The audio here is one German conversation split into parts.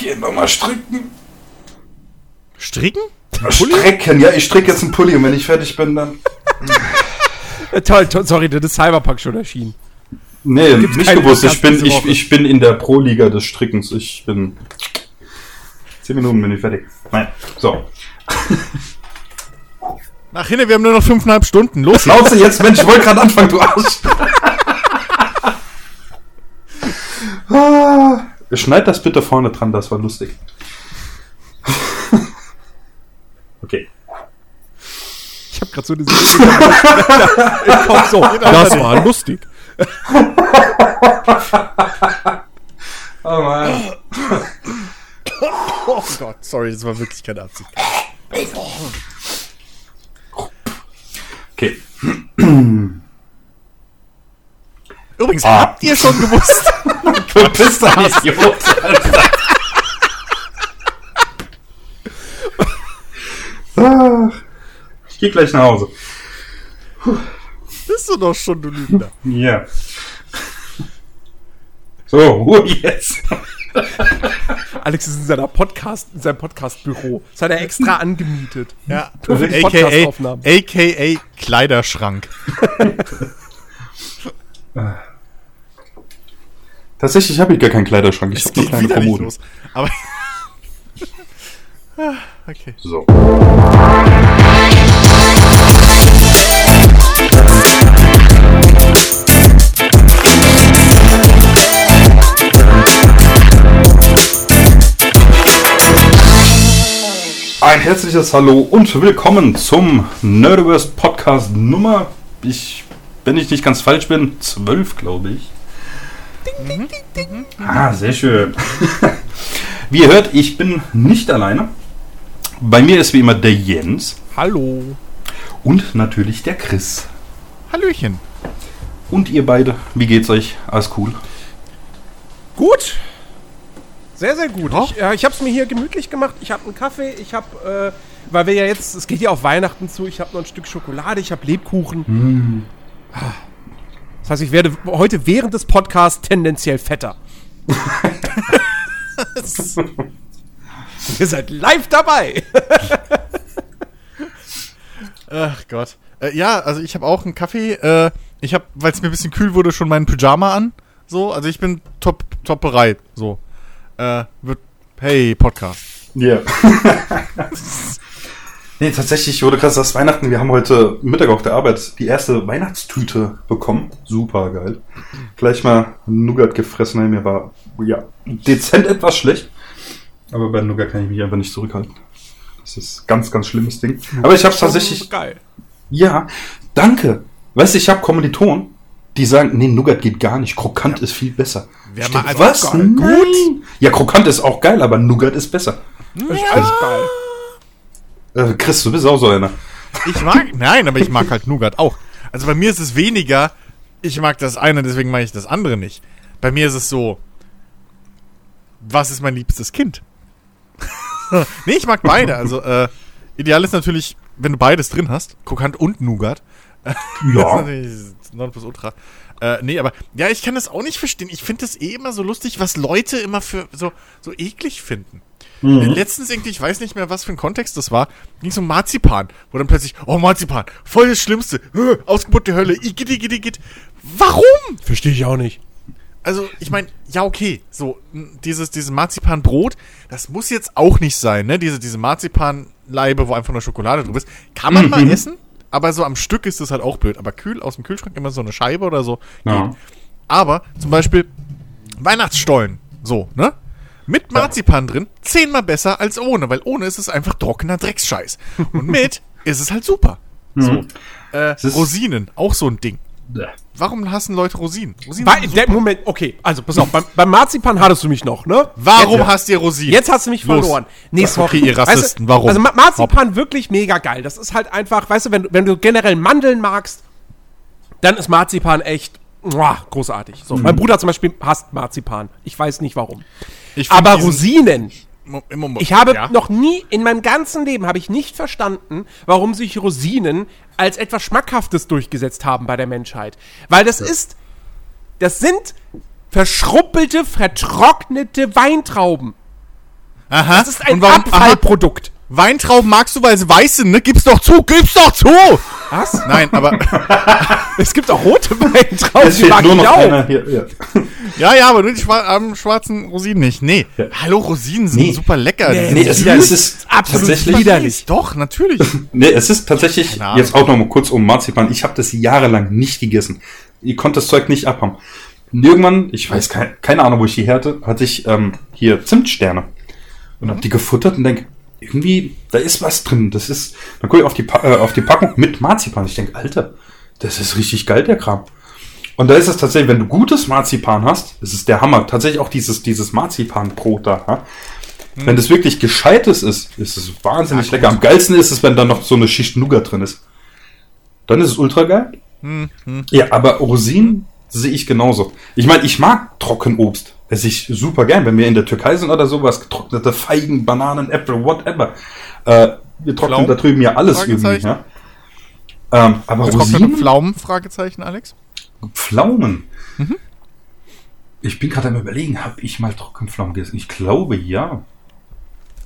geh nochmal stricken. Stricken? Strecken, ja, ich stricke jetzt einen Pulli und wenn ich fertig bin, dann. Toll, toll, sorry, das ist Cyberpunk schon erschienen. Nee, Gibt's nicht gewusst. Ich bin, ich, ich bin in der Pro-Liga des Strickens. Ich bin. Zehn Minuten bin ich fertig. Nein. So. Ach, hinne, wir haben nur noch fünfeinhalb Stunden. Los. Schnauze jetzt, Mensch, ich wollte gerade anfangen, du Arsch. Schneid das bitte vorne dran, das war lustig. Okay. Ich habe gerade so Im Kopf so, das war lustig. Oh Mann. Oh Gott, sorry, das war wirklich keine Absicht. Okay. Übrigens, Ah. habt ihr schon gewusst? Du bist ein Idiot. Ich gehe gleich nach Hause. Bist du doch schon, du Lügner. Ja. So, Ruhe jetzt. Alex ist in seiner Podcast, in seinem Podcast-Büro. Das hat er extra angemietet. Ja, AKA. AKA Kleiderschrank. Tatsächlich habe ich gar keinen Kleiderschrank. Ich habe nur kleine Kommoden. los. Aber. Ah, okay. So. Ein herzliches Hallo und willkommen zum Nerdiverse Podcast Nummer, ich, wenn ich nicht ganz falsch bin, 12, glaube ich. Ah, sehr schön. Wie ihr hört, ich bin nicht alleine. Bei mir ist wie immer der Jens Hallo. und natürlich der Chris. Hallöchen. Und ihr beide, wie geht's euch? Alles cool? Gut. Sehr, sehr gut. Ich, äh, ich habe es mir hier gemütlich gemacht. Ich habe einen Kaffee. Ich habe, äh, weil wir ja jetzt, es geht ja auf Weihnachten zu. Ich habe noch ein Stück Schokolade. Ich habe Lebkuchen. Das heißt, ich werde heute während des Podcasts tendenziell fetter. Ihr seid live dabei. Ach Gott. Äh, ja, also ich habe auch einen Kaffee. Äh, ich habe, weil es mir ein bisschen kühl wurde, schon meinen Pyjama an. So, also ich bin top, top bereit. So. Äh, wird. Hey, Podcast. Ja. nee, tatsächlich wurde krass, das Weihnachten. Wir haben heute Mittag auf der Arbeit die erste Weihnachtstüte bekommen. Super geil. Gleich mal Nougat gefressen. Mir war, ja, dezent etwas schlecht. Aber bei Nougat kann ich mich einfach nicht zurückhalten. Das ist ganz, ganz schlimmes Ding. Aber ich habe tatsächlich geil. Ja, danke. Weißt du, ich habe Kommilitonen, die sagen, nee, Nougat geht gar nicht. Krokant ist viel besser. Wer Stimmt, mal- was? Nein. Ja, Krokant ist auch geil, aber Nougat ist besser. Das ist geil. Äh, Chris, du bist auch so einer. Ich mag. Nein, aber ich mag halt Nougat auch. Also bei mir ist es weniger, ich mag das eine, deswegen mag ich das andere nicht. Bei mir ist es so, was ist mein liebstes Kind? nee, ich mag beide. Also, äh, ideal ist natürlich, wenn du beides drin hast, Krokant und Nougat. Das ist Ja. natürlich Nonplusultra. Äh, nee, aber ja, ich kann das auch nicht verstehen. Ich finde das eh immer so lustig, was Leute immer für so, so eklig finden. Mhm. Letztens irgendwie, ich weiß nicht mehr, was für ein Kontext das war, ging es um Marzipan, wo dann plötzlich, oh Marzipan, voll das Schlimmste, äh, Ausgeburt der Hölle, igitt, igitt, igitt. Warum? Verstehe ich auch nicht. Also, ich meine, ja, okay, so, dieses, dieses Marzipanbrot, das muss jetzt auch nicht sein, ne? Diese, diese Marzipanleibe, wo einfach nur Schokolade drin ist, kann man mal essen, aber so am Stück ist das halt auch blöd. Aber kühl aus dem Kühlschrank immer so eine Scheibe oder so Ja. geht. Aber zum Beispiel Weihnachtsstollen, so, ne? Mit Marzipan drin, zehnmal besser als ohne, weil ohne ist es einfach trockener Drecksscheiß. Und mit ist es halt super. So. Äh, ist- Rosinen, auch so ein Ding. Warum hassen Leute Rosinen? Rosinen Weil, der. Moment, okay, also pass auf, beim, beim Marzipan hattest du mich noch, ne? Warum Jetzt- hast du Rosinen? Jetzt hast du mich Los. verloren. Nee, Okay, sorry. ihr Rassisten, warum? Also Ma- Marzipan wirklich mega geil. Das ist halt einfach, weißt du, wenn, du- wenn du generell Mandeln magst, dann ist Marzipan echt großartig. So, mein Bruder zum Beispiel hasst Marzipan. Ich weiß nicht warum. Aber Rosinen, ich habe ja. noch nie in meinem ganzen Leben habe ich nicht verstanden, warum sich Rosinen als etwas Schmackhaftes durchgesetzt haben bei der Menschheit. Weil das ist, das sind verschruppelte, vertrocknete Weintrauben. Aha. Das ist ein warum- Abfallprodukt. Weintrauben magst du, weil sie weiß sind, ne? Gib's doch zu, gib's doch zu! Was? Nein, aber, Es gibt auch rote Weintrauben, Es die mag nur ich auch. hier. Ja. ja, ja, aber nur die schwar am schwarzen Rosinen nicht. Nee. Hallo, Rosinen sind Nee. super lecker. Nee, Nee, es, ja, es ist absolut tatsächlich. widerlich. Doch, natürlich. Nee, es ist tatsächlich, jetzt auch noch mal kurz um Marzipan. Ich habe das jahrelang nicht gegessen. Ich konnte das Zeug nicht abhaben. Und irgendwann, ich weiß keine, keine Ahnung, wo ich die hatte, hatte ich ähm, hier Zimtsterne. Und habe die gefuttert und denk irgendwie, da ist was drin. Das ist, dann gucke ich auf die, äh, auf die Packung mit Marzipan. Ich denk Alter, das ist richtig geil, der Kram. Und da ist es tatsächlich, wenn du gutes Marzipan hast, das ist der Hammer. Tatsächlich auch dieses, dieses Marzipanbrot da. Ja? Wenn das wirklich gescheites ist, ist es wahnsinnig lecker. Am geilsten ist es, wenn da noch so eine Schicht Nougat drin ist. Dann ist es ultra geil. Ja, aber Rosinen sehe ich genauso. Ich meine, ich mag Trockenobst. Esse ich super gern. Wenn wir in der Türkei sind oder sowas, getrocknete Feigen, Bananen, Äpfel, whatever. Äh, wir trocknen Pflaumen? da drüben ja alles irgendwie. Ja? Ähm, aber Getrocknete Rosinen, Pflaumen? Fragezeichen, Alex? Pflaumen. Mhm. Ich bin gerade am überlegen, habe ich mal Trockenpflaumen gegessen? Ich glaube ja.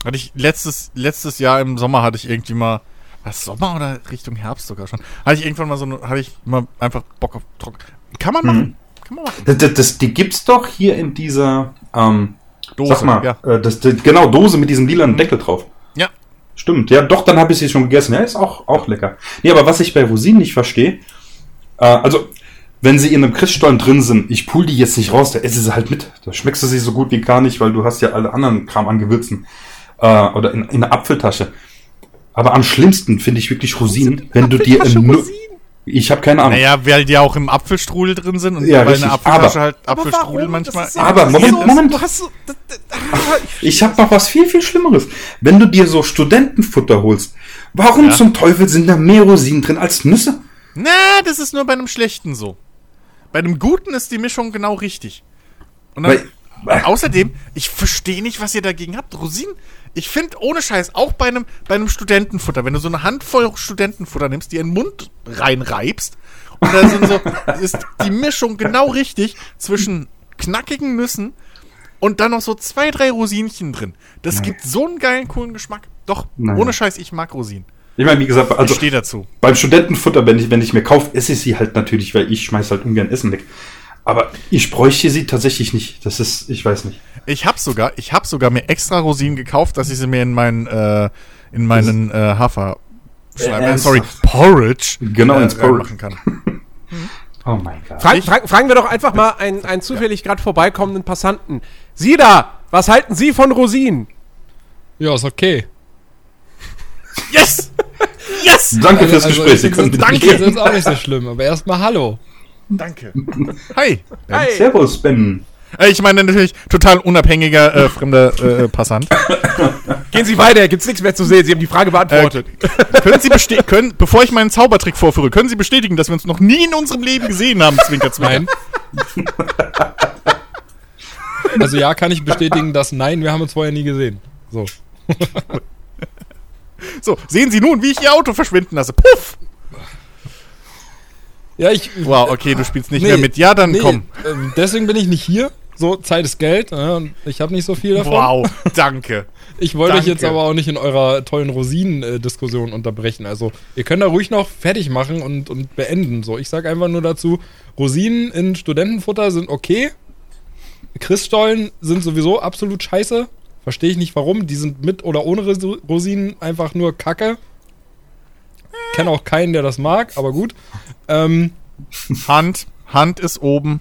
Hatte ich letztes, letztes Jahr im Sommer hatte ich irgendwie mal, was Sommer oder Richtung Herbst sogar schon, hatte ich irgendwann mal so, eine- hatte ich mal einfach Bock auf Trocken. Kann man machen. Kann man machen. Das, das, die gibt's doch hier in dieser, ähm, Dose, sag mal, ja. äh, das, das, genau, Dose mit diesem lilanen Deckel drauf. Ja. Stimmt, ja, doch, dann habe ich sie schon gegessen. Ja, ist auch, auch lecker. Nee, aber was ich bei Rosinen nicht verstehe, äh, also, wenn sie in einem Christstollen drin sind, ich pull die jetzt nicht raus, da esse sie halt mit. Da schmeckst du sie so gut wie gar nicht, weil du hast ja alle anderen Kram an Gewürzen. Äh, oder in, in einer Apfeltasche. Aber am schlimmsten finde ich wirklich Rosinen, wenn du dir in nur, Rosinen? Ich habe keine Ahnung. Naja, weil die auch im Apfelstrudel drin sind und Ja, weil richtig, eine Apfeltasche halt Apfelstrudel manchmal. So- Aber Moment, so- Moment. Du hast so, das, das, ah, Ich habe noch was viel, viel Schlimmeres. Wenn du dir so Studentenfutter holst, warum Ja. zum Teufel sind da mehr Rosinen drin als Nüsse? Na, das ist nur bei einem schlechten so. Bei einem guten ist die Mischung genau richtig. Und dann, Weil- außerdem, ich verstehe nicht, was ihr dagegen habt. Rosinen, ich finde ohne Scheiß, auch bei einem, bei einem Studentenfutter, wenn du so eine Handvoll Studentenfutter nimmst, die in den Mund reinreibst, und da sind so, ist die Mischung genau richtig zwischen knackigen Nüssen und dann noch so zwei, drei Rosinchen drin. Das gibt so einen geilen, coolen Geschmack. Doch, Nein. ohne Scheiß, ich mag Rosinen. Ich meine, wie gesagt, also ich stehe dazu. beim Studentenfutter, wenn ich, wenn ich mir kaufe, esse ich sie halt natürlich, weil ich schmeiß halt ungern Essen weg. Aber ich bräuchte sie tatsächlich nicht. Das ist, ich weiß nicht. Ich habe sogar, ich habe sogar mir extra Rosinen gekauft, dass ich sie mir in meinen, äh, in meinen äh, Hafer, äh, Ernsthaft? sorry, Porridge, Genau, ins Porridge. machen kann. Oh mein Gott. Fra fra fragen wir doch einfach mal einen, einen zufällig gerade vorbeikommenden Passanten. Sie da, was halten Sie von Rosinen? Ja, ist okay. Yes, yes, Danke fürs Also, Gespräch. ich Sie können find's- bitte danke. Das ist auch nicht so schlimm, aber erstmal Hallo. Danke. Hi. Hey. Servus, Ben. Äh, Ich meine natürlich total unabhängiger äh, fremder äh, Passant. Gehen Sie weiter, gibt's nichts mehr zu sehen. Sie haben die Frage beantwortet. können Sie bestätigen, können, bevor ich meinen Zaubertrick vorführe, können Sie bestätigen, dass wir uns noch nie in unserem Leben gesehen haben, Zwinker, Zwinker? Nein. Also ja, kann ich bestätigen, dass nein, wir haben uns vorher nie gesehen. So. So, sehen Sie nun, wie ich Ihr Auto verschwinden lasse. Puff! Ja, ich. Wow, okay, du spielst nicht Nee, mehr mit. Ja, dann nee, komm. ähm, deswegen bin ich nicht hier. So, Zeit ist Geld. Und ich habe nicht so viel davon. Wow, danke. Ich wollte euch jetzt aber auch nicht in eurer tollen Rosinen-Diskussion unterbrechen. Also, ihr könnt da ruhig noch fertig machen und, und beenden. So, ich sage einfach nur dazu: Rosinen in Studentenfutter sind okay. Christstollen sind sowieso absolut scheiße. Verstehe ich nicht warum. Die sind mit oder ohne Ros- Rosinen einfach nur Kacke. Kenne auch keinen, der das mag, aber gut. Ähm, Hand, Hand ist oben.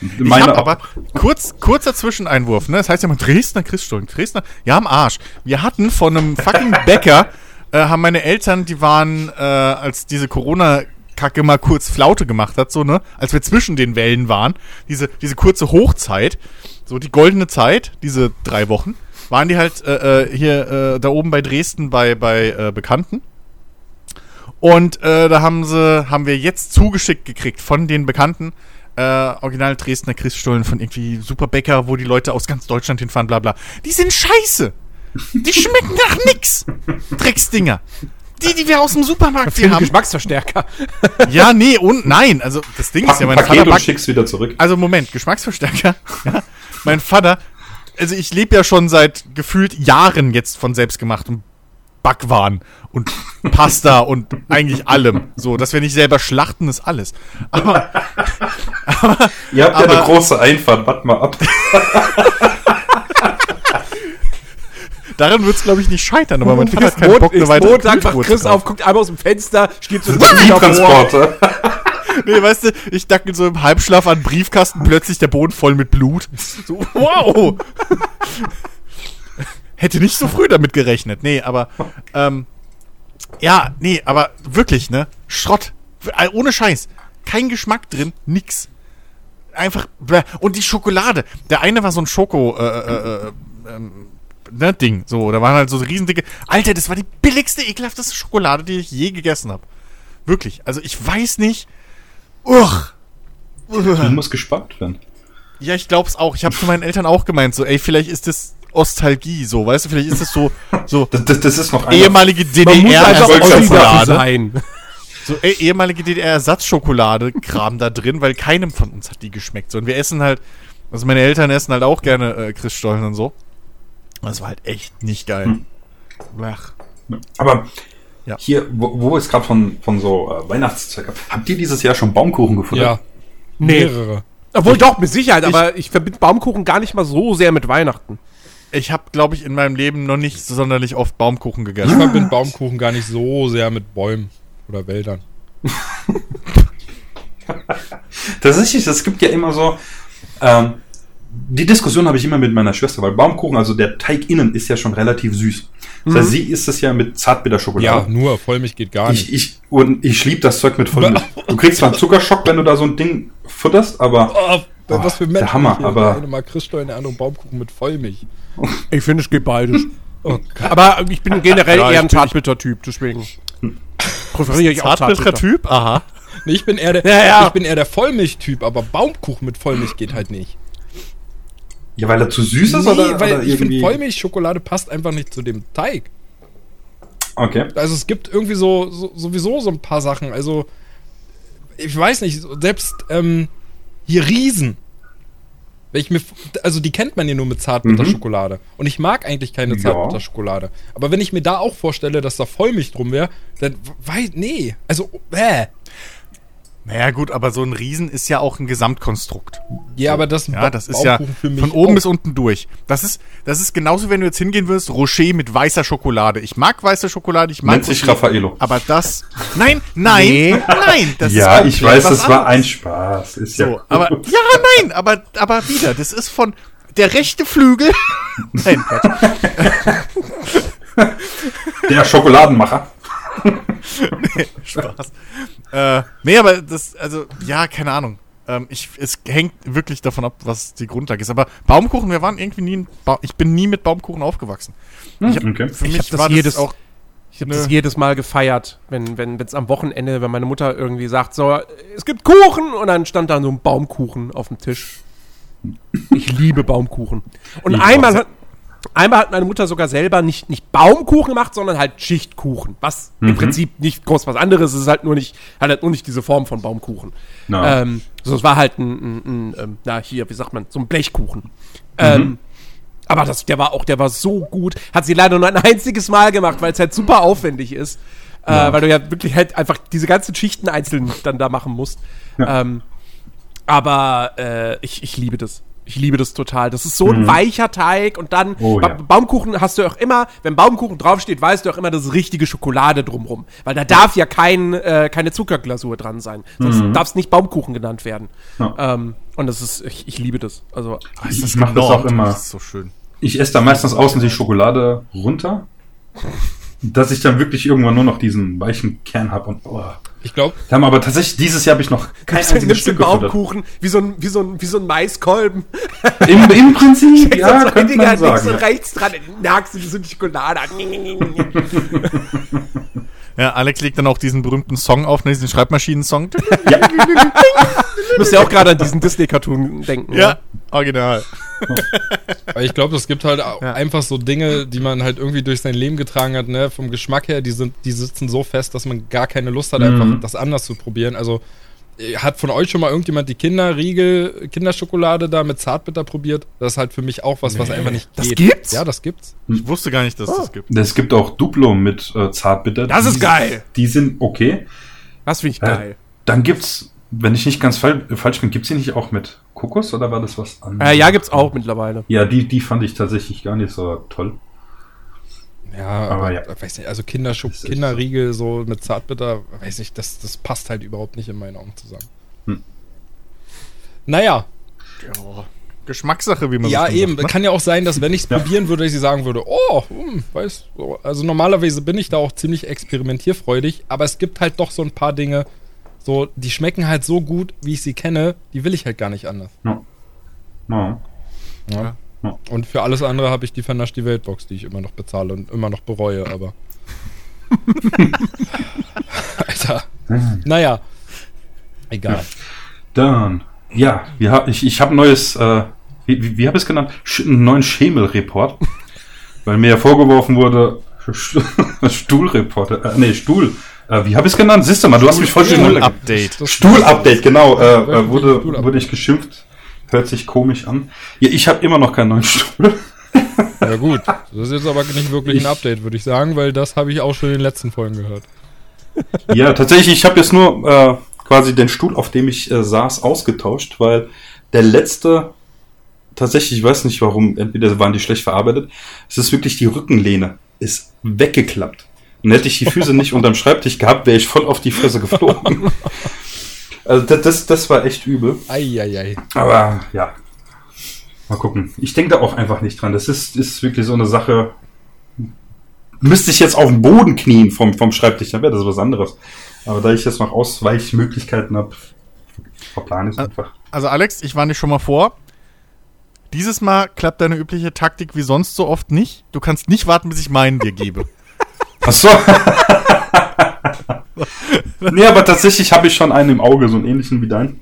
Ich Meine hab auch. aber kurz, kurzer Zwischeneinwurf, ne? Das heißt ja mal Dresdner Christstollen. Dresdner, ja am Arsch. Wir hatten von einem fucking Bäcker, äh, haben meine Eltern, die waren, äh, als diese Corona-Kacke mal kurz Flaute gemacht hat, so, ne? Als wir zwischen den Wellen waren, diese, diese kurze Hochzeit, so die goldene Zeit, diese drei Wochen, waren die halt äh, äh, hier äh, da oben bei Dresden bei, bei äh, Bekannten. Und äh, da haben sie, haben wir jetzt zugeschickt gekriegt von den Bekannten, äh, Original Dresdner Christstollen von irgendwie Superbäcker, wo die Leute aus ganz Deutschland hinfahren, bla bla. Die sind scheiße. Die schmecken nach nix. Drecksdinger. Die, die wir aus dem Supermarkt hier haben. Geschmacksverstärker. Ja, nee, und nein. Also das Ding ist Pack ja, ein mein Vater Paket und backt schick's wieder zurück. also Moment, Geschmacksverstärker. Ja. Mein Vater also ich lebe ja schon seit gefühlt Jahren jetzt von selbstgemachtem Backwaren und Pasta und eigentlich allem. So, dass wir nicht selber schlachten, ist alles. Aber Ihr habt ja Aber- eine große Einfahrt, wart mal ab. daran wird es, glaube ich, nicht scheitern. Aber mein Vater hat Ist keinen Bock, eine weitere Montag, macht Chris auf, guckt einmal aus dem Fenster, steht so Transporte. Nee, weißt du, ich dackel so im Halbschlaf an Briefkasten, plötzlich der Boden voll mit Blut. So, wow! Hätte nicht so früh damit gerechnet. Nee, aber, ähm, ja, nee, aber wirklich, ne? Schrott. Äh, Ohne Scheiß. Kein Geschmack drin, nix. Einfach, bäh. und die Schokolade. Der eine war so ein Schoko, äh, äh, äh, ähm, ne, Ding. So, da waren halt so riesendicke. Alter, das war die billigste, ekelhafteste Schokolade, die ich je gegessen habe. Wirklich. Also ich weiß nicht. Uch. Die muss gespart werden. Ja, ich glaub's auch. Ich habe zu meinen Eltern auch gemeint, so, ey, vielleicht ist das Ostalgie, so, weißt du, vielleicht ist das so, so Das, das, das ist noch ehemalige sein. So, ey, ehemalige DDR-Ersatzschokolade-Kram da drin, weil keinem von uns hat die geschmeckt. So, und wir essen halt, also meine Eltern essen halt auch gerne äh, Christstollen und so. Das war halt echt nicht geil. Hm. Ach. Aber Ja. hier, wo, wo ist gerade von, von so äh, Weihnachtszeug ab? Habt ihr dieses Jahr schon Baumkuchen gefunden? Ja. Nee. Mehrere. Obwohl doch, mit Sicherheit, aber ich verbinde Baumkuchen gar nicht mal so sehr mit Weihnachten. Ich habe, glaube ich, in meinem Leben noch nicht sonderlich oft Baumkuchen Ich gegessen. verbinde Baumkuchen gar nicht so sehr mit Bäumen oder Wäldern. Tatsächlich, es gibt ja immer so, ähm, die Diskussion habe ich immer mit meiner Schwester, weil Baumkuchen, also der Teig innen ist ja schon relativ süß. Das heißt, sie isst es ja mit Ja, Zartbitterschokolade. nur Vollmilch geht gar ich, nicht. ich, und ich lieb das Zeug mit Vollmilch. Du kriegst zwar einen Zuckerschock, wenn du da so ein Ding futterst, aber Oh, was für der Menschen. Hammer, hier. aber- Der eine mag Christstollen, der andere Baumkuchen mit Vollmilch. Ich finde, es geht beides. Oh. Aber ich bin generell Ja, eher ein Zartbitter-Typ, deswegen präferiere ich auch Zartbitterer Zartbitter. Typ? Aha. Nee, ich bin eher der, Ja, ja. ich bin eher der Vollmilchtyp, aber Baumkuchen mit Vollmilch geht halt nicht. ja, weil er zu süß ist Nee, oder, weil oder ich finde. Vollmilchschokolade passt einfach nicht zu dem Teig. Okay. Also es gibt irgendwie so, so sowieso so ein paar Sachen. Also ich weiß nicht, selbst ähm, hier Riesen. Ich mir, also die kennt man ja nur mit Zartbitterschokolade. Und ich mag eigentlich keine Ja. Zartbitterschokolade. Aber wenn ich mir da auch vorstelle, dass da Vollmilch drum wäre, dann weiß, nee. Also, äh. Naja, gut, aber so ein Riesen ist ja auch ein Gesamtkonstrukt. Ja, aber das, Ja, das ist ja Baumkuchen für mich von oben auch. bis unten durch. Das ist, das ist genauso, wenn du jetzt hingehen würdest, Rocher mit weißer Schokolade. Ich mag weiße Schokolade, ich mag Nennt sich Raffaello. Aber das, nein, nein, Nee. nein, das Ja, ist ich weiß, das war ein. Spaß. Ist So, ja aber, ja, nein, aber, aber wieder, das ist von der rechte Flügel. Nein, der Schokoladenmacher. Spaß. äh, nee, aber das, also, ja, keine Ahnung. Ähm, ich, es hängt wirklich davon ab, was die Grundlage ist. Aber Baumkuchen, wir waren irgendwie nie, ein ba ich bin nie mit Baumkuchen aufgewachsen. Ich hab, okay. Für Ich mich hab das war jedes- das auch Ich habe das jedes Mal gefeiert, wenn wenn es am Wochenende, wenn meine Mutter irgendwie sagt, so, es gibt Kuchen und dann stand da so ein Baumkuchen auf dem Tisch. Ich liebe Baumkuchen. Und Ich einmal hat, einmal hat meine Mutter sogar selber nicht, nicht Baumkuchen gemacht, sondern halt Schichtkuchen. Was im Prinzip nicht groß was anderes ist, halt nur nicht, hat halt nur nicht diese Form von Baumkuchen. Na. Ähm, so, es war halt ein, ein, ein ähm, na hier, wie sagt man, so ein Blechkuchen. Ähm, aber das, der war auch, der war so gut. Hat sie leider nur ein einziges Mal gemacht, weil es halt super aufwendig ist. Ja. Äh, weil du ja wirklich halt einfach diese ganzen Schichten einzeln dann da machen musst. Ja. Ähm, aber äh, ich, ich liebe das. Ich liebe das total. Das ist so ein weicher Teig und dann Oh, ba ja. Baumkuchen hast du auch immer, wenn Baumkuchen draufsteht, weißt du auch immer, das ist richtige Schokolade drumrum. Weil da darf ja kein, äh, keine Zuckerglasur dran sein. Sonst darf es nicht Baumkuchen genannt werden. Ja. Ähm, und das ist, ich, ich liebe das. Also, Ich, ich mache das auch immer. Das ist so schön. Ich esse da meistens außen die Schokolade runter, dass ich dann wirklich irgendwann nur noch diesen weichen Kern habe und oh. Ich glaube, Wir haben aber tatsächlich dieses Jahr habe ich noch kein du einziges nimmst Stück gefuttert. Baumkuchen wie so ein, wie so ein, wie so ein Maiskolben. Im, Im Prinzip, ja, so könnte man links sagen. und rechts dran, dann nagst du so die Schokolade. Ja, Alex legt dann auch diesen berühmten Song auf, ne, diesen Schreibmaschinen-Song. Ja, muss ja auch gerade an diesen Disney-Cartoon denken. ja, original. Aber ich glaube, es gibt halt auch Ja. einfach so Dinge, die man halt irgendwie durch sein Leben getragen hat, ne? Vom Geschmack her, die sind, die sitzen so fest, dass man gar keine Lust hat, Mhm. einfach das anders zu probieren. Also Hat von euch schon mal irgendjemand die Kinderriegel, Kinderschokolade da mit Zartbitter probiert? Das ist halt für mich auch was, was einfach nicht Das geht. gibt's? Ja, das gibt's. Ich wusste gar nicht, dass es das gibt. Es gibt auch Duplo mit äh, Zartbitter. Das ist die, geil. Die sind okay. Das finde ich Äh, geil. Dann gibt's, wenn ich nicht ganz fal falsch bin, gibt's die nicht auch mit Kokos oder war das was anderes? Äh, ja, gibt's auch mittlerweile. Ja, die, die fand ich tatsächlich gar nicht so toll. Ja, Aber aber, ja. weiß nicht, also ist Kinderriegel so mit Zartbitter, weiß ich, das, das passt halt überhaupt nicht in meinen Augen zusammen. Hm. Naja, Geschmackssache, wie man ja eben. ne? Kann ja auch sein, dass wenn ich es Ja. probieren würde, ich sagen würde, oh, hm, weiß, so. also normalerweise bin ich da auch ziemlich experimentierfreudig, aber es gibt halt doch so ein paar Dinge, so, die schmecken halt so gut, wie ich sie kenne, die will ich halt gar nicht anders. Ja. Ja. Ja. Ja. Und für alles andere habe ich die Vernasch die Weltbox, die ich immer noch bezahle und immer noch bereue, aber. Alter. Naja. Egal. Dann, ja, wir hab, ich, ich habe ein neues, äh, wie, wie, wie habe ich es genannt? Sch einen neuen Schemel-Report. weil mir ja vorgeworfen wurde, St Stuhlreport, äh, nee, Stuhl. Äh, wie habe ich es genannt? Siehst du mal, du hast mich voll Stuhl- schön Update. Das- Stuhl-Update, genau, äh, äh, wurde, Stuhl-Update. wurde ich geschimpft. Hört sich komisch an. Ja, ich habe immer noch keinen neuen Stuhl. Ja gut, das ist jetzt aber nicht wirklich ein Update, würde ich sagen, weil das habe ich auch schon in den letzten Folgen gehört. Ja, tatsächlich, ich habe jetzt nur äh, quasi den Stuhl, auf dem ich äh, saß, ausgetauscht, weil der letzte, tatsächlich, ich weiß nicht warum, entweder waren die schlecht verarbeitet, es ist wirklich die Rückenlehne, ist weggeklappt. Und hätte ich die Füße nicht unterm Schreibtisch gehabt, wäre ich voll auf die Fresse geflogen. also das, das, das war echt übel. Eieiei. Aber ja, mal gucken. Ich denke da auch einfach nicht dran. Das ist, ist wirklich so eine Sache. Müsste ich jetzt auf dem Boden knien vom, vom Schreibtisch, dann wäre das was anderes. Aber da ich jetzt noch Ausweichmöglichkeiten habe, verplane ich es einfach. Also Alex, ich warne dich schon mal vor. Dieses Mal klappt deine übliche Taktik wie sonst so oft nicht. Du kannst nicht warten, bis ich meinen dir gebe. Ach so. nee, aber tatsächlich habe ich schon einen im Auge, so einen ähnlichen wie dein.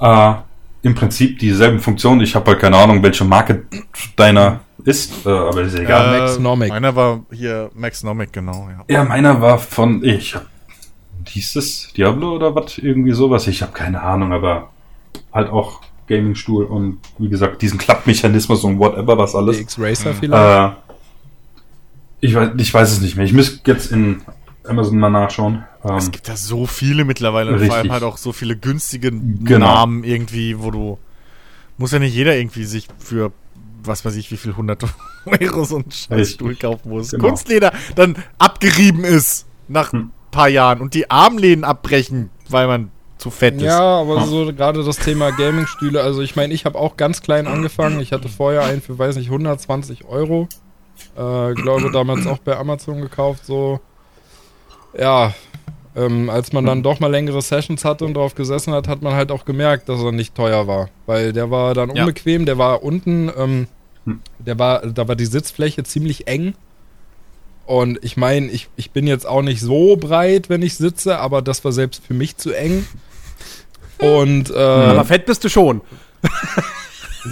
Äh, Im Prinzip dieselben Funktionen. Ich habe halt keine Ahnung, welche Marke deiner ist, äh, aber ist ja egal. Ja, Max Nomic. Meiner war hier Max Nomic, genau, ja. Ja, meiner war von, ich hab, hieß es Diablo oder was? Irgendwie sowas? Ich habe keine Ahnung, aber halt auch Gaming-Stuhl und wie gesagt, diesen Klappmechanismus und whatever, was alles. DX-Racer vielleicht? Äh, ich, weiß, ich weiß es nicht mehr. Ich müsste jetzt in Amazon mal nachschauen. Ähm, Es gibt da so viele mittlerweile und vor allem Richtig. halt auch so viele günstige Genau. Namen irgendwie, wo du muss ja nicht jeder irgendwie sich für was weiß ich wie viel hundert Euro so einen scheiß Richtig. Stuhl kaufen muss. Genau. Kunstleder dann abgerieben ist nach ein Hm. paar Jahren und die Armlehnen abbrechen, weil man zu fett ist. Ja, aber so gerade das Thema Gaming-Stühle, also ich meine, ich habe auch ganz klein angefangen. Ich hatte vorher einen für, weiß nicht, 120 Euro. Äh, glaube damals auch bei Amazon gekauft, so. Ja, ähm, als man dann doch mal längere Sessions hatte und drauf gesessen hat, hat man halt auch gemerkt, dass er nicht teuer war. Weil der war dann Ja. unbequem, der war unten, ähm, Hm. der war, da war die Sitzfläche ziemlich eng. Und ich meine, ich, ich bin jetzt auch nicht so breit, wenn ich sitze, aber das war selbst für mich zu eng. Und äh, Aber fett bist du schon.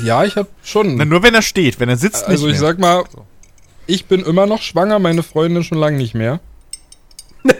ja, ich habe schon. Na, nur wenn er steht, wenn er sitzt Also nicht ich mehr. sag mal, ich bin immer noch schwanger, meine Freundin schon lange nicht mehr.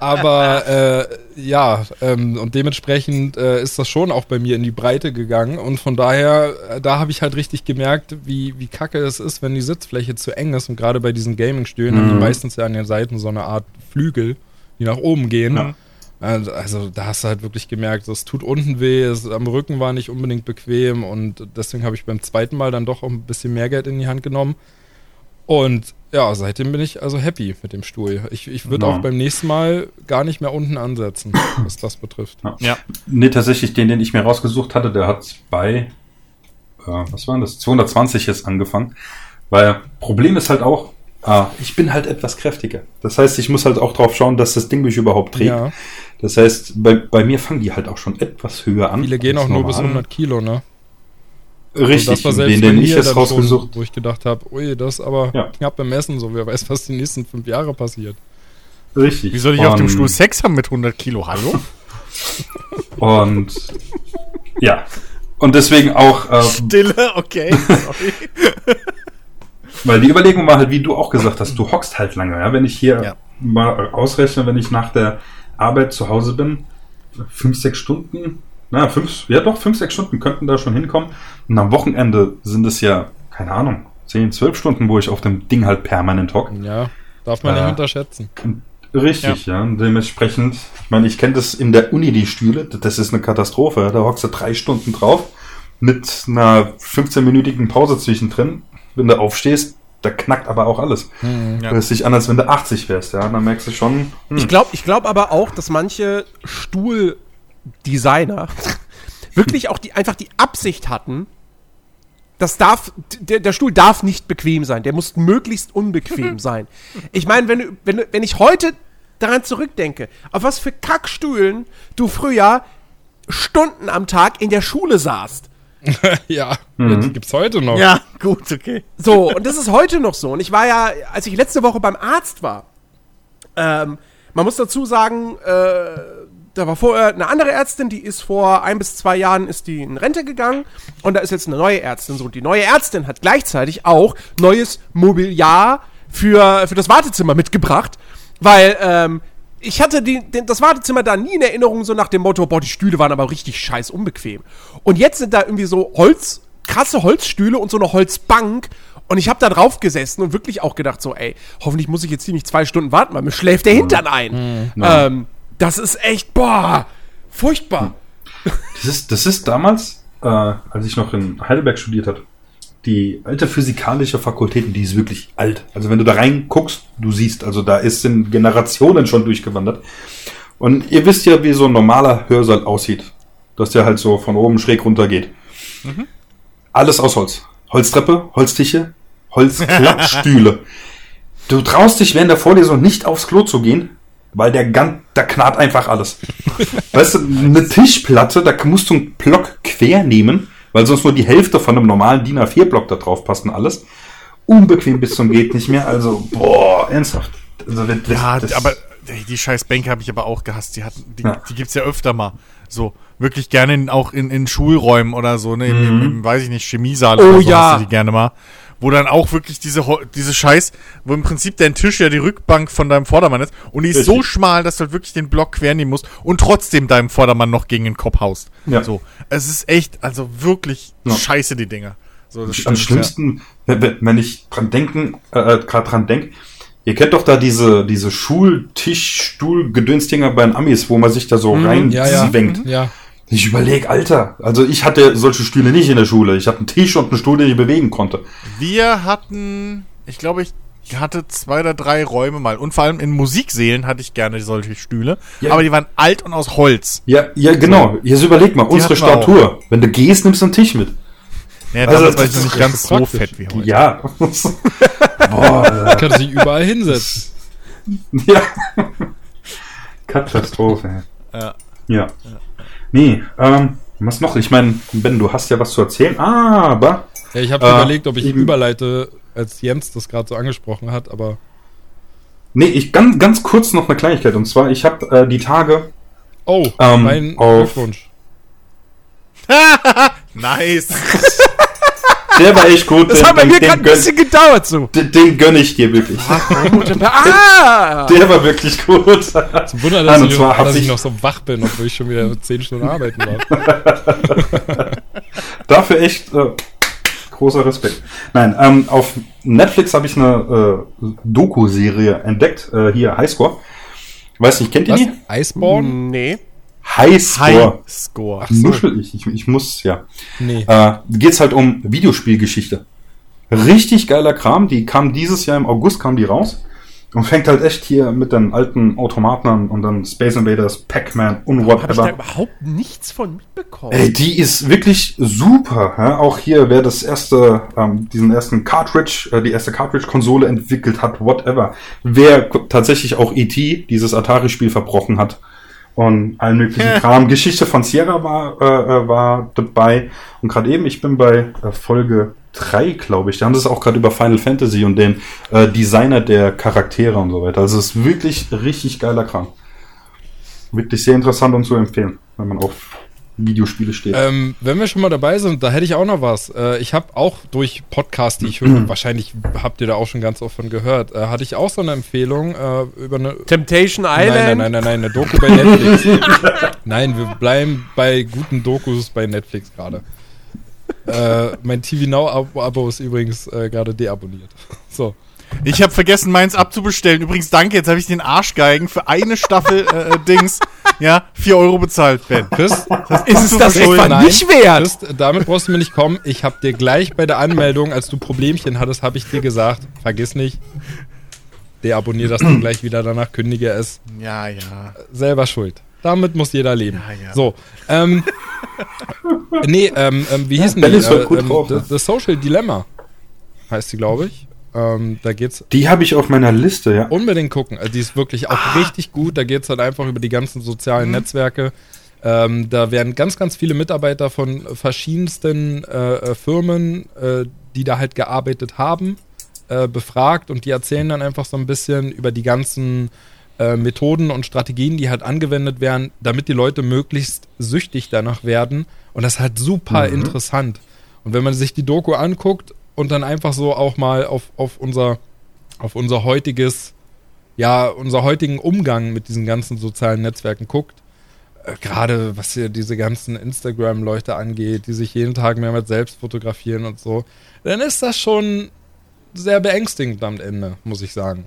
Aber äh, ja, ähm, und dementsprechend äh, ist das schon auch bei mir in die Breite gegangen. Und von daher, äh, da habe ich halt richtig gemerkt, wie, wie kacke es ist, wenn die Sitzfläche zu eng ist. Und gerade bei diesen Gaming-Stühlen haben die Mhm. meistens ja an den Seiten so eine Art Flügel, die nach oben gehen. Ja. Also, also da hast du halt wirklich gemerkt, es tut unten weh, es, am Rücken war nicht unbedingt bequem und deswegen habe ich beim zweiten Mal dann doch auch ein bisschen mehr Geld in die Hand genommen. Und ja, seitdem bin ich also happy mit dem Stuhl. Ich, ich würde Ja. auch beim nächsten Mal gar nicht mehr unten ansetzen, was das betrifft. Ja. Nee, tatsächlich, den, den ich mir rausgesucht hatte, der hat bei, äh, was waren das, 220 jetzt angefangen. Weil Problem ist halt auch, äh, ich bin halt etwas kräftiger. Das heißt, ich muss halt auch drauf schauen, dass das Ding mich überhaupt trägt. Ja, Das heißt, bei, bei mir fangen die halt auch schon etwas höher an. viele gehen auch nur bis normal. 100 Kilo, ne? Richtig, Also das war selbst den, bei den mir ich jetzt rausgesucht Schon, wo ich gedacht habe, ui, das ist aber Ja. knapp beim Essen, so wer weiß, was die nächsten fünf Jahre passiert. Richtig. Wie soll ich auf dem Und- Stuhl Sex haben mit 100 Kilo? Hallo? Und ja. Und deswegen auch, äh, Stille, okay. Sorry. weil die Überlegung war halt, wie du auch gesagt hast, du hockst halt lange, ja. Wenn ich hier Ja. mal ausrechne, wenn ich nach der Arbeit zu Hause bin, fünf, sechs Stunden, na, fünf, ja doch, fünf, sechs Stunden könnten da schon hinkommen. Und am Wochenende sind es ja, keine Ahnung, zehn, zwölf Stunden, wo ich auf dem Ding halt permanent hocke. Ja, darf man Äh, nicht unterschätzen. Richtig, ja. Und dementsprechend, ich meine, ich kenne das in der Uni, die Stühle, das ist eine Katastrophe. Da hockst du drei Stunden drauf mit einer 15-minütigen Pause zwischendrin. Wenn du aufstehst, da knackt aber auch alles. Ja. Das ist nicht anders, wenn du 80 wärst, ja. Dann merkst du schon, hm, Ich glaube ich glaub aber auch, dass manche Stuhldesigner wirklich auch die, einfach die Absicht hatten, das darf, der, der Stuhl darf nicht bequem sein. Der muss möglichst unbequem sein. Ich meine, wenn, wenn, wenn ich heute daran zurückdenke, auf was für Kackstühlen du früher Stunden am Tag in der Schule saßt. ja, Mhm. die gibt's heute noch. Ja, gut, okay. So, und das ist heute noch so. Und ich war ja, als ich letzte Woche beim Arzt war, ähm, man muss dazu sagen, äh, da war vorher eine andere Ärztin, die ist vor ein bis zwei Jahren ist die in Rente gegangen und da ist jetzt eine neue Ärztin so. Und die neue Ärztin hat gleichzeitig auch neues Mobiliar für, für das Wartezimmer mitgebracht, weil ähm, ich hatte die, das Wartezimmer da nie in Erinnerung so nach dem Motto, boah, die Stühle waren aber richtig scheiß unbequem. Und jetzt sind da irgendwie so Holz, krasse Holzstühle und so eine Holzbank und ich habe da drauf gesessen und wirklich auch gedacht so, ey, hoffentlich muss ich jetzt hier nicht zwei Stunden warten, weil mir schläft der Hintern ein. Ähm, das ist echt, boah, furchtbar. das ist, das ist damals, äh, als ich noch in Heidelberg studiert habe, die alte physikalische Fakultät, die ist wirklich alt. Also wenn du da reinguckst, du siehst, also da ist in Generationen schon durchgewandert. Und ihr wisst ja, wie so ein normaler Hörsaal aussieht. Dass der halt so von oben schräg runter geht. Alles aus Holz. Holztreppe, Holztische, Holzklappstühle. du traust dich während der Vorlesung nicht aufs Klo zu gehen, weil der ganz, da knarrt einfach alles. weißt du, eine Tischplatte, da musst du einen Block quer nehmen, weil sonst nur die Hälfte von einem normalen DIN A4-Block da drauf passt und alles. Unbequem bis zum geht nicht mehr. Also, boah, ernsthaft. Also, das, Ja, das- aber die scheiß Bänke habe ich aber auch gehasst. Die, hatten, die, Ja. die gibt's ja öfter mal. So, wirklich gerne in, auch in, in Schulräumen oder so, ne? Im, im, weiß ich nicht, Chemiesaal Oh oder so ja. hast du die gerne mal. Wo dann auch wirklich diese, diese Scheiß, wo im Prinzip dein Tisch ja die Rückbank von deinem Vordermann ist und die ist so schmal, dass du halt wirklich den Block quer nehmen musst und trotzdem deinem Vordermann noch gegen den Kopf haust. Ja. So. Es ist echt, also wirklich Ja. scheiße, die Dinger. So, das am stimmt, schlimmsten, wenn- wenn ich dran denken, äh, gerade dran denk, ihr kennt doch da diese, diese Schultisch, Stuhl, Gedönsdinger bei den Amis, wo man sich da so rein Mhm. Ja, ja. zwängt. Ja. Ich überlege, Alter, also ich hatte solche Stühle nicht in der Schule. Ich hatte einen Tisch und einen Stuhl, den ich bewegen konnte. Wir hatten, ich glaube, ich hatte zwei oder drei Räume mal. Und vor allem in Musiksälen hatte ich gerne solche Stühle. Ja. Aber die waren alt und aus Holz. Ja, ja, genau. Jetzt überleg mal, unsere wir auch. Statur. Wenn du gehst, nimmst du einen Tisch mit. Ja, Also, damals war das ich noch ist nicht ganz so praktisch. fett wie heute. Ja. Boah, Kann sich überall hinsetzen. ja. Katastrophe. Ja. Ja. Nee, ähm, was noch? Ich meine, Ben, du hast ja was zu erzählen, aber Ja, ich habe Äh, überlegt, ob ich eben- überleite, als Jens das gerade so angesprochen hat, aber nee, ich ganz, ganz kurz noch eine Kleinigkeit. Und zwar, ich habe äh, die Tage oh, Ähm, mein auf- Glückwunsch. Nice. Der war echt gut. Das den, hat bei mir gerade ein bisschen gedauert so. den, den gönn ich dir wirklich. ah! Der war wirklich gut. Zum Wunder, dass, und ich, zwar hat dass ich sich- noch so wach bin, obwohl ich schon wieder zehn Stunden arbeiten war. Dafür echt äh, großer Respekt. Nein, ähm, auf Netflix habe ich eine äh, Doku-Serie entdeckt. Äh, hier, Highscore. Weiß nicht, kennt ihr die? Iceborne? Nee. Highscore. Highscore. Nuschel ich. ich. Ich muss, ja. Nee. Äh, geht's halt um Videospielgeschichte. Richtig geiler Kram. Die kam dieses Jahr im August, kam die raus. Und fängt halt echt hier mit den alten Automaten an und dann Space Invaders, Pac-Man und Habe ich da whatever. überhaupt nichts von mitbekommen. Ey, die ist wirklich super. Ja? Auch hier, wer das erste, ähm, diesen ersten Cartridge, äh, die erste Cartridge-Konsole entwickelt hat, whatever. Wer tatsächlich auch E.T., dieses Atari-Spiel verbrochen hat und allen möglichen Kram. Geschichte von Sierra war, äh, äh, war dabei. Und gerade eben, ich bin bei äh, Folge 3, glaube ich. Da haben sie es auch gerade über Final Fantasy und den äh, Designer der Charaktere und so weiter. Also es ist wirklich richtig geiler Kram. Wirklich sehr interessant und zu empfehlen, wenn man auf Videospiele steht. Ähm, wenn wir schon mal dabei sind, da hätte ich auch noch was. Äh, ich habe auch durch Podcasts, die ich höre, wahrscheinlich habt ihr da auch schon ganz oft von gehört, äh, hatte ich auch so eine Empfehlung äh, über eine. Temptation Nein, Island. nein, nein, nein, nein, eine Doku bei Netflix. nein, wir bleiben bei guten Dokus bei Netflix gerade. Äh, mein TV Now-Abo ist übrigens äh, gerade deabonniert. So. Ich habe vergessen, meins abzubestellen. Übrigens, danke, jetzt habe ich den Arschgeigen für eine Staffel äh, äh, Dings, ja, 4 Euro bezahlt, Ben. Chris, Ist es das etwa nicht wert? Chris, damit brauchst du mir nicht kommen. Ich habe dir gleich bei der Anmeldung, als du Problemchen hattest, habe ich dir gesagt, vergiss nicht, deabonnier das dann gleich wieder, danach kündige es. Ja, ja. selber schuld. Damit muss jeder leben. Ja, ja. So, ähm, nee, ähm, ähm, wie hieß denn die? gut ähm, The, ne? The Social Dilemma heißt die, glaube ich. Ähm, da geht's Die habe ich auf meiner Liste, ja. unbedingt gucken. Also die ist wirklich auch richtig gut. Da geht's halt einfach über die ganzen sozialen Netzwerke. Ähm, da werden ganz, ganz viele Mitarbeiter von verschiedensten äh, äh, Firmen, äh, die da halt gearbeitet haben, äh, befragt und die erzählen dann einfach so ein bisschen über die ganzen äh, Methoden und Strategien, die halt angewendet werden, damit die Leute möglichst süchtig danach werden. Und das ist halt super interessant. Und wenn man sich die Doku anguckt und dann einfach so auch mal auf, auf unser auf unser heutiges, ja, unser heutigen Umgang mit diesen ganzen sozialen Netzwerken guckt, äh, gerade was hier diese ganzen Instagram-Leute angeht, die sich jeden Tag mehr mit selbst fotografieren und so, dann ist das schon sehr beängstigend am Ende, muss ich sagen.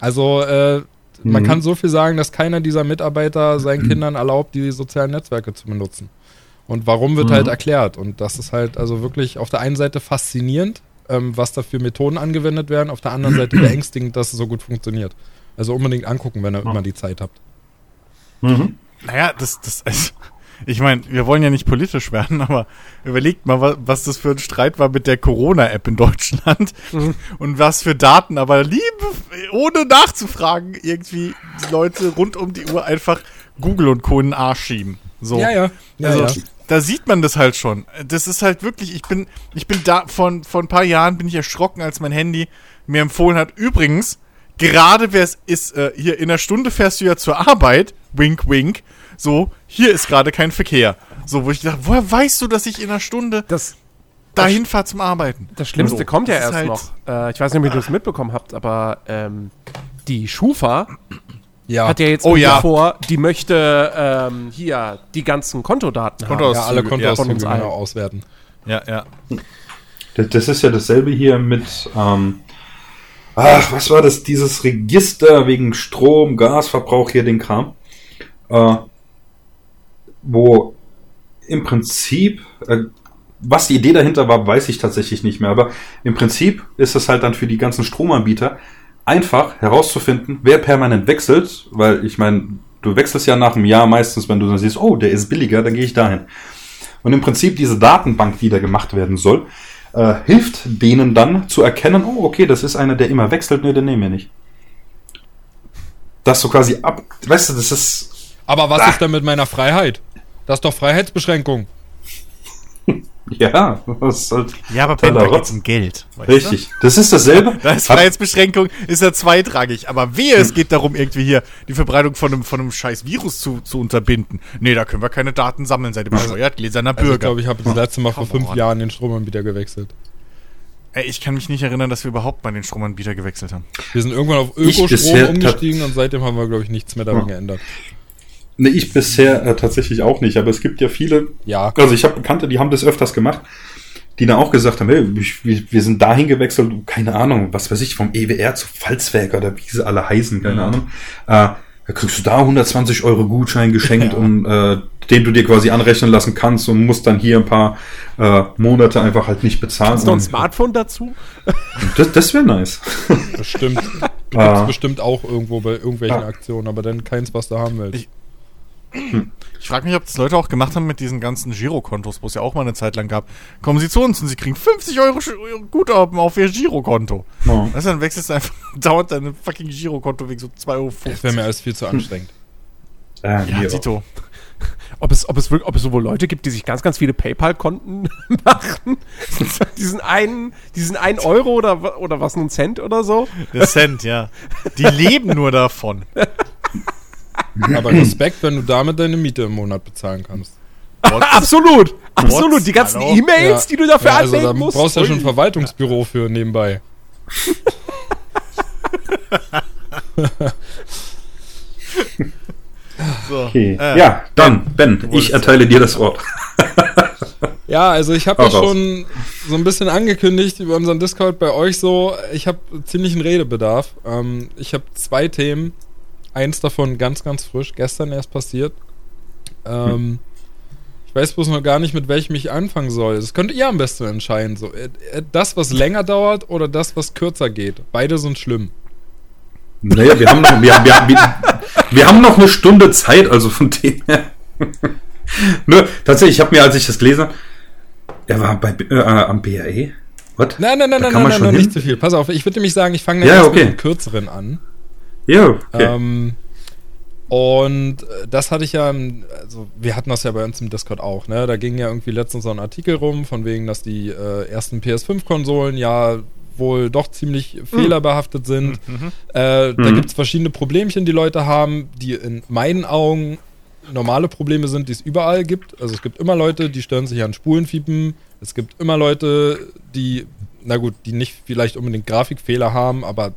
Also, äh, man Mhm. kann so viel sagen, dass keiner dieser Mitarbeiter seinen Kindern erlaubt, die sozialen Netzwerke zu benutzen. Und warum wird Mhm. halt erklärt. Und das ist halt also wirklich auf der einen Seite faszinierend, ähm, was da für Methoden angewendet werden, auf der anderen Seite beängstigend, dass es so gut funktioniert. Also unbedingt angucken, wenn ihr Ja. immer die Zeit habt. Mhm. Naja, das, das, also, ich meine, wir wollen ja nicht politisch werden, aber überlegt mal, was, was das für ein Streit war mit der Corona-App in Deutschland und was für Daten, aber liebe, ohne nachzufragen, irgendwie die Leute rund um die Uhr einfach Google und Co. in den Arsch schieben. So. Ja, ja. ja, also, ja. Da sieht man das halt schon. Das ist halt wirklich, ich bin, ich bin da, von, von ein paar Jahren bin ich erschrocken, als mein Handy mir empfohlen hat, übrigens, gerade wer es ist, äh, hier in einer Stunde fährst du ja zur Arbeit, wink, wink, so, hier ist gerade kein Verkehr. So, wo ich dachte, woher weißt du, dass ich in einer Stunde Das, dahin fahre zum Arbeiten? das Schlimmste So, kommt ja erst halt- noch. Äh, ich weiß nicht, ob ihr das mitbekommen habt, aber ähm, die Schufa ja. hat ja jetzt Oh ja. vor, die möchte ähm, hier die ganzen Kontodaten haben. Kontoauszüge, ja, alle ja, Kontoauszüge von uns allen. genau auswerten. Ja, ja. Das, das ist ja dasselbe hier mit, ähm, ach, was war das? Dieses Register wegen Strom, Gasverbrauch hier, den Kram. Äh, wo im Prinzip, äh, was die Idee dahinter war, weiß ich tatsächlich nicht mehr. Aber im Prinzip ist es halt dann für die ganzen Stromanbieter einfach herauszufinden, wer permanent wechselt, weil ich meine, du wechselst ja nach einem Jahr meistens, wenn du dann siehst, oh, der ist billiger, dann gehe ich dahin. Und im Prinzip diese Datenbank, die da gemacht werden soll, äh, hilft denen dann zu erkennen, oh, okay, das ist einer, der immer wechselt, nee, den nehmen wir nicht. Das so quasi ab, weißt du, das ist, Aber was Ah. ist denn mit meiner Freiheit? Das ist doch Freiheitsbeschränkung. ja, das ist halt Ja, aber Ben, totaler da geht's Rotz. um Geld. weißt Richtig. Das ist dasselbe. Du? Da ist Freiheitsbeschränkung, ist ja zweitrangig. Aber wehe, es geht darum, irgendwie hier die Verbreitung von einem, von einem scheiß Virus zu, zu unterbinden. Nee, da können wir keine Daten sammeln, seid ihr bescheuert, gläserner Also ich Bürger. glaube, ich habe das letzte Mal vor fünf on. Jahren den Stromanbieter gewechselt. Ey, ich kann mich nicht erinnern, dass wir überhaupt mal den Stromanbieter gewechselt haben. Wir sind irgendwann auf Ich Ökostrom umgestiegen und seitdem haben wir, glaube ich, nichts mehr daran Ja. geändert. Nee, ich bisher äh, tatsächlich auch nicht, aber es gibt ja viele, Ja. also ich habe Bekannte, die haben das öfters gemacht, die dann auch gesagt haben, hey, ich- wir, wir sind dahin gewechselt, keine Ahnung, was weiß ich, vom EWR zu Pfalzwerk oder wie sie alle heißen, keine Ahnung. Äh, da kriegst du da 120 Euro Gutschein geschenkt, um, äh, den du dir quasi anrechnen lassen kannst und musst dann hier ein paar äh, Monate einfach halt nicht bezahlen. Ist noch ein Smartphone dazu? Das, das wäre nice. Bestimmt. Du Ah. gibt's bestimmt auch irgendwo bei irgendwelchen Ja. Aktionen, aber dann keins, was du haben willst. Ich- Ich frage mich, ob das Leute auch gemacht haben mit diesen ganzen Girokontos, wo es ja auch mal eine Zeit lang gab. Kommen Sie zu uns und Sie kriegen 50 Euro Guthaben auf Ihr Girokonto. Ja. Also dann wechselst du einfach dauernd dein fucking Girokonto wegen so 2,50 Euro. Das wäre mir alles viel zu anstrengend. Äh, Ja, nee, Tito. Ob es, ob, es wirklich, ob es sowohl Leute gibt, die sich ganz, ganz viele PayPal-Konten machen? diesen einen, diesen einen Euro oder, oder was, einen Cent oder so? Der Cent, ja. Die leben nur davon. Aber Respekt, wenn du damit deine Miete im Monat bezahlen kannst. Absolut, absolut. Die ganzen Hallo? E-Mails, die du dafür ja, also da anlegen musst. brauchst du ja schon ein. Verwaltungsbüro für nebenbei. So. Okay. Äh, ja, dann, Ben, ich erteile dir das Wort. Ja, also ich habe ja schon so ein bisschen angekündigt über unseren Discord bei euch so, ich habe ziemlichen Redebedarf. Ähm, ich habe zwei Themen. Eins davon ganz, ganz frisch, gestern erst passiert. Ähm, Ich weiß bloß noch gar nicht, mit welchem ich anfangen soll. Das könnt ihr am besten entscheiden. So. Äh, äh, Das, was länger dauert oder das, was kürzer geht. Beide sind schlimm. Naja, wir haben noch, wir, wir, wir, wir haben noch eine Stunde Zeit, also von dem her. ne, tatsächlich, ich habe mir, als ich das gelesen er war bei, äh, am BAE. What? Nein, nein, nein, Da nein, nein, nein, nicht zu viel. Pass auf, ich würde nämlich sagen, ich fange Ja, okay. mit dem kürzeren an. Ja, okay. Ähm, und äh, das hatte ich ja, im- also wir hatten das ja bei uns im Discord auch, ne? Da ging ja irgendwie letztens so ein Artikel rum, von wegen, dass die äh, ersten PS5-Konsolen ja wohl doch ziemlich fehlerbehaftet sind. Äh, Da Mhm. gibt es verschiedene Problemchen, die Leute haben, die in meinen Augen normale Probleme sind, die es überall gibt. Also es gibt immer Leute, die stören sich an Spulenfiepen. Es gibt immer Leute, die, na gut, die nicht vielleicht unbedingt Grafikfehler haben, aber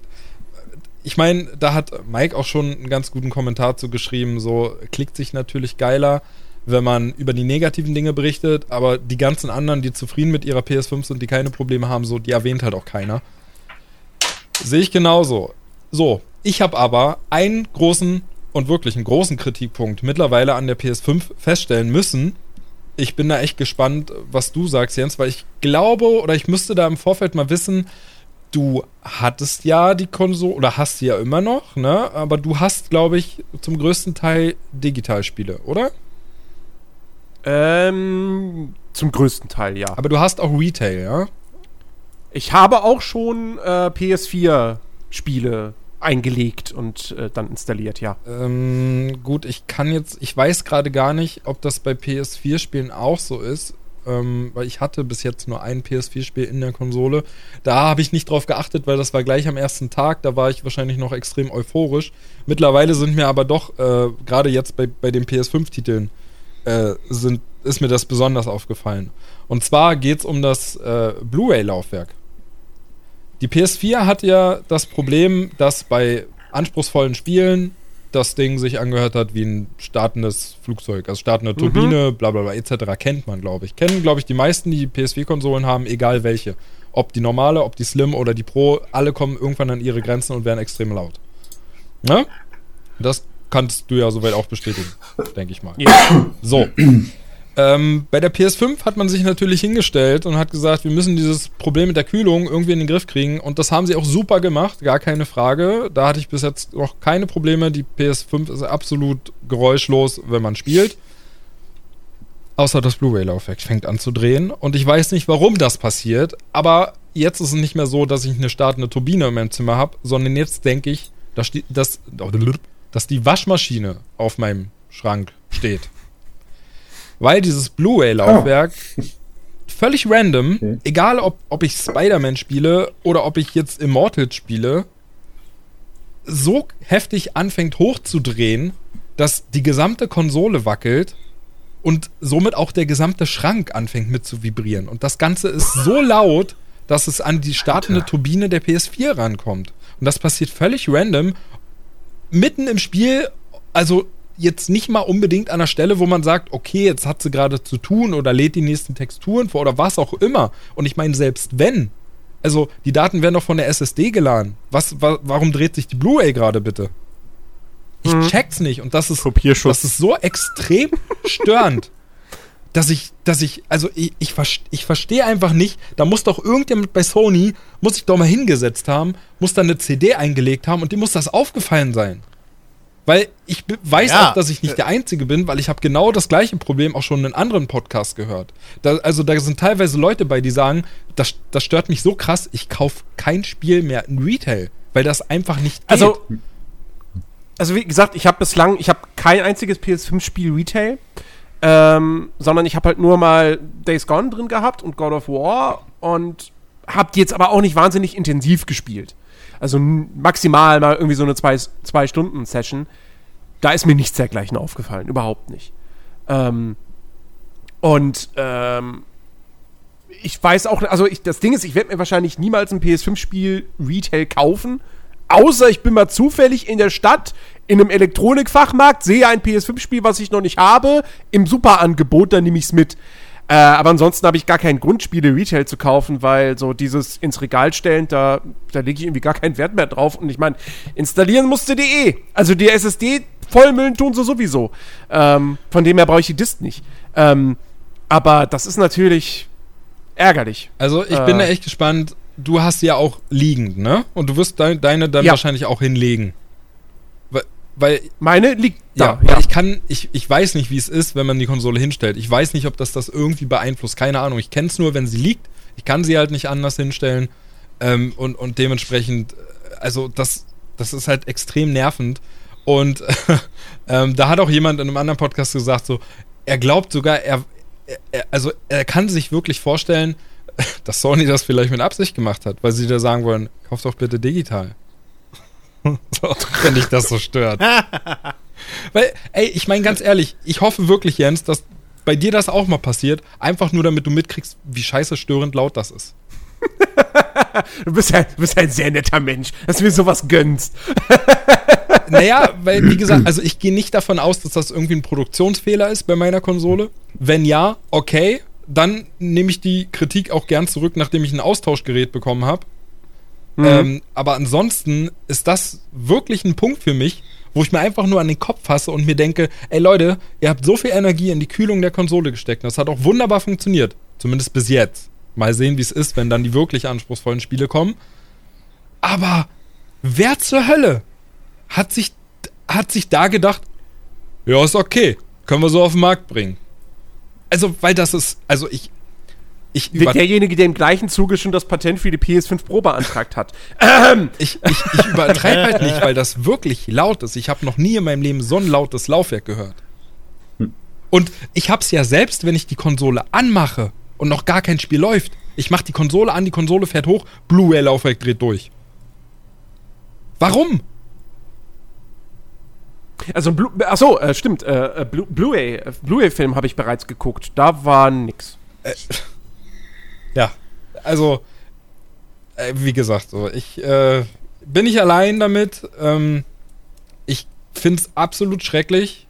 ich meine, da hat Mike auch schon einen ganz guten Kommentar zu geschrieben. So klickt sich natürlich geiler, wenn man über die negativen Dinge berichtet, aber die ganzen anderen, die zufrieden mit ihrer PS5 sind, die keine Probleme haben, so, die erwähnt halt auch keiner. Sehe ich genauso. So, ich habe aber einen großen und wirklich einen großen Kritikpunkt mittlerweile an der PS5 feststellen müssen. Ich bin da echt gespannt, was du sagst, Jens, weil ich glaube oder ich müsste da im Vorfeld mal wissen, du hattest ja die Konsole oder hast sie ja immer noch, ne? Aber du hast, glaube ich, zum größten Teil Digitalspiele, oder? Ähm, zum größten Teil, ja. Aber du hast auch Retail, ja? Ich habe auch schon äh, PS4-Spiele eingelegt und äh, dann installiert, ja. Ähm, gut, ich kann jetzt, ich weiß gerade gar nicht, ob das bei PS4-Spielen auch so ist, ähm, weil ich hatte bis jetzt nur ein PS4-Spiel in der Konsole. Da habe ich nicht drauf geachtet, weil das war gleich am ersten Tag, da war ich wahrscheinlich noch extrem euphorisch. Mittlerweile sind mir aber doch, äh, gerade jetzt bei, bei den PS5-Titeln, äh, ist mir das besonders aufgefallen. Und zwar geht es um das äh, Blu-ray-Laufwerk. Die PS4 hat ja das Problem, dass bei anspruchsvollen Spielen das Ding sich angehört hat wie ein startendes Flugzeug, also startende Turbine, bla bla bla etc. Kennt man, glaube ich. Kennen, glaube ich, die meisten, die PS4-Konsolen haben, egal welche. Ob die normale, ob die Slim oder die Pro, alle kommen irgendwann an ihre Grenzen und werden extrem laut. Ne? Das kannst du ja soweit auch bestätigen, denke ich mal. So. Ähm, bei der PS5 hat man sich natürlich hingestellt und hat gesagt, wir müssen dieses Problem mit der Kühlung irgendwie in den Griff kriegen. Und das haben sie auch super gemacht, gar keine Frage. Da hatte ich bis jetzt noch keine Probleme. Die PS5 ist absolut geräuschlos, wenn man spielt. Außer das Blu-ray-Laufwerk fängt an zu drehen. Und ich weiß nicht, warum das passiert. Aber jetzt ist es nicht mehr so, dass ich eine startende Turbine in meinem Zimmer habe, sondern jetzt denke ich, dass die, dass, dass die Waschmaschine auf meinem Schrank steht. Weil dieses Blu-ray-Laufwerk völlig random, Okay. egal ob, ob ich Spider-Man spiele oder ob ich jetzt Immortals spiele, so heftig anfängt hochzudrehen, dass die gesamte Konsole wackelt und somit auch der gesamte Schrank anfängt mit zu vibrieren. Und das Ganze ist so laut, dass es an die startende Alter. Turbine der PS4 rankommt. Und das passiert völlig random, mitten im Spiel, also jetzt nicht mal unbedingt an der Stelle, wo man sagt, okay, jetzt hat sie gerade zu tun oder lädt die nächsten Texturen vor oder was auch immer. Und ich meine, selbst wenn, also die Daten werden doch von der SSD geladen. Was, wa warum dreht sich die Blu-ray gerade bitte? Ich Mhm. check's nicht und das ist das ist so extrem störend, dass ich, dass ich, also ich, ich, ich verstehe einfach nicht, da muss doch irgendjemand bei Sony, muss sich doch mal hingesetzt haben, muss da eine CD eingelegt haben und dem muss das aufgefallen sein. Weil ich weiß Ja, auch, dass ich nicht der Einzige bin, weil ich habe genau das gleiche Problem auch schon in anderen Podcasts gehört. Da, also da sind teilweise Leute bei, die sagen, das, das stört mich so krass, ich kaufe kein Spiel mehr in Retail, weil das einfach nicht geht. Also, also wie gesagt, ich habe bislang, ich habe kein einziges PS5-Spiel Retail, ähm, sondern ich habe halt nur mal Days Gone drin gehabt und God of War und habe die jetzt aber auch nicht wahnsinnig intensiv gespielt. Also maximal mal irgendwie so eine zwei, zwei Stunden Session. Da ist mir nichts dergleichen aufgefallen, überhaupt nicht. Ähm, und ähm, ich weiß auch, also ich, das Ding ist, ich werde mir wahrscheinlich niemals ein PS5-Spiel Retail kaufen, außer ich bin mal zufällig in der Stadt in einem Elektronikfachmarkt, sehe ein PS5-Spiel, was ich noch nicht habe, im Superangebot, dann nehme ich es mit. Äh, aber ansonsten habe ich gar keinen Grund, Spiele Retail zu kaufen, weil so dieses ins Regal stellen, da, da lege ich irgendwie gar keinen Wert mehr drauf. Und ich meine, installieren musste die eh. Also die SSD vollmüllen tun sie sowieso. Ähm, von dem her brauche ich die Disk nicht. Ähm, aber das ist natürlich ärgerlich. Also ich bin da echt gespannt. Du hast ja auch liegend, ne? Und du wirst dein, deine dann Ja. wahrscheinlich auch hinlegen. Weil, weil Meine liegt ja, da. weil ich kann, ich, ich weiß nicht, wie es ist, wenn man die Konsole hinstellt. Ich weiß nicht, ob das das irgendwie beeinflusst. Keine Ahnung. Ich kenne es nur, wenn sie liegt. Ich kann sie halt nicht anders hinstellen. Ähm, und, und dementsprechend, äh, also das, das ist halt extrem nervend. Und ähm, da hat auch jemand in einem anderen Podcast gesagt, so, er glaubt sogar, er, er, also er kann sich wirklich vorstellen, dass Sony das vielleicht mit Absicht gemacht hat, weil sie da sagen wollen, kauf doch bitte digital. so, wenn dich das so stört. weil, ey, ich meine ganz ehrlich, ich hoffe wirklich, Jens, dass bei dir das auch mal passiert, einfach nur damit du mitkriegst, wie scheiße störend laut das ist. Du bist, ja, du bist ein sehr netter Mensch, dass du mir sowas gönnst. Naja, weil, wie gesagt, also ich gehe nicht davon aus, dass das irgendwie ein Produktionsfehler ist bei meiner Konsole. Wenn ja, okay, dann nehme ich die Kritik auch gern zurück, nachdem ich ein Austauschgerät bekommen habe. Ähm, aber ansonsten ist das wirklich ein Punkt für mich, wo ich mir einfach nur an den Kopf fasse und mir denke, ey Leute, ihr habt so viel Energie in die Kühlung der Konsole gesteckt. und Das hat auch wunderbar funktioniert. Zumindest bis jetzt. Mal sehen, wie es ist, wenn dann die wirklich anspruchsvollen Spiele kommen. Aber wer zur Hölle hat sich, hat sich da gedacht, ja, ist okay, können wir so auf den Markt bringen. Also, weil das ist, also ich, ich, derjenige, der im gleichen Zuge schon das Patent für die PS5 Pro beantragt hat. ich, ich, ich übertreibe halt nicht, weil das wirklich laut ist. Ich habe noch nie in meinem Leben so ein lautes Laufwerk gehört. Und ich hab's ja selbst, wenn ich die Konsole anmache und noch gar kein Spiel läuft. Ich mach die Konsole an, die Konsole fährt hoch, Blu-ray-Laufwerk dreht durch. Warum? Also, Blu achso, äh, stimmt, äh, äh, Blu- Blu-ray, äh, Blu-ray-Film habe ich bereits geguckt. Da war nix. Ja, also, äh, wie gesagt, so, ich äh, bin nicht allein damit. Ähm, ich finde es absolut schrecklich.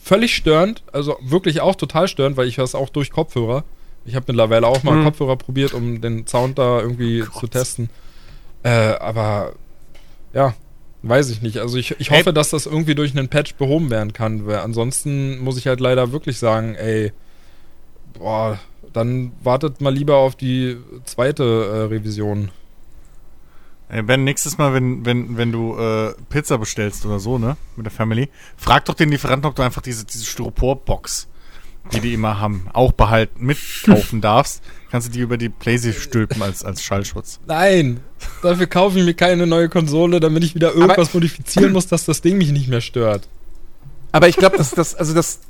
Völlig störend, also wirklich auch total störend, weil ich höre es auch durch Kopfhörer. Ich habe mittlerweile auch mal Mhm. Kopfhörer probiert, um den Sound da irgendwie zu testen. Äh, aber ja, weiß ich nicht. Also ich, ich Ey. hoffe, dass das irgendwie durch einen Patch behoben werden kann, weil ansonsten muss ich halt leider wirklich sagen, ey, boah, dann wartet mal lieber auf die zweite äh, Revision. Ey, Ben, nächstes Mal, wenn, wenn, wenn du äh, Pizza bestellst oder so, ne, mit der Family, frag doch den Lieferanten, ob du einfach diese, diese Styroporbox, die die immer haben, auch behalten, mitkaufen darfst. Kannst du die über die Playsee stülpen als, als Schallschutz. Nein, dafür kaufe ich mir keine neue Konsole, damit ich wieder irgendwas modifizieren muss, dass das Ding mich nicht mehr stört. Aber ich glaube, dass das, also das,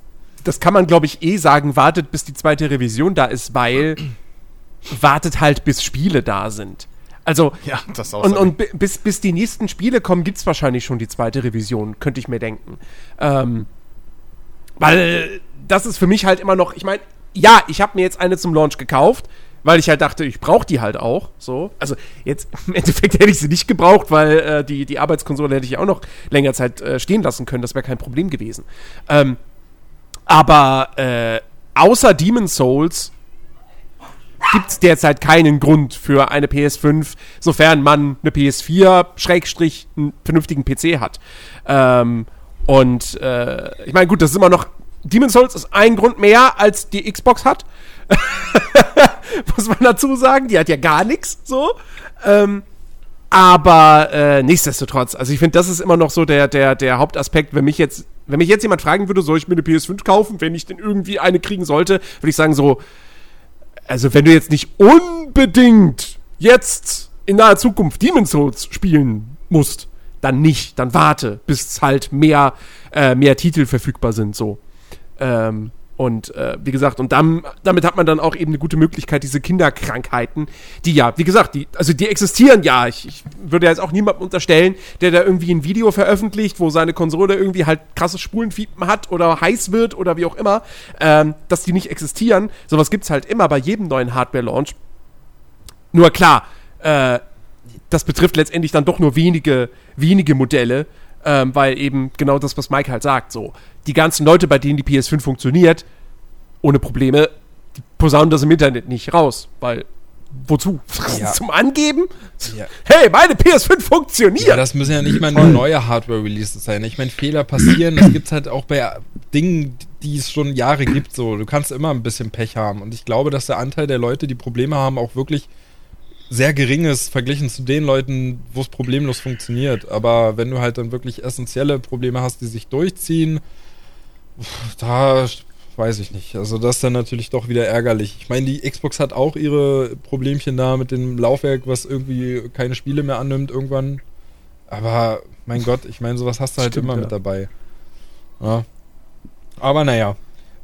das kann man, glaube ich, eh sagen, wartet, bis die zweite Revision da ist, weil wartet halt, bis Spiele da sind. Also, Ja, das auch. und, und bi- bis, bis die nächsten Spiele kommen, gibt's wahrscheinlich schon die zweite Revision, könnte ich mir denken. Ähm, weil das ist für mich halt immer noch, ich meine, ja, ich habe mir jetzt eine zum Launch gekauft, weil ich halt dachte, ich brauche die halt auch. So, also jetzt im Endeffekt hätte ich sie nicht gebraucht, weil äh, die, die Arbeitskonsole hätte ich auch noch länger Zeit äh, stehen lassen können. Das wäre kein Problem gewesen. Ähm, aber äh, außer Demon's Souls gibt es derzeit keinen Grund für eine PS5, sofern man eine PS4 Schrägstrich einen vernünftigen PC hat. Ähm, und äh, ich meine, gut, das ist immer noch. Demon's Souls ist ein Grund mehr, als die Xbox hat. Muss man dazu sagen. Die hat ja gar nichts so. Ähm, aber äh, nichtsdestotrotz, also ich finde, das ist immer noch so der, der, der Hauptaspekt. Wenn mich jetzt, wenn mich jetzt jemand fragen würde, soll ich mir eine PS5 kaufen, wenn ich denn irgendwie eine kriegen sollte, würde ich sagen so, also wenn du jetzt nicht unbedingt jetzt in naher Zukunft Demon's Souls spielen musst, dann nicht, dann warte, bis halt mehr, äh, mehr Titel verfügbar sind, so. Ähm, Und äh, wie gesagt, und dann, damit hat man dann auch eben eine gute Möglichkeit, diese Kinderkrankheiten, die ja, wie gesagt, die, also die existieren ja. Ich, ich würde jetzt auch niemandem unterstellen, der da irgendwie ein Video veröffentlicht, wo seine Konsole irgendwie halt krasses Spulenfiepen hat oder heiß wird oder wie auch immer, ähm, dass die nicht existieren. Sowas gibt's halt immer bei jedem neuen Hardware-Launch. Nur klar, äh, das betrifft letztendlich dann doch nur wenige, wenige Modelle, ähm, weil eben genau das, was Mike halt sagt, so, die ganzen Leute, bei denen die PS5 funktioniert, ohne Probleme, die posaunen das im Internet nicht raus, weil wozu? Ja. Zum Angeben? Ja. Hey, meine PS5 funktioniert! Ja, das müssen ja nicht mal nur neue Hardware-Releases sein. Ich meine, Fehler passieren, das gibt's halt auch bei Dingen, die es schon Jahre gibt. So, du kannst immer ein bisschen Pech haben. Und ich glaube, dass der Anteil der Leute, die Probleme haben, auch wirklich sehr gering ist, verglichen zu den Leuten, wo es problemlos funktioniert. Aber wenn du halt dann wirklich essentielle Probleme hast, die sich durchziehen, da weiß ich nicht. Also das ist dann natürlich doch wieder ärgerlich. Ich meine, die Xbox hat auch ihre Problemchen da mit dem Laufwerk, was irgendwie keine Spiele mehr annimmt irgendwann. Aber mein Gott, ich meine, sowas hast du halt Stimmt, immer ja. mit dabei. Ja. Aber naja.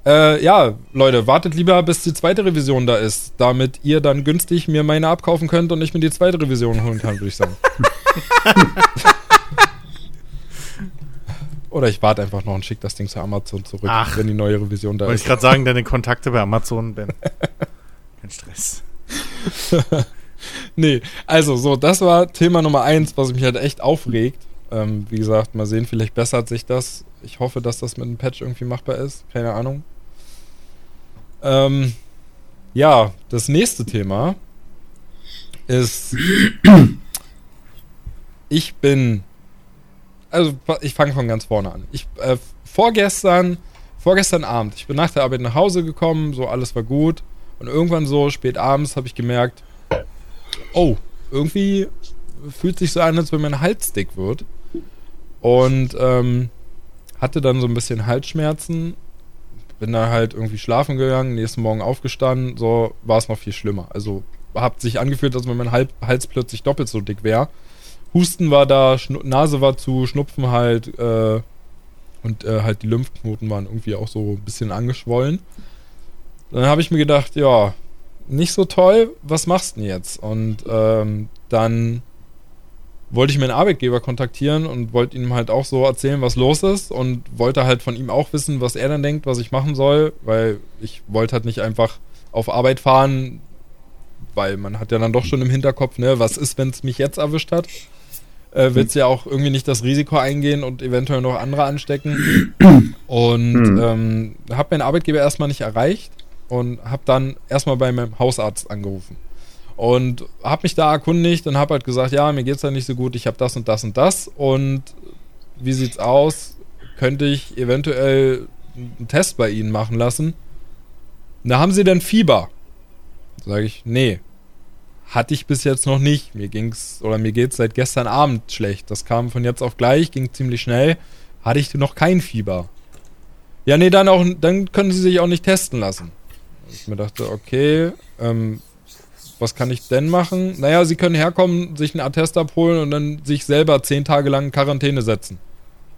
Äh, ja, Leute, wartet lieber, bis die zweite Revision da ist, damit ihr dann günstig mir meine abkaufen könnt und ich mir die zweite Revision holen kann, würde ich sagen. Oder ich warte einfach noch und schicke das Ding zu Amazon zurück, Ach. wenn die neue Revision da Wollte ich ist. gerade sagen, deine Kontakte bei Amazon, Ben. Kein Stress. Nee, also so, das war Thema Nummer eins, was mich halt echt aufregt. Ähm, wie gesagt, mal sehen, vielleicht bessert sich das. Ich hoffe, dass das mit einem Patch irgendwie machbar ist. Keine Ahnung. Ähm, ja, das nächste Thema ist. ich bin. Also, ich fange von ganz vorne an. Ich, äh, vorgestern, vorgestern Abend, ich bin nach der Arbeit nach Hause gekommen, so alles war gut. Und irgendwann so spät abends habe ich gemerkt, oh, irgendwie fühlt sich so an, als wenn mein Hals dick wird. Und ähm, hatte dann so ein bisschen Halsschmerzen. Bin da halt irgendwie schlafen gegangen, nächsten Morgen aufgestanden, so war es noch viel schlimmer. Also hat sich angefühlt, als wenn mein Hal- Hals plötzlich doppelt so dick wäre. Husten war da, Schnu Nase war zu, Schnupfen halt äh, und äh, halt die Lymphknoten waren irgendwie auch so ein bisschen angeschwollen. Dann habe ich mir gedacht, ja, nicht so toll, was machst du denn jetzt? Und ähm, dann wollte ich meinen Arbeitgeber kontaktieren und wollte ihm halt auch so erzählen, was los ist und wollte halt von ihm auch wissen, was er dann denkt, was ich machen soll, weil ich wollte halt nicht einfach auf Arbeit fahren, weil man hat ja dann doch schon im Hinterkopf, ne, was ist, wenn es mich jetzt erwischt hat? Äh, willst ja auch irgendwie nicht das Risiko eingehen und eventuell noch andere anstecken. Und Hm. ähm, habe meinen Arbeitgeber erstmal nicht erreicht und habe dann erstmal bei meinem Hausarzt angerufen. Und habe mich da erkundigt und habe halt gesagt, ja, mir geht's da nicht so gut, ich habe das und das und das. Und wie sieht's aus? Könnte ich eventuell einen Test bei Ihnen machen lassen? Na, haben Sie denn Fieber? Sage ich, nee. Hatte ich bis jetzt noch nicht. Mir ging's oder mir geht's seit gestern Abend schlecht. Das kam von jetzt auf gleich, ging ziemlich schnell. Hatte ich noch kein Fieber. Ja, nee, dann auch, dann können Sie sich auch nicht testen lassen. Ich mir dachte, okay, ähm, was kann ich denn machen? Naja, Sie können herkommen, sich einen Attest abholen und dann sich selber zehn Tage lang in Quarantäne setzen.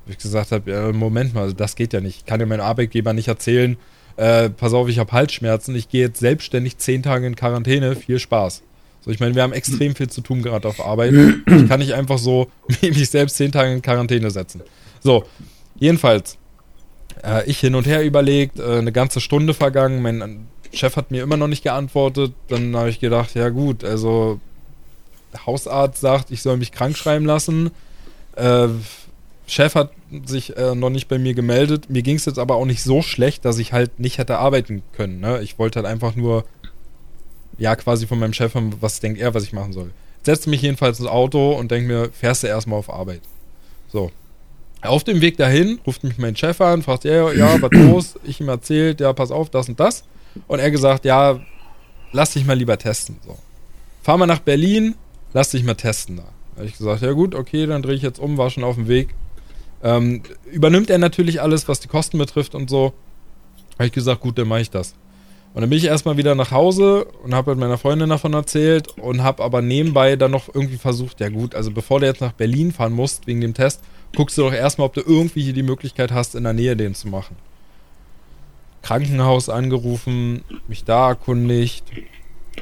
Wo ich gesagt habe, ja, Moment mal, das geht ja nicht. Ich kann ja meinem Arbeitgeber nicht erzählen, äh, pass auf, ich habe Halsschmerzen, ich gehe jetzt selbstständig zehn Tage in Quarantäne, viel Spaß. So, ich meine, wir haben extrem viel zu tun gerade auf Arbeit. Ich kann nicht einfach so mich selbst zehn Tage in Quarantäne setzen. So, jedenfalls, äh, ich hin und her überlegt, äh, eine ganze Stunde vergangen, mein Chef hat mir immer noch nicht geantwortet. Dann habe ich gedacht, ja gut, also Hausarzt sagt, ich soll mich krank schreiben lassen. Äh, Chef hat sich äh, noch nicht bei mir gemeldet. Mir ging es jetzt aber auch nicht so schlecht, dass ich halt nicht hätte arbeiten können. Ne? Ich wollte halt einfach nur, ja, quasi von meinem Chef was denkt er, was ich machen soll. Setze mich jedenfalls ins Auto und denke mir, fährst du erstmal auf Arbeit. So. Auf dem Weg dahin ruft mich mein Chef an, fragt, ja, ja, was los? Ich ihm erzählt, ja, pass auf, das und das. Und er gesagt, ja, lass dich mal lieber testen. So. Fahr mal nach Berlin, lass dich mal testen da. Habe ich gesagt, ja gut, okay, dann drehe ich jetzt um, war schon auf dem Weg. Ähm, übernimmt er natürlich alles, was die Kosten betrifft und so. Habe ich gesagt, gut, dann mache ich das. Und dann bin ich erstmal wieder nach Hause und habe halt meiner Freundin davon erzählt und habe aber nebenbei dann noch irgendwie versucht, ja gut, also bevor du jetzt nach Berlin fahren musst wegen dem Test, guckst du doch erstmal, ob du irgendwie hier die Möglichkeit hast, in der Nähe den zu machen. Krankenhaus angerufen, mich da erkundigt.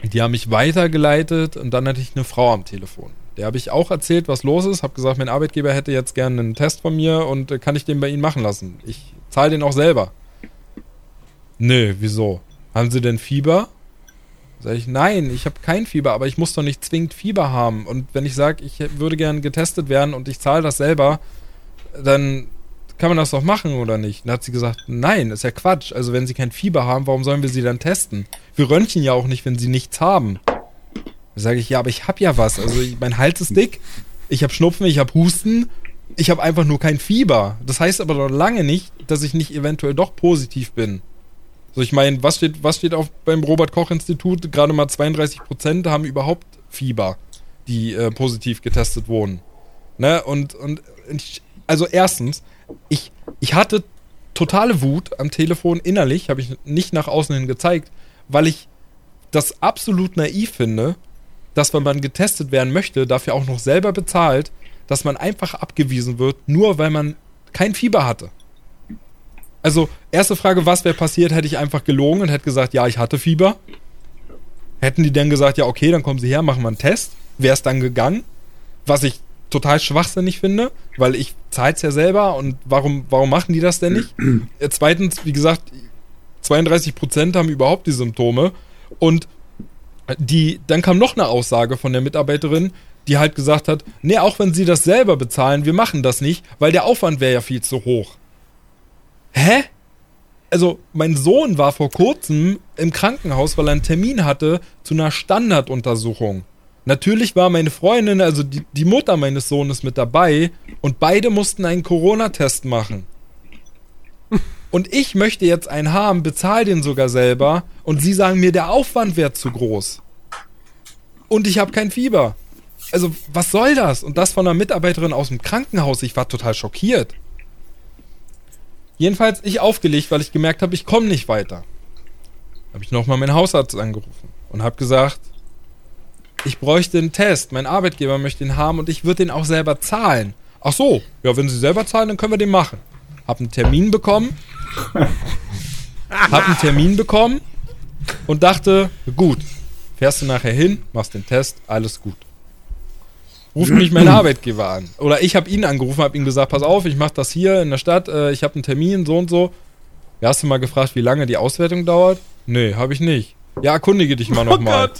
Die haben mich weitergeleitet und dann hatte ich eine Frau am Telefon. Der habe ich auch erzählt, was los ist. Habe gesagt, mein Arbeitgeber hätte jetzt gerne einen Test von mir und äh, kann ich den bei Ihnen machen lassen. Ich zahle den auch selber. Nö, wieso? Haben Sie denn Fieber? Sag ich, nein, ich habe kein Fieber, aber ich muss doch nicht zwingend Fieber haben. Und wenn ich sage, ich würde gern getestet werden und ich zahle das selber, dann kann man das doch machen oder nicht? Dann hat sie gesagt, nein, ist ja Quatsch. Also wenn sie kein Fieber haben, warum sollen wir sie dann testen? Wir röntgen ja auch nicht, wenn sie nichts haben. Da sage ich, ja, aber ich habe ja was. Also ich, mein Hals ist dick, ich habe Schnupfen, ich habe Husten, ich habe einfach nur kein Fieber. Das heißt aber noch lange nicht, dass ich nicht eventuell doch positiv bin. So, ich meine, was steht, was steht auf beim Robert-Koch-Institut? Gerade mal 32 Prozent haben überhaupt Fieber, die äh, positiv getestet wurden. Ne? Und, und ich, also erstens, ich, ich hatte totale Wut am Telefon innerlich, habe ich nicht nach außen hin gezeigt, weil ich das absolut naiv finde, dass wenn man getestet werden möchte, dafür auch noch selber bezahlt, dass man einfach abgewiesen wird, nur weil man kein Fieber hatte. Also, erste Frage, was wäre passiert, hätte ich einfach gelogen und hätte gesagt, ja, ich hatte Fieber. Hätten die dann gesagt, ja, okay, dann kommen sie her, machen wir einen Test. Wäre es dann gegangen? Was ich total schwachsinnig finde, weil ich zahle es ja selber und warum, warum machen die das denn nicht? Äh, Zweitens, wie gesagt, 32% haben überhaupt die Symptome und die, dann kam noch eine Aussage von der Mitarbeiterin, die halt gesagt hat, nee, auch wenn sie das selber bezahlen, wir machen das nicht, weil der Aufwand wäre ja viel zu hoch. Hä? Also, mein Sohn war vor kurzem im Krankenhaus, weil er einen Termin hatte zu einer Standarduntersuchung. Natürlich war meine Freundin, also die, die Mutter meines Sohnes mit dabei und beide mussten einen Corona-Test machen. Und ich möchte jetzt einen haben, bezahle den sogar selber und sie sagen mir, der Aufwand wäre zu groß. Und ich habe kein Fieber. Also, was soll das? Und das von einer Mitarbeiterin aus dem Krankenhaus. Ich war total schockiert. Jedenfalls ich aufgelegt, weil ich gemerkt habe, ich komme nicht weiter. Habe ich nochmal meinen Hausarzt angerufen und habe gesagt, ich bräuchte einen Test. Mein Arbeitgeber möchte ihn haben und ich würde den auch selber zahlen. Ach so, ja, wenn Sie selber zahlen, dann können wir den machen. Hab einen Termin bekommen. hab einen Termin bekommen und dachte, gut, fährst du nachher hin, machst den Test, alles gut. Ruft mich mein Arbeitgeber an. Oder ich habe ihn angerufen, habe ihm gesagt, pass auf, ich mache das hier in der Stadt, äh, ich habe einen Termin, so und so. Ja, hast du mal gefragt, wie lange die Auswertung dauert? Nee, habe ich nicht. Ja, erkundige dich mal nochmal.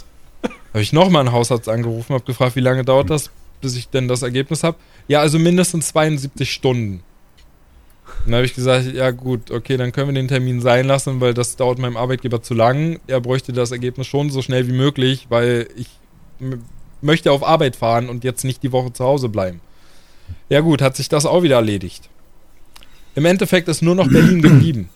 Habe ich nochmal einen Hausarzt angerufen, habe gefragt, wie lange dauert das, bis ich denn das Ergebnis habe. Ja, also mindestens 72 Stunden. Dann habe ich gesagt, ja gut, okay, dann können wir den Termin sein lassen, weil das dauert meinem Arbeitgeber zu lang. Er bräuchte das Ergebnis schon so schnell wie möglich, weil ich möchte auf Arbeit fahren und jetzt nicht die Woche zu Hause bleiben. Ja gut, hat sich das auch wieder erledigt. Im Endeffekt ist nur noch Berlin geblieben.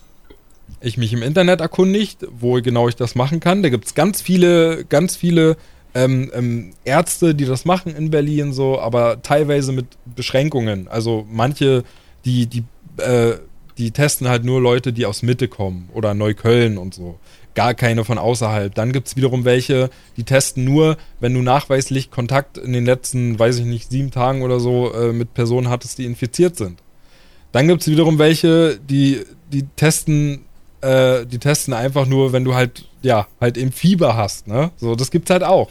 Ich mich im Internet erkundigt, wo genau ich das machen kann. Da gibt es ganz viele, ganz viele ähm, ähm, Ärzte, die das machen in Berlin so, aber teilweise mit Beschränkungen. Also manche, die, die, äh, die testen halt nur Leute, die aus Mitte kommen oder Neukölln und so. Gar keine von außerhalb. Dann gibt es wiederum welche, die testen nur, wenn du nachweislich Kontakt in den letzten, weiß ich nicht, sieben Tagen oder so äh, mit Personen hattest, die infiziert sind. Dann gibt es wiederum welche, die, die testen, äh, die testen einfach nur, wenn du halt, ja, halt im Fieber hast, ne? So, das gibt's halt auch.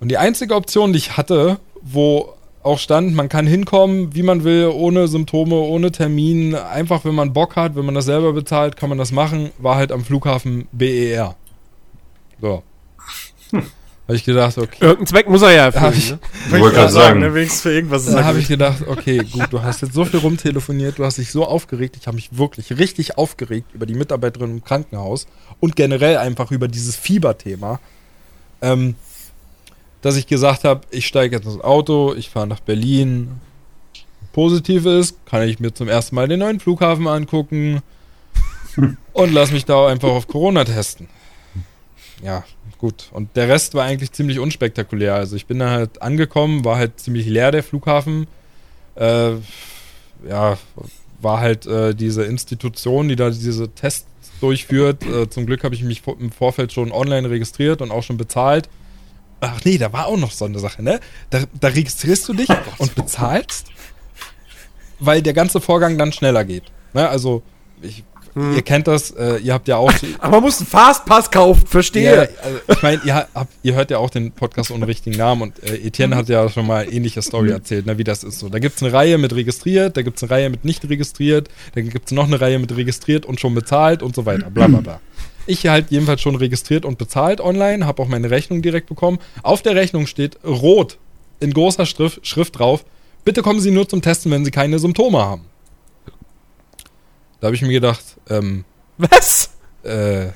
Und die einzige Option, die ich hatte, wo auch stand, man kann hinkommen, wie man will, ohne Symptome, ohne Termin, einfach wenn man Bock hat, wenn man das selber bezahlt, kann man das machen, war halt am Flughafen BER. So. Habe ich gedacht, okay. Irgendeinen Zweck muss er ja erfüllen. Ich- ne? Ich wollte gerade sagen. ne, wenigstens für irgendwas ist Da habe gut. ich gedacht, okay, gut, du hast jetzt so viel rumtelefoniert, du hast dich so aufgeregt, ich habe mich wirklich richtig aufgeregt über die Mitarbeiterin im Krankenhaus und generell einfach über dieses Fieberthema, ähm, dass ich gesagt habe, ich steige jetzt ins Auto, ich fahre nach Berlin. Positiv ist, kann ich mir zum ersten Mal den neuen Flughafen angucken und lass mich da einfach auf Corona testen. Ja, gut. Und der Rest war eigentlich ziemlich unspektakulär. Also ich bin da halt angekommen, war halt ziemlich leer der Flughafen. Äh, ja, war halt äh, diese Institution, die da diese Tests durchführt. Äh, zum Glück habe ich mich im Vorfeld schon online registriert und auch schon bezahlt. Ach nee, da war auch noch so eine Sache, ne? Da, da registrierst du dich und bezahlst, weil der ganze Vorgang dann schneller geht. Ne? Also ich, ihr kennt das, äh, ihr habt ja auch. Aber man muss einen Fastpass kaufen, verstehe. Ja, also, ich meine, ihr, habt- ihr hört ja auch den Podcast ohne richtigen Namen und äh, Etienne hat ja schon mal ähnliche Story erzählt, ne, wie das ist so. Da gibt es eine Reihe mit registriert, da gibt es eine Reihe mit nicht registriert, dann gibt es noch eine Reihe mit registriert und schon bezahlt und so weiter, bla bla bla. Ich halt jedenfalls schon registriert und bezahlt online, habe auch meine Rechnung direkt bekommen. Auf der Rechnung steht rot in großer Schrift, Schrift drauf, bitte kommen Sie nur zum Testen, wenn Sie keine Symptome haben. Da habe ich mir gedacht, ähm, Was? äh,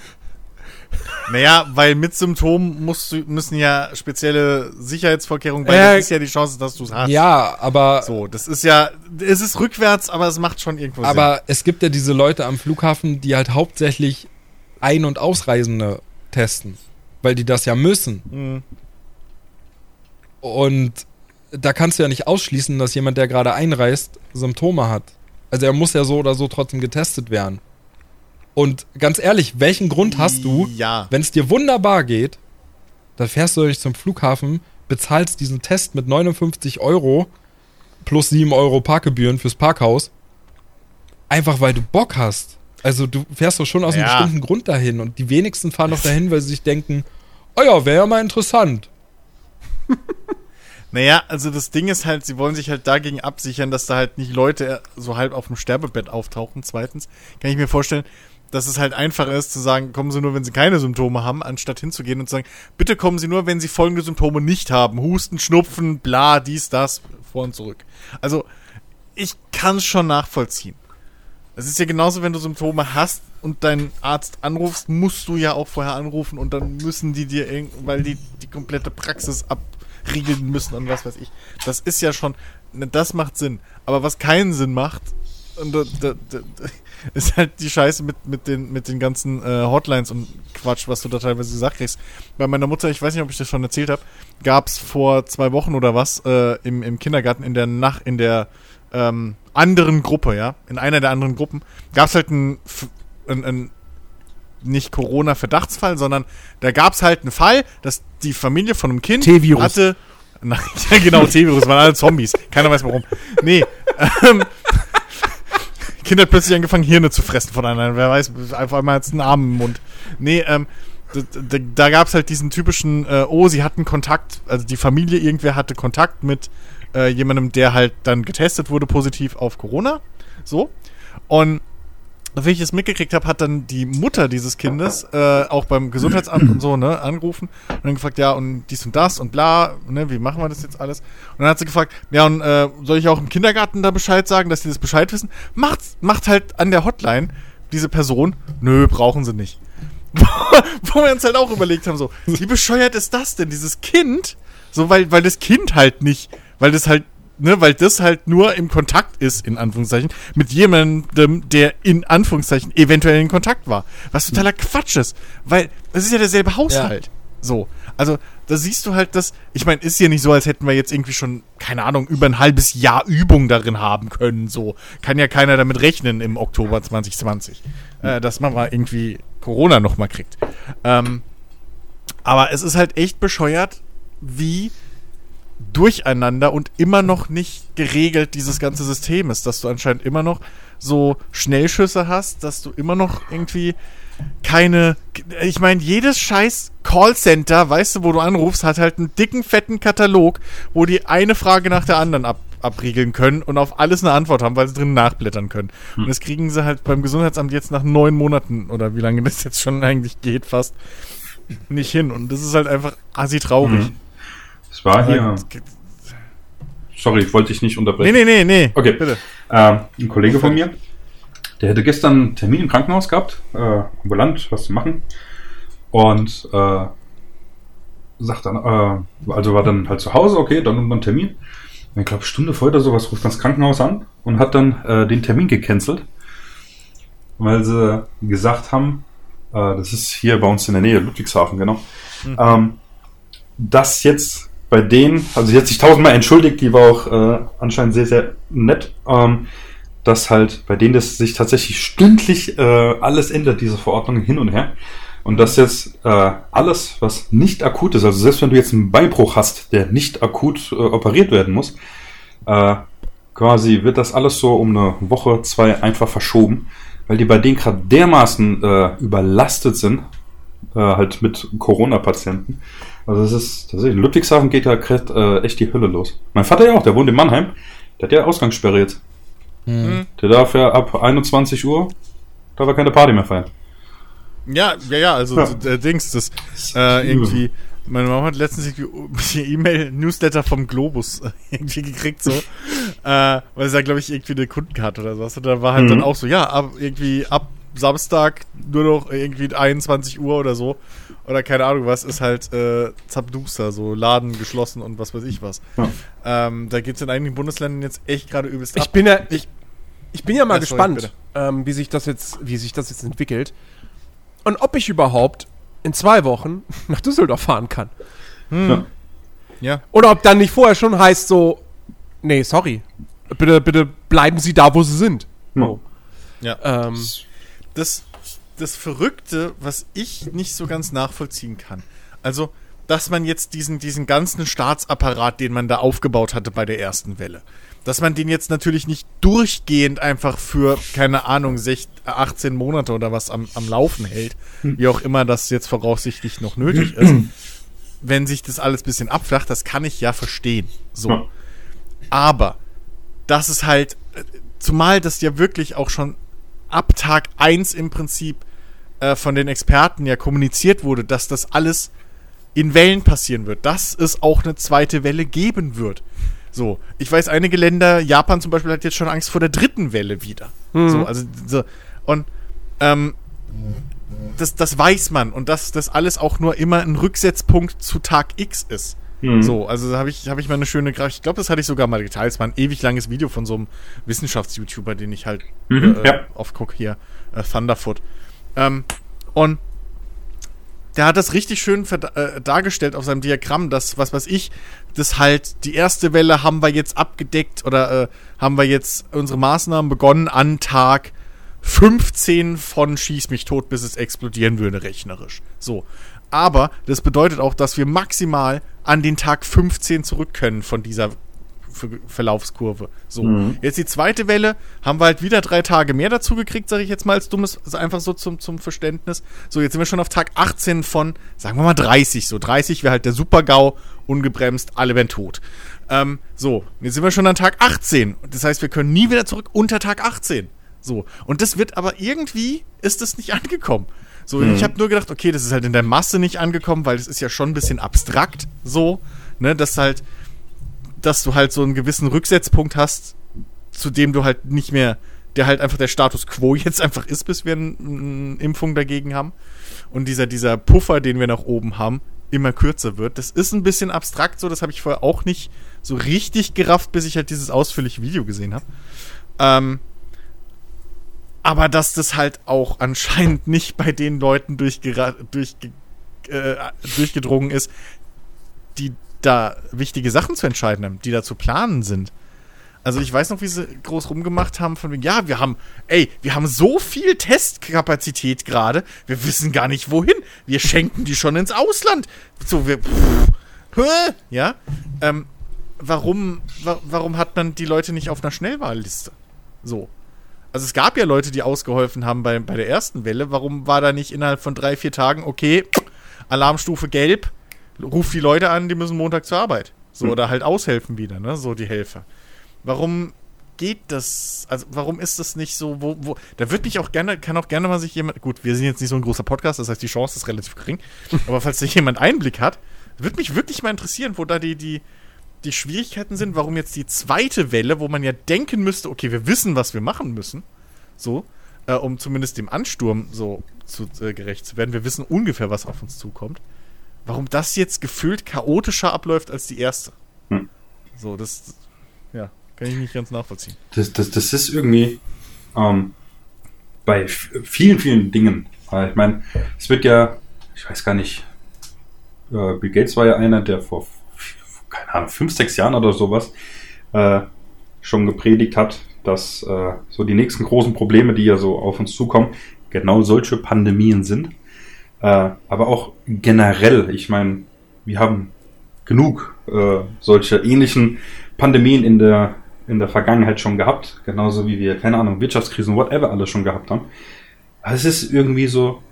Naja, weil mit Symptomen musst du, müssen ja spezielle Sicherheitsvorkehrungen bei. Ja. das ist ja die Chance, dass du es hast. ja, aber So, das ist ja, es ist rückwärts, aber es macht schon irgendwo Aber es gibt ja diese Leute am Flughafen, die halt hauptsächlich Ein- und Ausreisende testen, weil die das ja müssen. Mhm. Und da kannst du ja nicht ausschließen, dass jemand, der gerade einreist, Symptome hat. Also er muss ja so oder so trotzdem getestet werden. Und ganz ehrlich, welchen Grund hast du, Ja. wenn es dir wunderbar geht, dann fährst du durch zum Flughafen, bezahlst diesen Test mit 59 Euro plus 7 Euro Parkgebühren fürs Parkhaus, einfach weil du Bock hast. Also du fährst doch schon aus einem Ja. bestimmten Grund dahin und die wenigsten fahren doch dahin, weil sie sich denken, oh ja, wäre ja mal interessant. Naja, also das Ding ist halt, sie wollen sich halt dagegen absichern, dass da halt nicht Leute so halb auf dem Sterbebett auftauchen. Zweitens kann ich mir vorstellen, dass es halt einfacher ist zu sagen, kommen Sie nur, wenn Sie keine Symptome haben, anstatt hinzugehen und zu sagen, bitte kommen Sie nur, wenn Sie folgende Symptome nicht haben. Husten, Schnupfen, bla, dies, das, vor und zurück. Also, ich kann es schon nachvollziehen. Es ist ja genauso, wenn du Symptome hast und deinen Arzt anrufst, musst du ja auch vorher anrufen und dann müssen die dir irgend, weil die die komplette Praxis abriegeln müssen und was weiß ich. Das ist ja schon, ne, das macht Sinn. Aber was keinen Sinn macht, da, da, da, ist halt die Scheiße mit, mit, den, mit den ganzen äh, Hotlines und Quatsch, was du da teilweise gesagt kriegst. Bei meiner Mutter, ich weiß nicht, ob ich das schon erzählt habe, gab es vor zwei Wochen oder was äh, im, im Kindergarten in der Nacht, in der ähm, anderen Gruppe, ja, in einer der anderen Gruppen, gab es halt einen, einen, einen nicht Corona-Verdachtsfall, sondern da gab es halt einen Fall, dass die Familie von einem Kind T-Virus. hatte. Nein, ja, genau, T-Virus, waren alle Zombies. Keiner weiß warum. Nee. Ähm, Kind hat plötzlich angefangen, Hirne zu fressen von anderen. Wer weiß, einfach einmal jetzt einen Arm im Mund. Nee, ähm, da, da, da gab es halt diesen typischen, äh, oh, sie hatten Kontakt, also die Familie, irgendwer hatte Kontakt mit äh, jemandem, der halt dann getestet wurde, positiv auf Corona. So. Und wie ich es mitgekriegt habe, hat dann die Mutter dieses Kindes äh, auch beim Gesundheitsamt und so, ne, angerufen und dann gefragt, ja, und dies und das und bla, ne, wie machen wir das jetzt alles? Und dann hat sie gefragt, ja, und äh, soll ich auch im Kindergarten da Bescheid sagen, dass die das Bescheid wissen? Macht, macht halt an der Hotline diese Person, nö, brauchen sie nicht. Wo wir uns halt auch überlegt haben, so, wie bescheuert ist das denn, dieses Kind? So, weil, weil das Kind halt nicht, weil das halt, ne, weil das halt nur im Kontakt ist, in Anführungszeichen, mit jemandem, der in Anführungszeichen eventuell in Kontakt war. Was totaler Quatsch ist, weil es ist ja derselbe Haushalt. So. Also, da siehst du halt, dass, ich meine, ist ja nicht so, als hätten wir jetzt irgendwie schon, keine Ahnung, über ein halbes Jahr Übung darin haben können, so. Kann ja keiner damit rechnen im Oktober 2020, äh, dass man mal irgendwie Corona nochmal kriegt. Ähm, aber es ist halt echt bescheuert, wie durcheinander und immer noch nicht geregelt dieses ganze System ist, dass du anscheinend immer noch so Schnellschüsse hast, dass du immer noch irgendwie keine. Ich meine, jedes scheiß Callcenter, weißt du, wo du anrufst, hat halt einen dicken, fetten Katalog, wo die eine Frage nach der anderen ab, abriegeln können und auf alles eine Antwort haben, weil sie drin nachblättern können. Und das kriegen sie halt beim Gesundheitsamt jetzt nach neun Monaten oder wie lange das jetzt schon eigentlich geht, fast nicht hin. Und das ist halt einfach assi traurig. Mhm. War hier. Sorry, ich wollte dich nicht Nee, unterbrechen. nee, nee, nee. Okay. Bitte. Ähm, ein Kollege von mir, der hätte gestern einen Termin im Krankenhaus gehabt, äh, ambulant, was zu machen. Und äh, sagt dann, äh, also war dann halt zu Hause, okay, dann nimmt man einen Termin. Und ich glaube, Stunde vorher oder sowas ruft das Krankenhaus an und hat dann äh, den Termin gecancelt, weil sie gesagt haben, äh, das ist hier bei uns in der Nähe, Ludwigshafen, genau, ähm, dass jetzt bei denen, also sie hat sich tausendmal entschuldigt, die war auch äh, anscheinend sehr, sehr nett, ähm, dass halt bei denen das sich tatsächlich stündlich äh, alles ändert, diese Verordnungen hin und her. Und dass jetzt äh, alles, was nicht akut ist, also selbst wenn du jetzt einen Beinbruch hast, der nicht akut äh, operiert werden muss, äh, quasi wird das alles so um eine Woche, zwei einfach verschoben, weil die bei denen gerade dermaßen äh, überlastet sind, äh, halt mit Corona-Patienten. Also das ist, das ist, in Ludwigshafen geht da äh, echt die Hölle los. Mein Vater ja auch, der wohnt in Mannheim, der hat ja Ausgangssperre jetzt. Hm. Der darf ja ab 21 Uhr, darf er keine Party mehr feiern. Ja, ja, ja, also Ja. der Dings, das äh, irgendwie. Meine Mama hat letztens irgendwie E-Mail-Newsletter vom Globus äh, irgendwie gekriegt, so. äh, weil sie da, glaube ich, irgendwie eine Kundenkarte oder sowas. Und da war halt Mhm. dann auch so, ja, ab, irgendwie ab Samstag nur noch irgendwie 21 Uhr oder so. Oder keine Ahnung was, ist halt äh, Zapduster, so Laden geschlossen und was weiß ich was. Ja. Ähm, da geht's in einigen Bundesländern jetzt echt gerade übelst Ich ab. bin ja, ich, ich bin ja mal Ja, gespannt, ähm, wie sich das jetzt, wie sich das jetzt entwickelt und ob ich überhaupt in zwei Wochen nach Düsseldorf fahren kann. Hm. Ja. Oder ob dann nicht vorher schon heißt so, nee, sorry, bitte, bitte bleiben Sie da, wo Sie sind. So. Ja. Ähm, das, das Verrückte, was ich nicht so ganz nachvollziehen kann. Also, dass man jetzt diesen, diesen ganzen Staatsapparat, den man da aufgebaut hatte bei der ersten Welle, dass man den jetzt natürlich nicht durchgehend einfach für, keine Ahnung, 16, 18 Monate oder was am, am Laufen hält, wie auch immer das jetzt voraussichtlich noch nötig ist. Wenn sich das alles ein bisschen abflacht, das kann ich ja verstehen. So. Aber das ist halt, äh, zumal das ja wirklich auch schon ab Tag 1 im Prinzip äh, von den Experten ja kommuniziert wurde, dass das alles in Wellen passieren wird, dass es auch eine zweite Welle geben wird. So, ich weiß, einige Länder, Japan zum Beispiel, hat jetzt schon Angst vor der dritten Welle wieder. So, also, so, und ähm, das, das weiß man und dass das alles auch nur immer ein Rücksetzpunkt zu Tag X ist. Mhm. So, also da habe ich, hab ich mal eine schöne Grafik. Ich glaube, das hatte ich sogar mal geteilt. Es war ein ewig langes Video von so einem Wissenschafts-YouTuber, den ich halt Mhm, äh, ja. oft gucke hier, äh, Thunderfoot. Ähm, und der hat das richtig schön äh, dargestellt auf seinem Diagramm, dass, was weiß ich, das halt, die erste Welle haben wir jetzt abgedeckt oder äh, haben wir jetzt unsere Maßnahmen begonnen an Tag 15 von Schieß mich tot, bis es explodieren würde, rechnerisch. So. Aber das bedeutet auch, dass wir maximal an den Tag 15 zurück können von dieser Ver Verlaufskurve. So. Mhm. Jetzt die zweite Welle, haben wir halt wieder drei Tage mehr dazu gekriegt, sage ich jetzt mal als dummes, also einfach so zum, zum Verständnis. So, jetzt sind wir schon auf Tag 18 von, sagen wir mal 30. So, 30 wäre halt der Super-GAU, ungebremst, alle wären tot. Ähm, so, jetzt sind wir schon an Tag 18. Das heißt, wir können nie wieder zurück unter Tag 18. So, und das wird aber irgendwie, ist das nicht angekommen. So, ich habe nur gedacht, okay, das ist halt in der Masse nicht angekommen, weil das ist ja schon ein bisschen abstrakt so, ne, dass halt, dass du halt so einen gewissen Rücksetzpunkt hast, zu dem du halt nicht mehr, der halt einfach der Status quo jetzt einfach ist, bis wir eine Impfung dagegen haben. Und dieser, dieser Puffer, den wir nach oben haben, immer kürzer wird. Das ist ein bisschen abstrakt so, das habe ich vorher auch nicht so richtig gerafft, bis ich halt dieses ausführliche Video gesehen habe. Ähm, aber dass das halt auch anscheinend nicht bei den Leuten durchge äh, durchgedrungen ist, die da wichtige Sachen zu entscheiden haben, die da zu planen sind. Also ich weiß noch, wie sie groß rumgemacht haben von wegen, ja, wir haben, ey, wir haben so viel Testkapazität gerade, wir wissen gar nicht wohin. Wir schenken die schon ins Ausland. So, wir, pff, hä? ja, ähm, warum, wa warum hat man die Leute nicht auf einer Schnellwahlliste? So. Also es gab ja Leute, die ausgeholfen haben bei, bei der ersten Welle. Warum war da nicht innerhalb von drei, vier Tagen, okay, Alarmstufe gelb, ruft die Leute an, die müssen Montag zur Arbeit. So, Hm. oder halt aushelfen wieder, ne? So die Helfer. Warum geht das? Also, warum ist das nicht so, wo, wo, da wird mich auch gerne, kann auch gerne mal sich jemand, gut, wir sind jetzt nicht so ein großer Podcast, das heißt, die Chance ist relativ gering, aber falls da jemand Einblick hat, würde mich wirklich mal interessieren, wo da die, die, die Schwierigkeiten sind, warum jetzt die zweite Welle, wo man ja denken müsste, okay, wir wissen, was wir machen müssen, so, äh, um zumindest dem Ansturm so zu, äh, gerecht zu werden. Wir wissen ungefähr, was auf uns zukommt. Warum das jetzt gefühlt chaotischer abläuft als die erste. Hm. So, das, ja, kann ich nicht ganz nachvollziehen. Das, das, das ist irgendwie ähm, bei vielen, vielen Dingen. Ich meine, es wird ja, ich weiß gar nicht, äh, Bill Gates war ja einer, der vor, keine Ahnung, fünf, sechs Jahren oder sowas äh, schon gepredigt hat, dass äh, so die nächsten großen Probleme, die ja so auf uns zukommen, genau solche Pandemien sind. Äh, aber auch generell, ich meine, wir haben genug äh, solche ähnlichen Pandemien in der in der Vergangenheit schon gehabt, genauso wie wir, keine Ahnung, Wirtschaftskrisen, whatever, alles schon gehabt haben. Es ist irgendwie so,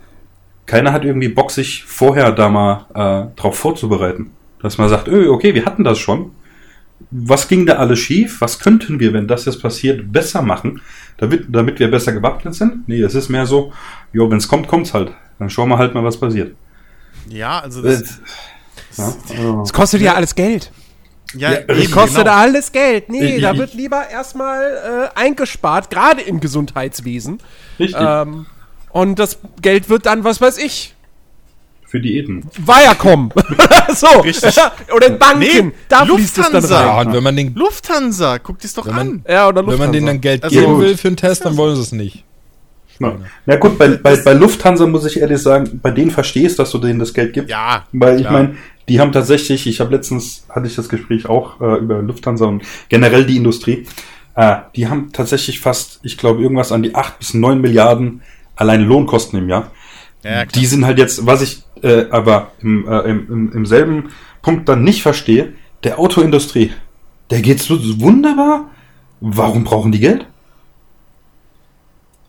keiner hat irgendwie Bock, sich vorher da mal äh, drauf vorzubereiten. Dass man sagt, öh, okay, wir hatten das schon. Was ging da alles schief? Was könnten wir, wenn das jetzt passiert, besser machen, damit, damit wir besser gewappnet sind? Nee, es ist mehr so, jo, wenn es kommt, kommt's halt. Dann schauen wir halt mal, was passiert. Ja, also Äh, das, ja, also, Es kostet ja alles Geld. ja, ja, eben, kostet genau. alles Geld. Nee, Ich- da wird lieber erstmal äh, eingespart, gerade im Gesundheitswesen. richtig, Ähm, und das Geld wird dann, was weiß ich, für Diäten. Viacom. so. Richtig. Oder in Banken. Nee, da fließt es dann Lufthansa. Ja, rein. und wenn man den, Lufthansa, guck dir's doch Wenn man- an. Ja, oder wenn man denen dann Geld Also- geben will für einen Test, dann wollen sie es nicht. Na, na gut, bei, bei, bei Lufthansa muss ich ehrlich sagen, bei denen verstehe ich, dass du denen das Geld gibst. Ja, Weil ich meine, die haben tatsächlich, ich habe letztens, hatte ich das Gespräch auch äh, über Lufthansa und generell die Industrie, äh, die haben tatsächlich fast, ich glaube, irgendwas an die 8 bis 9 Milliarden alleine Lohnkosten im Jahr. Ja, die sind halt jetzt, was ich äh, aber im, äh, im, im, im selben Punkt dann nicht verstehe, der Autoindustrie, der geht's so wunderbar. Warum brauchen die Geld?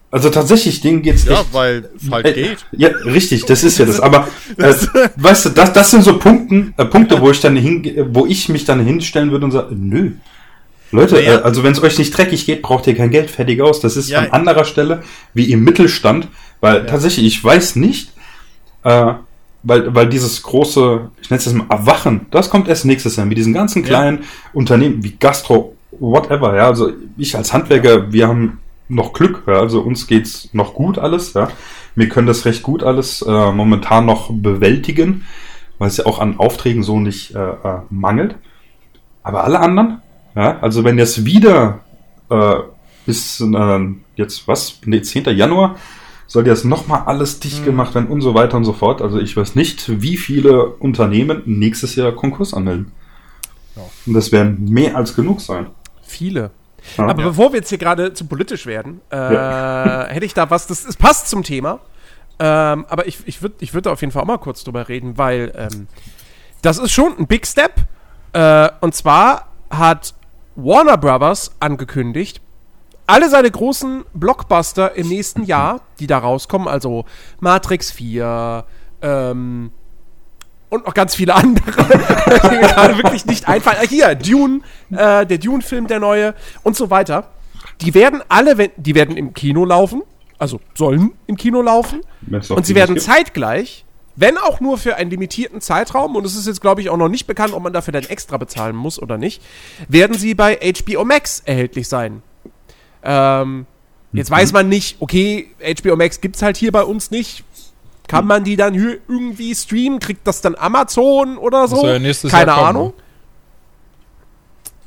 Also tatsächlich, denen geht's ja, echt weil es halt geht. Ja, richtig, das ist ja das. Aber äh, weißt du, das, das sind so Punkten, äh, Punkte, wo ich dann hin, wo ich mich dann hinstellen würde und sage, nö. Leute, Naja. äh, also wenn es euch nicht dreckig geht, braucht ihr kein Geld fertig aus. Das ist Ja. an anderer Stelle wie im Mittelstand, weil tatsächlich, ich weiß nicht, äh, weil, weil dieses große, ich nenne es jetzt mal Erwachen, das kommt erst nächstes Jahr mit diesen ganzen kleinen Unternehmen wie Gastro, whatever, ja. Also ich als Handwerker, wir haben noch Glück, ja, also uns geht's noch gut alles, ja. Wir können das recht gut alles äh, momentan noch bewältigen, weil es ja auch an Aufträgen so nicht äh, äh, mangelt. Aber alle anderen, ja, also wenn jetzt wieder äh, bis äh, jetzt was, nee, 10. Januar soll jetzt nochmal alles dicht gemacht werden und so weiter und so fort. Also ich weiß nicht, wie viele Unternehmen nächstes Jahr Konkurs anmelden. Und das werden mehr als genug sein. Viele. Ja. Aber bevor wir jetzt hier gerade zu politisch werden, äh, hätte ich da was, das, das passt zum Thema. Ähm, aber ich, ich würde ich würd da auf jeden Fall auch mal kurz drüber reden, weil ähm, das ist schon ein Big Step. Äh, und zwar hat Warner Brothers angekündigt, alle seine großen Blockbuster im nächsten Jahr, die da rauskommen, also Matrix 4, ähm, und noch ganz viele andere, die mir gerade wirklich nicht einfallen. Ah, hier, Dune, äh, der Dune-Film, der neue und so weiter. Die werden alle, wenn, die werden im Kino laufen, also sollen im Kino laufen. Und sie werden gibt. zeitgleich, wenn auch nur für einen limitierten Zeitraum, und es ist jetzt, glaube ich, auch noch nicht bekannt, ob man dafür dann extra bezahlen muss oder nicht, werden sie bei HBO Max erhältlich sein. Ähm, jetzt weiß man nicht, okay, HBO Max gibt's halt hier bei uns nicht. Kann man die dann hier irgendwie streamen? Kriegt das dann Amazon oder so? ja nächstes Keine Jahr kommen, Ahnung.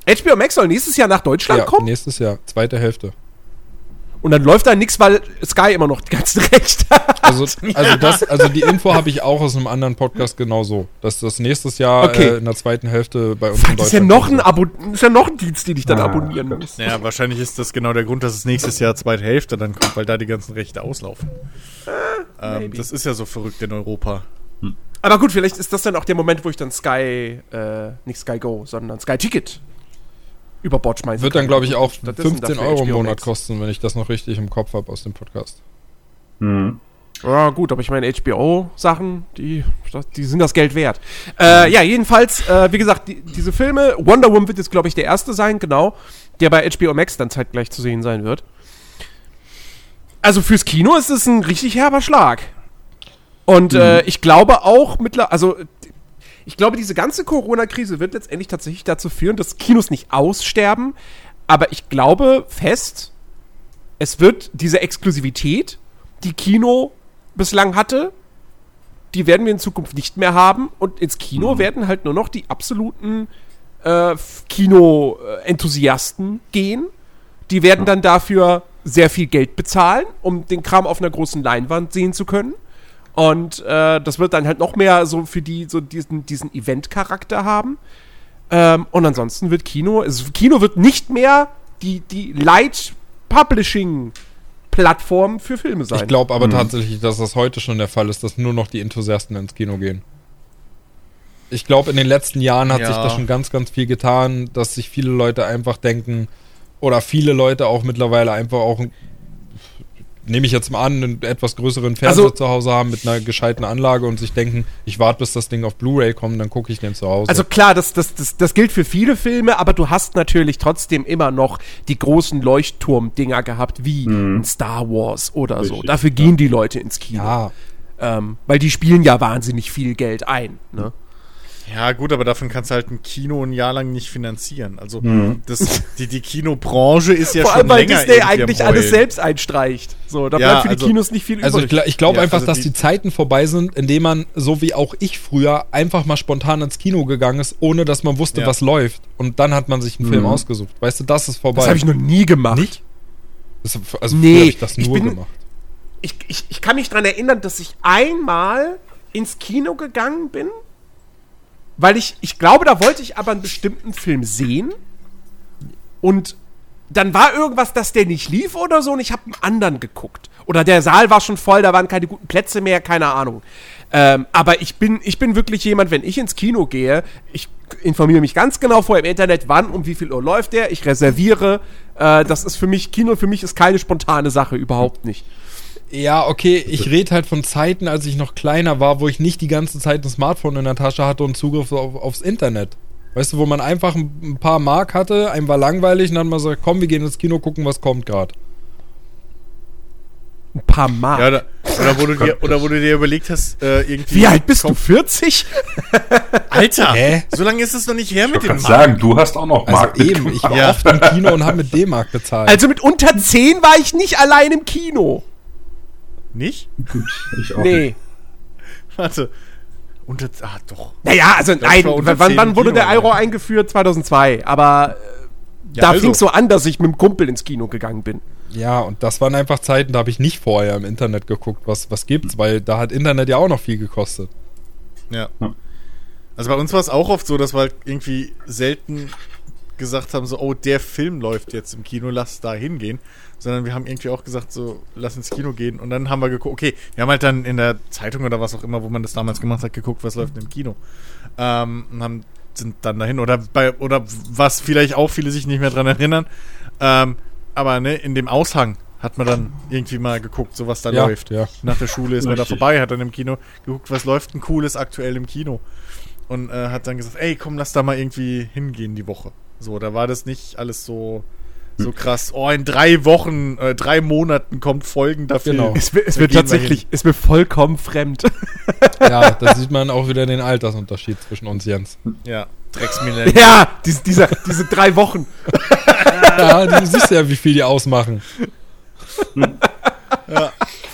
HBO Max soll nächstes Jahr nach Deutschland Ja, kommen nächstes Jahr, zweite Hälfte. Und dann läuft da nichts, weil Sky immer noch die ganzen Rechte hat. Also, also, das, also die Info habe ich auch aus einem anderen Podcast genauso, dass das nächstes Jahr Okay. äh, in der zweiten Hälfte bei uns Fuck, das ist ja Deutschland noch ein. Abo, ist ja noch ein Dienst, den ich dann Ah, abonnieren muss. Ja, wahrscheinlich ist das genau der Grund, dass es nächstes Jahr zweite Hälfte dann kommt, weil da die ganzen Rechte auslaufen. ähm, maybe. das ist ja so verrückt in Europa. Aber gut, vielleicht ist das dann auch der Moment, wo ich dann Sky, äh, nicht Sky Go, sondern Sky Ticket über Bord schmeißen Wird dann, glaube ich, auch Stattdessen 15 dafür Euro im Monat kosten, wenn ich das noch richtig im Kopf habe aus dem Podcast. Mhm. Ja, gut, aber ich meine, HBO-Sachen, die, die sind das Geld wert. Äh, ja, jedenfalls, äh, wie gesagt, die, diese Filme, Wonder Woman wird jetzt, glaube ich, der erste sein, genau, der bei HBO Max dann zeitgleich zu sehen sein wird. Also fürs Kino ist es ein richtig herber Schlag. Und äh, ich glaube auch mittlerweile, also ich glaube, diese ganze Corona-Krise wird letztendlich tatsächlich dazu führen, dass Kinos nicht aussterben. Aber ich glaube fest, es wird diese Exklusivität, die Kino bislang hatte, die werden wir in Zukunft nicht mehr haben. Und ins Kino werden halt nur noch die absoluten äh, Kino-Enthusiasten gehen. Die werden dann dafür sehr viel Geld bezahlen, um den Kram auf einer großen Leinwand sehen zu können. Und äh, das wird dann halt noch mehr so für die so diesen, diesen Event-Charakter haben. Ähm, und ansonsten wird Kino, also Kino wird nicht mehr die, die Light-Publishing-Plattform für Filme sein. Ich glaube aber tatsächlich, dass das heute schon der Fall ist, dass nur noch die Enthusiasten ins Kino gehen. Ich glaube, in den letzten Jahren hat Ja. sich da schon ganz, ganz viel getan, dass sich viele Leute einfach denken, oder viele Leute auch mittlerweile einfach auch, nehme ich jetzt mal an, einen etwas größeren Fernseher Also- zu Hause haben mit einer gescheiten Anlage und sich denken, ich warte, bis das Ding auf Blu-ray kommt, dann gucke ich den zu Hause. Also klar, das, das, das, das gilt für viele Filme, aber du hast natürlich trotzdem immer noch die großen Leuchtturm-Dinger gehabt, wie ein Star Wars oder so. Richtig, Dafür gehen die Leute ins Kino. ja, Ähm, weil die spielen ja wahnsinnig viel Geld ein. Ne? Ja, gut, aber davon kannst du halt ein Kino ein Jahr lang nicht finanzieren. Also Mhm. das, die, die Kinobranche ist ja Vor schon allem, weil länger Disney eigentlich alles selbst einstreicht. So, da Ja, bleibt für die also- Kinos nicht viel Also ich, übrig. gl- ich glaube Ja, einfach, also dass die- die Zeiten vorbei sind, in denen man, so wie auch ich früher, einfach mal spontan ins Kino gegangen ist, ohne dass man wusste, Ja. was läuft. Und dann hat man sich einen Film ausgesucht. Weißt du, das ist vorbei. das habe ich noch nie gemacht. Nicht? Das, also Nee, ich das ich nur bin- gemacht. ich, ich, ich kann mich daran erinnern, dass ich einmal ins Kino gegangen bin, weil ich, ich glaube, da wollte ich aber einen bestimmten Film sehen und dann war irgendwas, dass der nicht lief oder so und ich habe einen anderen geguckt. Oder der Saal war schon voll, da waren keine guten Plätze mehr, keine Ahnung. Ähm, aber ich bin, ich bin wirklich jemand, wenn ich ins Kino gehe, ich informiere mich ganz genau vorher im Internet, wann und wie viel Uhr läuft der, ich reserviere. Äh, das ist für mich, Kino für mich ist keine spontane Sache, überhaupt nicht. Ja, okay, ich rede halt von Zeiten, als ich noch kleiner war, wo ich nicht die ganze Zeit ein Smartphone in der Tasche hatte und Zugriff auf, aufs Internet. Weißt du, wo man einfach ein, paar Mark hatte, einem war langweilig und dann hat man gesagt, komm, wir gehen ins Kino, gucken, was kommt gerade. Ein paar Mal. Ja, oder, oder, wo du dir, oder wo du dir überlegt hast, äh, irgendwie. Wie alt bist du? komm, 40? Alter! Hä? So lange ist es noch nicht her Ich mit dem gerade sagen, du hast auch noch Also Mark eben, ich war Ja. oft im Kino und habe mit D-Mark bezahlt. Also mit unter 10 war ich nicht allein im Kino. Nicht? Ich auch Nee. Warte. Unter. Ah, doch. Naja, also nein, wann, 10 wann wurde der Euro ja. eingeführt? 2002. Aber äh, Ja, da also. fing so an, dass ich mit dem Kumpel ins Kino gegangen bin. Ja, und das waren einfach Zeiten, da habe ich nicht vorher im Internet geguckt, was, was gibt's, weil da hat Internet ja auch noch viel gekostet. Ja. Ja. Also bei uns war es auch oft so, dass wir halt irgendwie selten gesagt haben, so, oh, der Film läuft jetzt im Kino, lass da hingehen. Sondern wir haben irgendwie auch gesagt, so, lass ins Kino gehen. Und dann haben wir geguckt, okay, wir haben halt dann in der Zeitung oder was auch immer, wo man das damals gemacht hat, geguckt, was läuft im Kino. Ähm, und haben, sind dann dahin. Oder bei, oder was vielleicht auch viele sich nicht mehr dran erinnern. Ähm, aber ne, in dem Aushang hat man dann irgendwie mal geguckt, so was da Ja, läuft. ja. Nach der Schule ist man da vorbei, hat dann im Kino geguckt, was läuft denn Cooles aktuell im Kino. Und äh, hat dann gesagt, ey, komm, lass da mal irgendwie hingehen die Woche. So, da war das nicht alles so, so krass. Oh, in drei Wochen, äh, drei Monaten kommt folgender Film. Genau. Es, wird- es wird tatsächlich, ist mir vollkommen fremd. Ja, da sieht man auch wieder den Altersunterschied zwischen uns, Jens. Ja, Drecksmillennium. ja, dies, dieser, diese drei Wochen. Ja, du siehst ja, wie viel die ausmachen.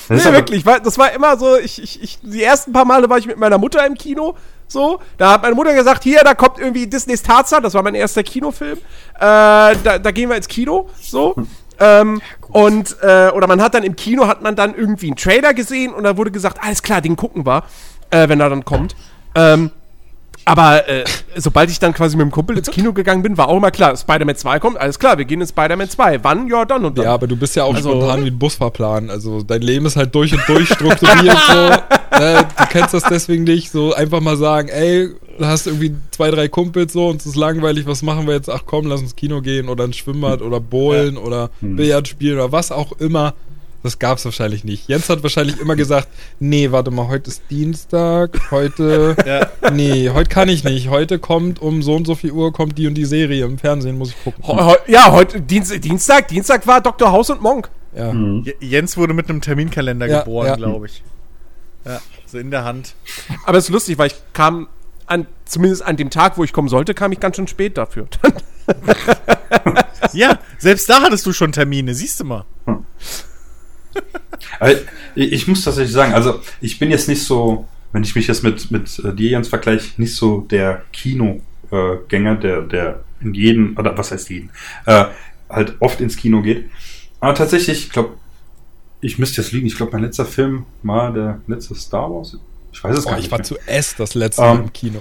Das Nee, wirklich, das war immer so, ich, ich, ich, die ersten paar Male war ich mit meiner Mutter im Kino, so, da hat meine Mutter gesagt, hier, da kommt irgendwie Disneys Tarzan, das war mein erster Kinofilm, äh, da, da gehen wir ins Kino, so, ähm, und, äh, oder man hat dann im Kino, hat man dann irgendwie einen Trailer gesehen und da wurde gesagt, alles klar, den gucken wir, äh, wenn er dann kommt, ähm, aber äh, sobald ich dann quasi mit dem Kumpel ins Kino gegangen bin, war auch immer klar, Spider-Man 2 kommt, alles klar, wir gehen in Spider-Man 2. Wann? Ja, dann und dann. Ja, aber du bist ja auch Also- spontan wie ein Busfahrplan. Also dein Leben ist halt durch und durch strukturiert so. Ne, du kennst das deswegen nicht. So einfach mal sagen, ey, du hast irgendwie zwei, drei Kumpels so und es ist langweilig, was machen wir jetzt? Ach komm, lass ins Kino gehen oder ins Schwimmbad oder bowlen oder Billard spielen oder was auch immer. Das gab's wahrscheinlich nicht. Jens hat wahrscheinlich immer gesagt, nee, warte mal, heute ist Dienstag, heute, Ja. nee, heute kann ich nicht. Heute kommt um so und so viel Uhr kommt die und die Serie im Fernsehen, muss ich gucken. Ja, heute, Dienst, Dienstag, Dienstag war Dr. House und Monk. Ja. J- Jens wurde mit einem Terminkalender Ja, geboren, ja. glaube ich. Ja, so in der Hand. Aber es ist lustig, weil ich kam an, zumindest an dem Tag, wo ich kommen sollte, kam ich ganz schön spät dafür. Ja, selbst da hattest du schon Termine, siehst du mal. Aber ich ich muss tatsächlich sagen, also ich bin jetzt nicht so, wenn ich mich jetzt mit, mit äh, dir, Jens, vergleiche, nicht so der Kinogänger, der, der in jeden, oder was heißt jeden, äh, halt oft ins Kino geht. Aber tatsächlich, ich glaube, ich müsste jetzt liegen, ich glaube, mein letzter Film war der letzte Star Wars. Ich weiß es Oh, gar ich nicht war mehr. zu S das letzte Ähm, Mal im Kino.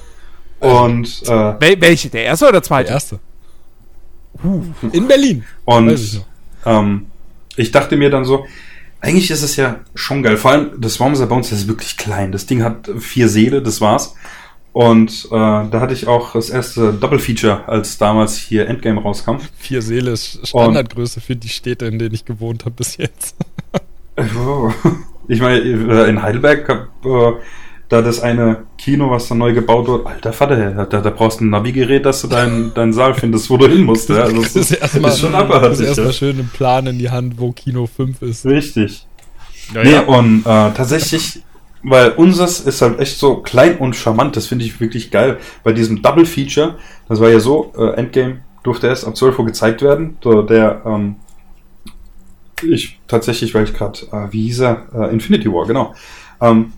Und, äh, Wel welche? Der erste oder der Der zweite? erste. In Berlin. und ich ähm, ich dachte mir dann so, eigentlich ist es ja schon geil. Vor allem das Wormser Bones, das ist wirklich klein. Das Ding hat vier Seele, das war's. Und äh, da hatte ich auch das erste Double Feature, als damals hier Endgame rauskam. Vier Seele ist Standardgröße für die Städte, in denen ich gewohnt habe bis jetzt. Ich meine, äh, in Heidelberg, äh, da das eine Kino, was da neu gebaut wird, alter Vater, da, da brauchst du ein Navigerät, dass du deinen deinen Saal findest, wo du hin musst. Ja. Also das Das ist erstmal ist schon abartig. erstmal Ja. schön einen Plan in die Hand, wo Kino 5 ist. Richtig. Ja, Nee, ja. und äh, tatsächlich, weil unseres ist halt echt so klein und charmant, das finde ich wirklich geil. Bei diesem Double Feature, das war ja so, äh, Endgame durfte erst ab 12 Uhr gezeigt werden. So, der, ähm, ich tatsächlich, weil ich gerade, äh, wie hieß er? Äh, Infinity War, genau. Ähm,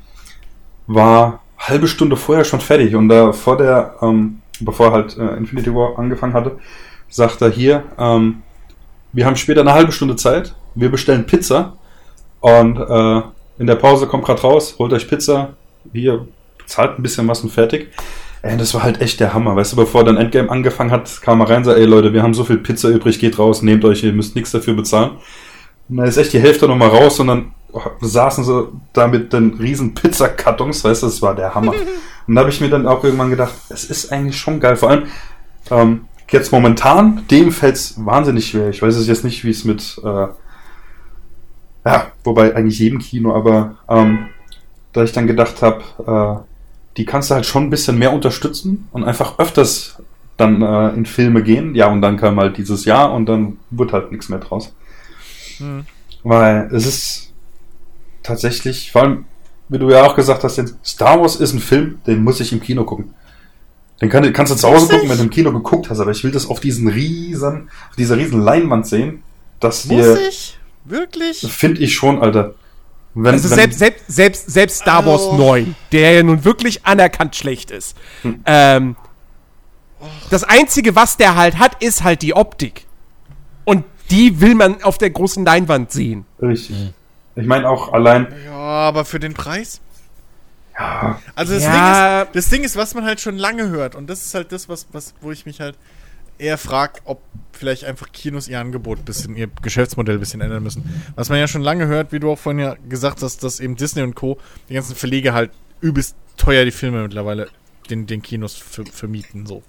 war halbe Stunde vorher schon fertig und da vor der, ähm, bevor halt äh, Infinity War angefangen hatte, sagt er hier, ähm, wir haben später eine halbe Stunde Zeit, wir bestellen Pizza und äh, in der Pause kommt gerade raus, holt euch Pizza, hier zahlt ein bisschen was und fertig. Ey, das war halt echt der Hammer, weißt du, bevor dann Endgame angefangen hat, kam er rein und sagt, ey Leute, wir haben so viel Pizza übrig, geht raus, nehmt euch, ihr müsst nichts dafür bezahlen. Und dann ist echt die Hälfte nochmal raus und dann oh, saßen sie da mit den riesen Pizzakartons, weißt du, das war der Hammer. und da habe ich mir dann auch irgendwann gedacht, es ist eigentlich schon geil, vor allem ähm, jetzt momentan, dem fällt's wahnsinnig schwer. Ich weiß es jetzt nicht, wie es mit, äh, ja, wobei eigentlich jedem Kino, aber ähm, da ich dann gedacht habe, äh, die kannst du halt schon ein bisschen mehr unterstützen und einfach öfters dann äh, in Filme gehen. Ja, und dann kam halt dieses Jahr und dann wird halt nichts mehr draus. Hm. Weil es ist tatsächlich, vor allem, wie du ja auch gesagt hast, jetzt, Star Wars ist ein Film, den muss ich im Kino gucken. Den kann, kannst du zu Hause Muss gucken, wenn du im Kino geguckt hast, aber ich will das auf diesen riesen, auf dieser riesen Leinwand sehen. Das Muss dir, ich? Wirklich? finde ich schon, Alter. Wenn, Also wenn, selbst, selbst, selbst, selbst Star Wars Oh. 9, der ja nun wirklich anerkannt schlecht ist. Hm. Ähm, das Einzige, was der halt hat, ist halt die Optik. Und die will man auf der großen Leinwand sehen. Richtig. Ich meine auch allein, Ja, aber für den Preis? ja, Also das, Ja. Ding ist, das Ding ist, was man halt schon lange hört. Und das ist halt das, was, was, wo ich mich halt eher frage, ob vielleicht einfach Kinos ihr Angebot bisschen, ihr Geschäftsmodell ein bisschen ändern müssen. Was man ja schon lange hört, wie du auch vorhin ja gesagt hast, dass eben Disney und Co. die ganzen Verleger halt übelst teuer die Filme mittlerweile den, den Kinos vermieten, so.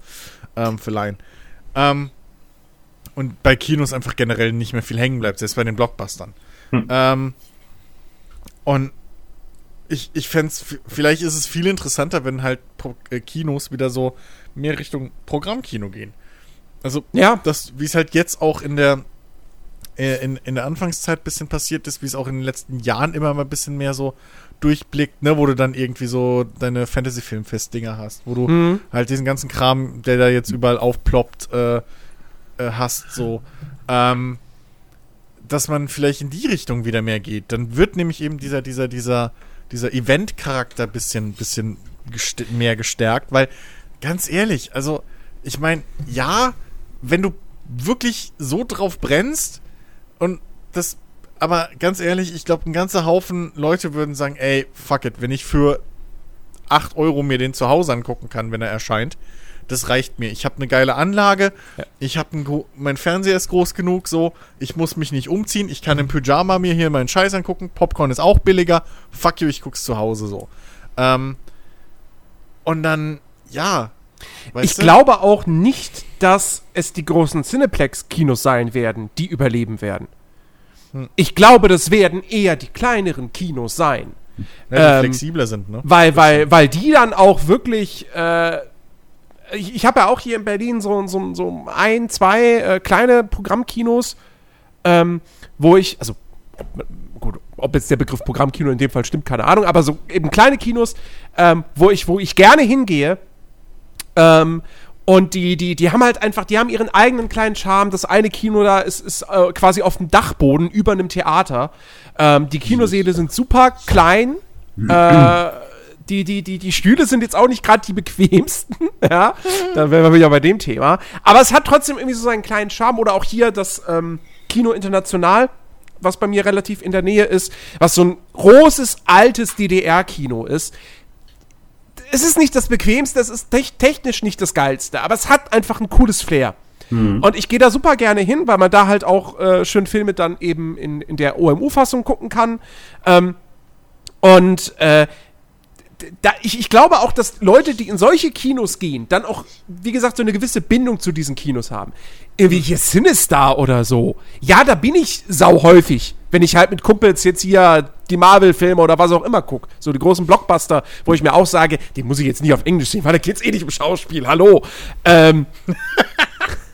Ähm, verleihen. Ähm, und bei Kinos einfach generell nicht mehr viel hängen bleibt, selbst bei den Blockbustern. Hm. Ähm, und ich, ich fände es, vielleicht ist es viel interessanter, wenn halt Pro äh, Kinos wieder so mehr Richtung Programmkino gehen. Also, Ja. das, wie es halt jetzt auch in der, äh, in, in der Anfangszeit ein bisschen passiert ist, wie es auch in den letzten Jahren immer mal ein bisschen mehr so durchblickt, ne, wo du dann irgendwie so deine Fantasy-Filmfest-Dinger hast, wo du Mhm. halt diesen ganzen Kram, der da jetzt überall aufploppt, äh, äh, hast, so. Ähm, dass man vielleicht in die Richtung wieder mehr geht. Dann wird nämlich eben dieser, dieser, dieser, dieser Event-Charakter bisschen, bisschen gest mehr gestärkt, weil, ganz ehrlich, also, ich meine, ja, wenn du wirklich so drauf brennst und das, aber ganz ehrlich, ich glaube, ein ganzer Haufen Leute würden sagen, ey, fuck it, wenn ich für 8 Euro mir den zu Hause angucken kann, wenn er erscheint, das reicht mir. Ich habe eine geile Anlage, ich habe mein Fernseher ist groß genug, so, ich muss mich nicht umziehen, ich kann im Pyjama mir hier meinen Scheiß angucken, Popcorn ist auch billiger, fuck you, ich guck's zu Hause so. Ähm, und dann, ja. Weißt Ich du? glaube auch nicht, dass es die großen Cineplex-Kinos sein werden, die überleben werden. Hm. Ich glaube, das werden eher die kleineren Kinos sein. ja, die ähm, flexibler sind, ne? Weil, weil, weil die dann auch wirklich. Äh, ich ich habe ja auch hier in Berlin so, so, so ein, zwei äh, kleine Programmkinos, ähm, wo ich, also gut, ob jetzt der Begriff Programmkino in dem Fall stimmt, keine Ahnung, aber so eben kleine Kinos, ähm, wo ich, wo ich gerne hingehe. Ähm, und die, die, die haben halt einfach, die haben ihren eigenen kleinen Charme. Das eine Kino da ist, ist äh, quasi auf dem Dachboden über einem Theater. Ähm, die Kinosäle sind super klein. äh, die, die, die, die Stühle sind jetzt auch nicht gerade die bequemsten. ja, dann wären wir wieder bei dem Thema. Aber es hat trotzdem irgendwie so seinen kleinen Charme. Oder auch hier das ähm, Kino International, was bei mir relativ in der Nähe ist, was so ein großes, altes DDR-Kino ist es ist nicht das bequemste, es ist tech- technisch nicht das geilste, aber es hat einfach ein cooles Flair. Und ich gehe da super gerne hin, weil man da halt auch äh, schön Filme dann eben in, in der OMU-Fassung gucken kann. Ähm, und äh, da, ich, ich glaube auch, dass Leute, die in solche Kinos gehen, dann auch, wie gesagt, so eine gewisse Bindung zu diesen Kinos haben. Irgendwie hier Sinistar oder so. Ja, da bin ich sau häufig, wenn ich halt mit Kumpels jetzt hier die Marvel-Filme oder was auch immer gucke. So die großen Blockbuster, wo ich mir auch sage, den muss ich jetzt nicht auf Englisch sehen, weil da geht's eh nicht um Schauspiel. Hallo. Ähm,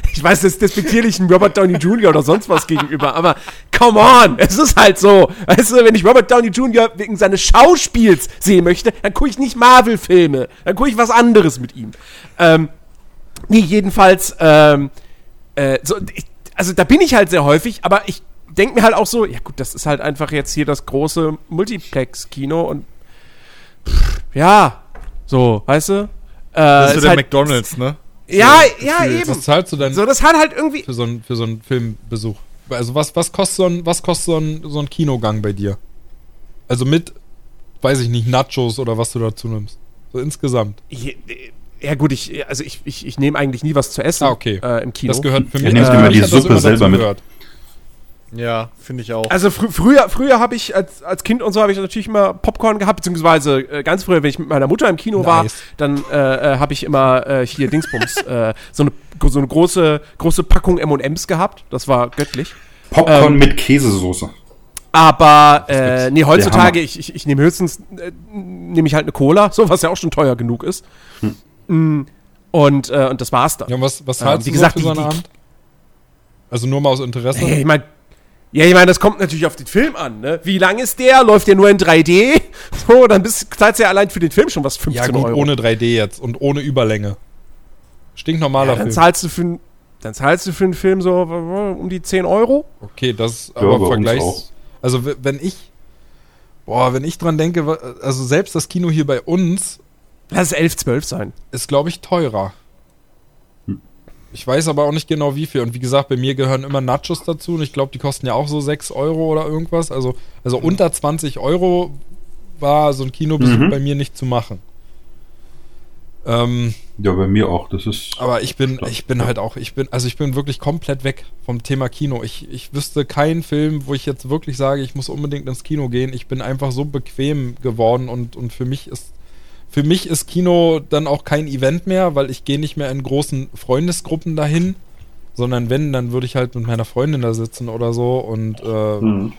ich weiß, das ist despektierlich ein Robert Downey Jr. oder sonst was gegenüber, aber come on, es ist halt so. Weißt du, wenn ich Robert Downey Jr. wegen seines Schauspiels sehen möchte, dann gucke ich nicht Marvel-Filme, dann gucke ich was anderes mit ihm. Ähm, nee, jedenfalls, ähm, äh, so, ich, also da bin ich halt sehr häufig, aber ich denke mir halt auch so, ja gut, das ist halt einfach jetzt hier das große Multiplex-Kino und pff, ja, so, weißt du? Äh, Das ist so der halt- McDonalds, ne? Ja, ja, gefühlt. eben. Was zahlst du denn So, das hat halt irgendwie. für so einen, für so einen Filmbesuch? Also was, was kostet so ein, was kostet so ein, so ein Kinogang bei dir? Also mit, weiß ich nicht, Nachos oder was du dazu nimmst. So insgesamt. Ja, gut, ich, also ich, ich, ich nehme eigentlich nie was zu essen Ah, okay. äh, im Kino. Das gehört für Ja, mich. nimmst für immer mich die hat das Suppe selber mit. gehört. Ja, finde ich auch. Also frü früher, früher habe ich als, als Kind und so habe ich natürlich immer Popcorn gehabt, beziehungsweise äh, ganz früher, wenn ich mit meiner Mutter im Kino war, Nice. dann äh, äh, habe ich immer äh, hier Dingsbums, äh, so eine so eine große große Packung M&M's gehabt. Das war göttlich. Popcorn Ähm, mit Käsesoße. Aber äh, nee, heutzutage, ich, ich, ich nehme höchstens, äh, nehme ich halt eine Cola, so was ja auch schon teuer genug ist. Mm, Und, äh, und das war's dann. Ja, und was, was Ähm, wie gesagt, für so einen Abend? Also nur mal aus Interesse? Ja, ich meine, ja, ich meine, das kommt natürlich auf den Film an, ne? Wie lang ist der? Läuft der nur in 3D? So, dann bist, zahlst du ja allein für den Film schon was 15 ja gut, Euro. ohne 3D jetzt und ohne Überlänge. Stinknormaler ja, dann Film. zahlst du für einen- dann zahlst du für einen Film so um die 10 Euro. Okay, das ist Ja, aber Vergleichs... Also wenn ich... Boah, wenn ich dran denke, also selbst das Kino hier bei uns Lass es 11, 12 sein. ist, glaube ich, teurer. Ich weiß aber auch nicht genau wie viel. Und wie gesagt, bei mir gehören immer Nachos dazu. Und ich glaube, die kosten ja auch so 6 Euro oder irgendwas. Also, also unter 20 Euro war so ein Kinobesuch Mhm. bei mir nicht zu machen. Ähm, Ja, bei mir auch. Das ist. aber ich bin, ich bin halt auch, ich bin, also ich bin wirklich komplett weg vom Thema Kino. Ich, ich wüsste keinen Film, wo ich jetzt wirklich sage, ich muss unbedingt ins Kino gehen. Ich bin einfach so bequem geworden und, und für mich ist, für mich ist Kino dann auch kein Event mehr, weil ich gehe nicht mehr in großen Freundesgruppen dahin, sondern wenn, dann würde ich halt mit meiner Freundin da sitzen oder so und äh, Mhm.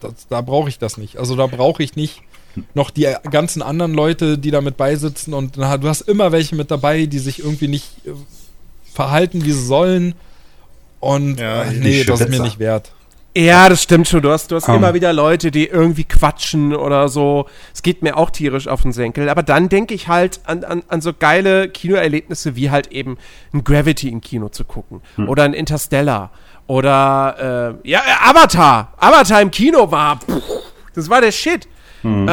das, da brauche ich das nicht. Also da brauche ich nicht noch die ganzen anderen Leute, die da mit beisitzen und na, du hast immer welche mit dabei, die sich irgendwie nicht äh, verhalten, wie sie sollen. Und Ja, äh, nee, das ist mir nicht wert. Ja, das stimmt schon. Du hast, du hast Komm. immer wieder Leute, die irgendwie quatschen oder so. Es geht mir auch tierisch auf den Senkel. Aber dann denke ich halt an, an, an so geile Kinoerlebnisse wie halt eben ein Gravity im Kino zu gucken. Oder ein Interstellar. Oder, äh, ja, äh, Avatar. Avatar im Kino war, pff, das war der Shit. Ähm,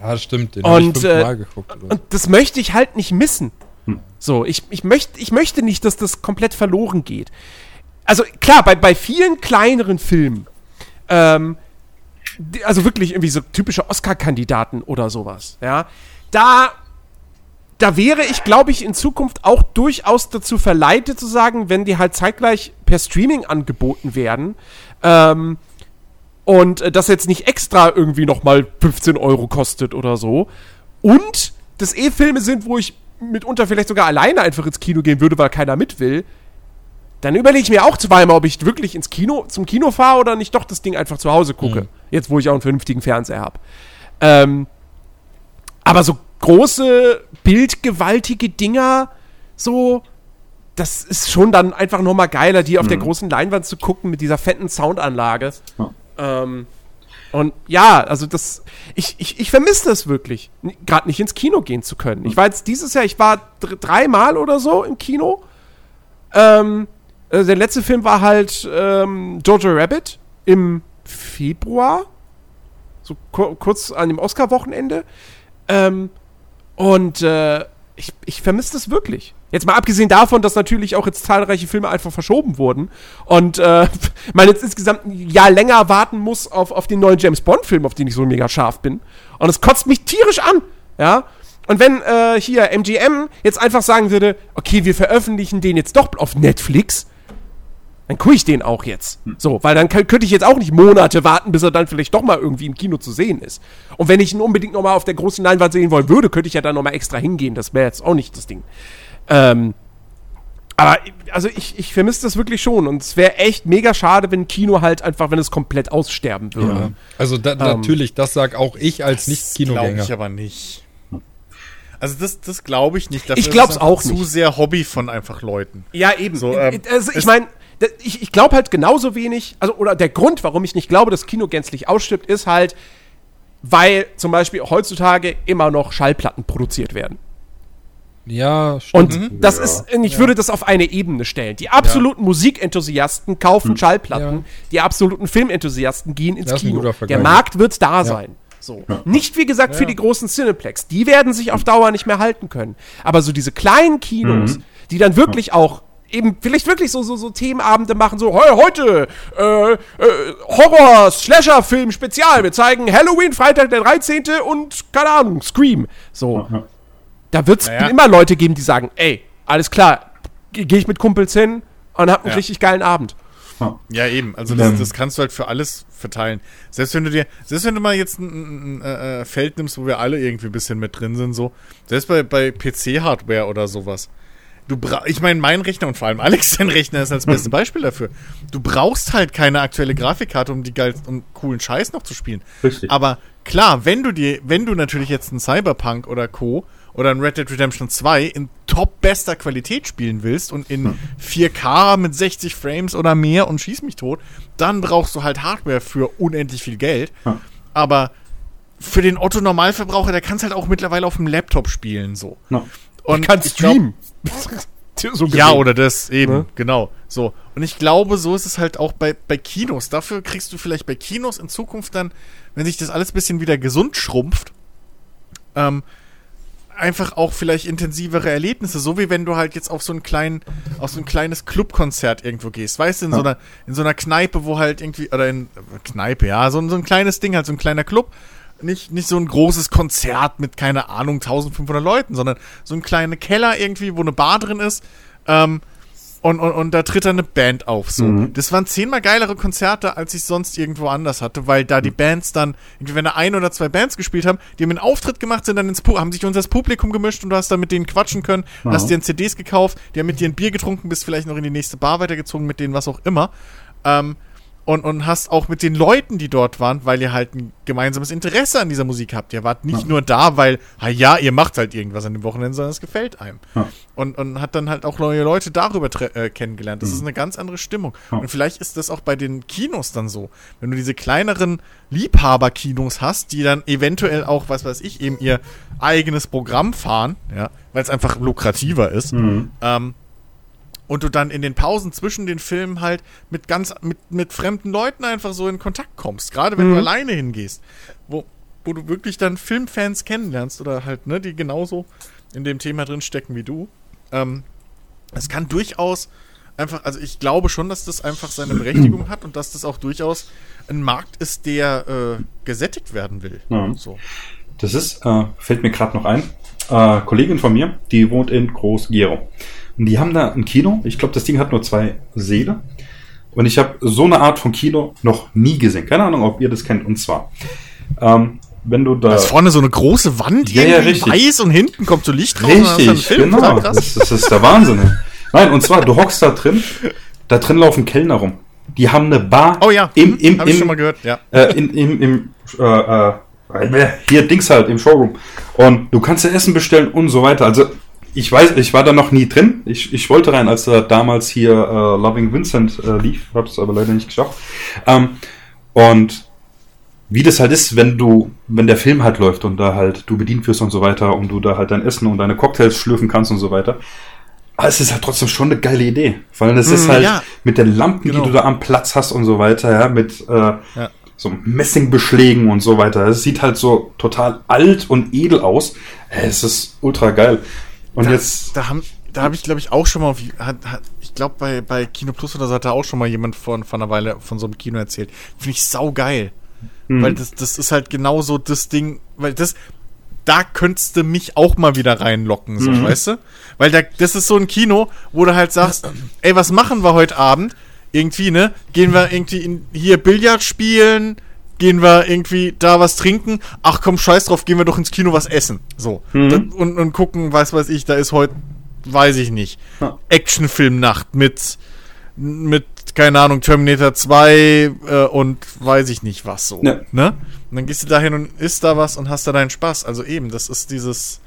Ja, das stimmt. Den Und, ich äh, fünfmal geguckt. Oder? und das möchte ich halt nicht missen. So, ich, ich, möcht, ich möchte nicht, dass das komplett verloren geht. Also klar, bei, bei vielen kleineren Filmen, ähm, die, also wirklich irgendwie so typische Oscar-Kandidaten oder sowas, ja, da, da wäre ich, glaube ich, in Zukunft auch durchaus dazu verleitet zu sagen, wenn die halt zeitgleich per Streaming angeboten werden, ähm, und äh, das jetzt nicht extra irgendwie nochmal 15 Euro kostet oder so. Und das eh Filme sind, wo ich mitunter vielleicht sogar alleine einfach ins Kino gehen würde, weil keiner mit will. Dann überlege ich mir auch zweimal, ob ich wirklich ins Kino, zum Kino fahre oder nicht doch das Ding einfach zu Hause gucke. Mhm. Jetzt, wo ich auch einen vernünftigen Fernseher habe. Ähm, aber so große, bildgewaltige Dinger, so, das ist schon dann einfach nochmal geiler, die auf der großen Leinwand zu gucken mit dieser fetten Soundanlage. Ja. Ähm, und ja, also das, ich, ich, ich vermisse das wirklich, gerade nicht ins Kino gehen zu können. Ich war jetzt dieses Jahr, ich war dr dreimal oder so im Kino. Ähm, äh, der letzte Film war halt ähm, Jojo Rabbit im Februar, so kur kurz an dem Oscar-Wochenende. Ähm, und äh, ich, ich vermisse das wirklich. Jetzt mal abgesehen davon, dass natürlich auch jetzt zahlreiche Filme einfach verschoben wurden und äh, man jetzt insgesamt ein Jahr länger warten muss auf, auf den neuen James Bond-Film, auf den ich so mega scharf bin. Und es kotzt mich tierisch an, ja. Und wenn äh, hier MGM jetzt einfach sagen würde, okay, wir veröffentlichen den jetzt doch auf Netflix, Dann gucke ich den auch jetzt. So, weil dann kann, könnte ich jetzt auch nicht Monate warten, bis er dann vielleicht doch mal irgendwie im Kino zu sehen ist. Und wenn ich ihn unbedingt noch mal auf der großen Leinwand sehen wollen würde, könnte ich ja dann noch mal extra hingehen. Das wäre jetzt auch nicht das Ding. Ähm, aber also ich, ich vermisse das wirklich schon und es wäre echt mega schade, wenn Kino halt einfach, wenn es komplett aussterben würde. Ja. Also da, natürlich, das sag auch ich als Glaube Nicht-Kinogänger. ich aber nicht. Also das, das glaube ich nicht. Ich ist glaub's es auch Zu nicht. sehr Hobby von einfach Leuten. Ja, eben. So, ähm, also ich meine, ich, ich glaube halt genauso wenig, also oder der Grund, warum ich nicht glaube, dass Kino gänzlich ausstirbt, ist halt, weil zum Beispiel heutzutage immer noch Schallplatten produziert werden. Ja, stimmt. Und das Ja. ist, ich würde das auf eine Ebene stellen. Die absoluten Musikenthusiasten kaufen Schallplatten, Ja. die absoluten Filmenthusiasten gehen ins Kino. Der Markt wird da sein. So. Nicht wie gesagt für die großen Cineplex. Die werden sich auf Dauer nicht mehr halten können. Aber so diese kleinen Kinos, die dann wirklich auch eben vielleicht wirklich so, so, so Themenabende machen, so "Heu, heute äh, äh, Horror, Slasher-Film, Spezial. Wir zeigen Halloween, Freitag der 13. und keine Ahnung, Scream. So. Da wird es Naja. immer Leute geben, die sagen, ey, alles klar, gehe ich mit Kumpels hin und hab einen Ja. richtig geilen Abend. Ja, eben. Also das, das kannst du halt für alles verteilen. Selbst wenn du dir, selbst wenn du mal jetzt ein, ein, ein äh, Feld nimmst, wo wir alle irgendwie ein bisschen mit drin sind, so, selbst bei, bei PC-Hardware oder sowas. Du bra ich meine, mein Rechner und vor allem Alex, sein Rechner ist als beste Beispiel dafür. Du brauchst halt keine aktuelle Grafikkarte, um die geil um coolen Scheiß noch zu spielen. Richtig. Aber klar, wenn du dir, wenn du natürlich jetzt einen Cyberpunk oder Co. oder ein Red Dead Redemption 2 in top bester Qualität spielen willst und in 4K mit 60 Frames oder mehr und schieß mich tot, dann brauchst du halt Hardware für unendlich viel Geld. Ja. Aber für den Otto Normalverbraucher, der kann es halt auch mittlerweile auf dem Laptop spielen so. Ja. Und Kann ich glaub- streamen. so ja, oder das eben, Ne? genau. So. Und ich glaube, so ist es halt auch bei, bei Kinos. Dafür kriegst du vielleicht bei Kinos in Zukunft dann, wenn sich das alles ein bisschen wieder gesund schrumpft, ähm, einfach auch vielleicht intensivere Erlebnisse, so wie wenn du halt jetzt auf so einen kleinen, auf so ein kleines Clubkonzert irgendwo gehst, weißt du, in so einer, in so einer Kneipe, wo halt irgendwie, oder in äh, Kneipe, ja, so, so ein kleines Ding, halt so ein kleiner Club, nicht, nicht so ein großes Konzert mit, keine Ahnung, 1500 Leuten, sondern so ein kleiner Keller irgendwie, wo eine Bar drin ist, ähm, und, und, und da tritt dann eine Band auf. So. Mhm. Das waren zehnmal geilere Konzerte, als ich sonst irgendwo anders hatte, weil da die Bands dann, wenn da ein oder zwei Bands gespielt haben, die haben einen Auftritt gemacht, sind dann ins Pu haben sich unter das Publikum gemischt und du hast dann mit denen quatschen können, Ja. hast dir CDs gekauft, die haben mit dir ein Bier getrunken, bist vielleicht noch in die nächste Bar weitergezogen, mit denen was auch immer. Ähm, und, und hast auch mit den Leuten, die dort waren, weil ihr halt ein gemeinsames Interesse an dieser Musik habt. Ihr wart nicht Ja. nur da, weil, ah ja, ihr macht halt irgendwas an dem Wochenende, sondern es gefällt einem. Ja. Und, und hat dann halt auch neue Leute darüber äh, kennengelernt. Das ist eine ganz andere Stimmung. Ja. Und vielleicht ist das auch bei den Kinos dann so. Wenn du diese kleineren Liebhaberkinos hast, die dann eventuell auch, was weiß ich, eben ihr eigenes Programm fahren, ja, weil es einfach lukrativer ist. Mhm. Ähm, und du dann in den Pausen zwischen den Filmen halt mit ganz mit, mit fremden Leuten einfach so in Kontakt kommst, gerade wenn du alleine hingehst, wo, wo du wirklich dann Filmfans kennenlernst oder halt, ne, die genauso in dem Thema drin stecken wie du. Ähm, es kann durchaus einfach, also ich glaube schon, dass das einfach seine Berechtigung hat und dass das auch durchaus ein Markt ist, der äh, gesättigt werden will. Ja. So. Das ist, äh, fällt mir gerade noch ein, äh, Kollegin von mir, die wohnt in Groß-Gerau. Und die haben da ein Kino. Ich glaube, das Ding hat nur zwei Säle. Und ich habe so eine Art von Kino noch nie gesehen. Keine Ahnung, ob ihr das kennt. Und zwar, ähm, wenn du da... Da ist vorne so eine große Wand, Ja, ja, richtig. weiß und hinten kommt so Licht raus Richtig, Film. Total genau. krass. Das, das ist der Wahnsinn. Nein, und zwar, du hockst da drin, da drin laufen Kellner rum. Die haben eine Bar Oh ja, im, im, habe ich im, schon mal gehört, ja. äh, in, im, im äh, äh, hier Dings halt im Showroom. Und du kannst dir Essen bestellen und so weiter. Also ich weiß, ich war da noch nie drin. Ich, ich wollte rein, als da damals hier äh, Loving Vincent äh, lief, habe es aber leider nicht geschafft. Ähm, und wie das halt ist, wenn du, wenn der Film halt läuft und da halt du bedient wirst und so weiter und du da halt dein Essen und deine Cocktails schlürfen kannst und so weiter. Aber es ist halt trotzdem schon eine geile Idee. Weil das ist Mm, halt ja. mit den Lampen, Genau. die du da am Platz hast und so weiter, ja, mit äh, Ja. so Messingbeschlägen und so weiter. Es sieht halt so total alt und edel aus. Äh, Es ist ultra geil. Und Da, jetzt, da haben, da habe ich, glaube ich, auch schon mal, hat, hat, ich glaube, bei, bei Kino Plus oder so hat da auch schon mal jemand von, von einer Weile von so einem Kino erzählt. Finde ich sau geil. Mhm. Weil das, das ist halt genauso das Ding, weil das, da könntest du mich auch mal wieder reinlocken, so, Mhm. weißt du? Weil da, das ist so ein Kino, wo du halt sagst, ey, was machen wir heute Abend? irgendwie, ne? Gehen wir irgendwie in, hier Billard spielen, gehen wir irgendwie da was trinken. Ach komm, scheiß drauf, gehen wir doch ins Kino was essen. So. Mhm. Und, und gucken, weiß weiß ich, da ist heute, weiß ich nicht, Ja. Actionfilmnacht mit, mit, keine Ahnung, Terminator 2 äh, und weiß ich nicht was so. Ja. Ne? Und dann gehst du dahin und isst da was und hast da deinen Spaß. Also eben, das ist dieses,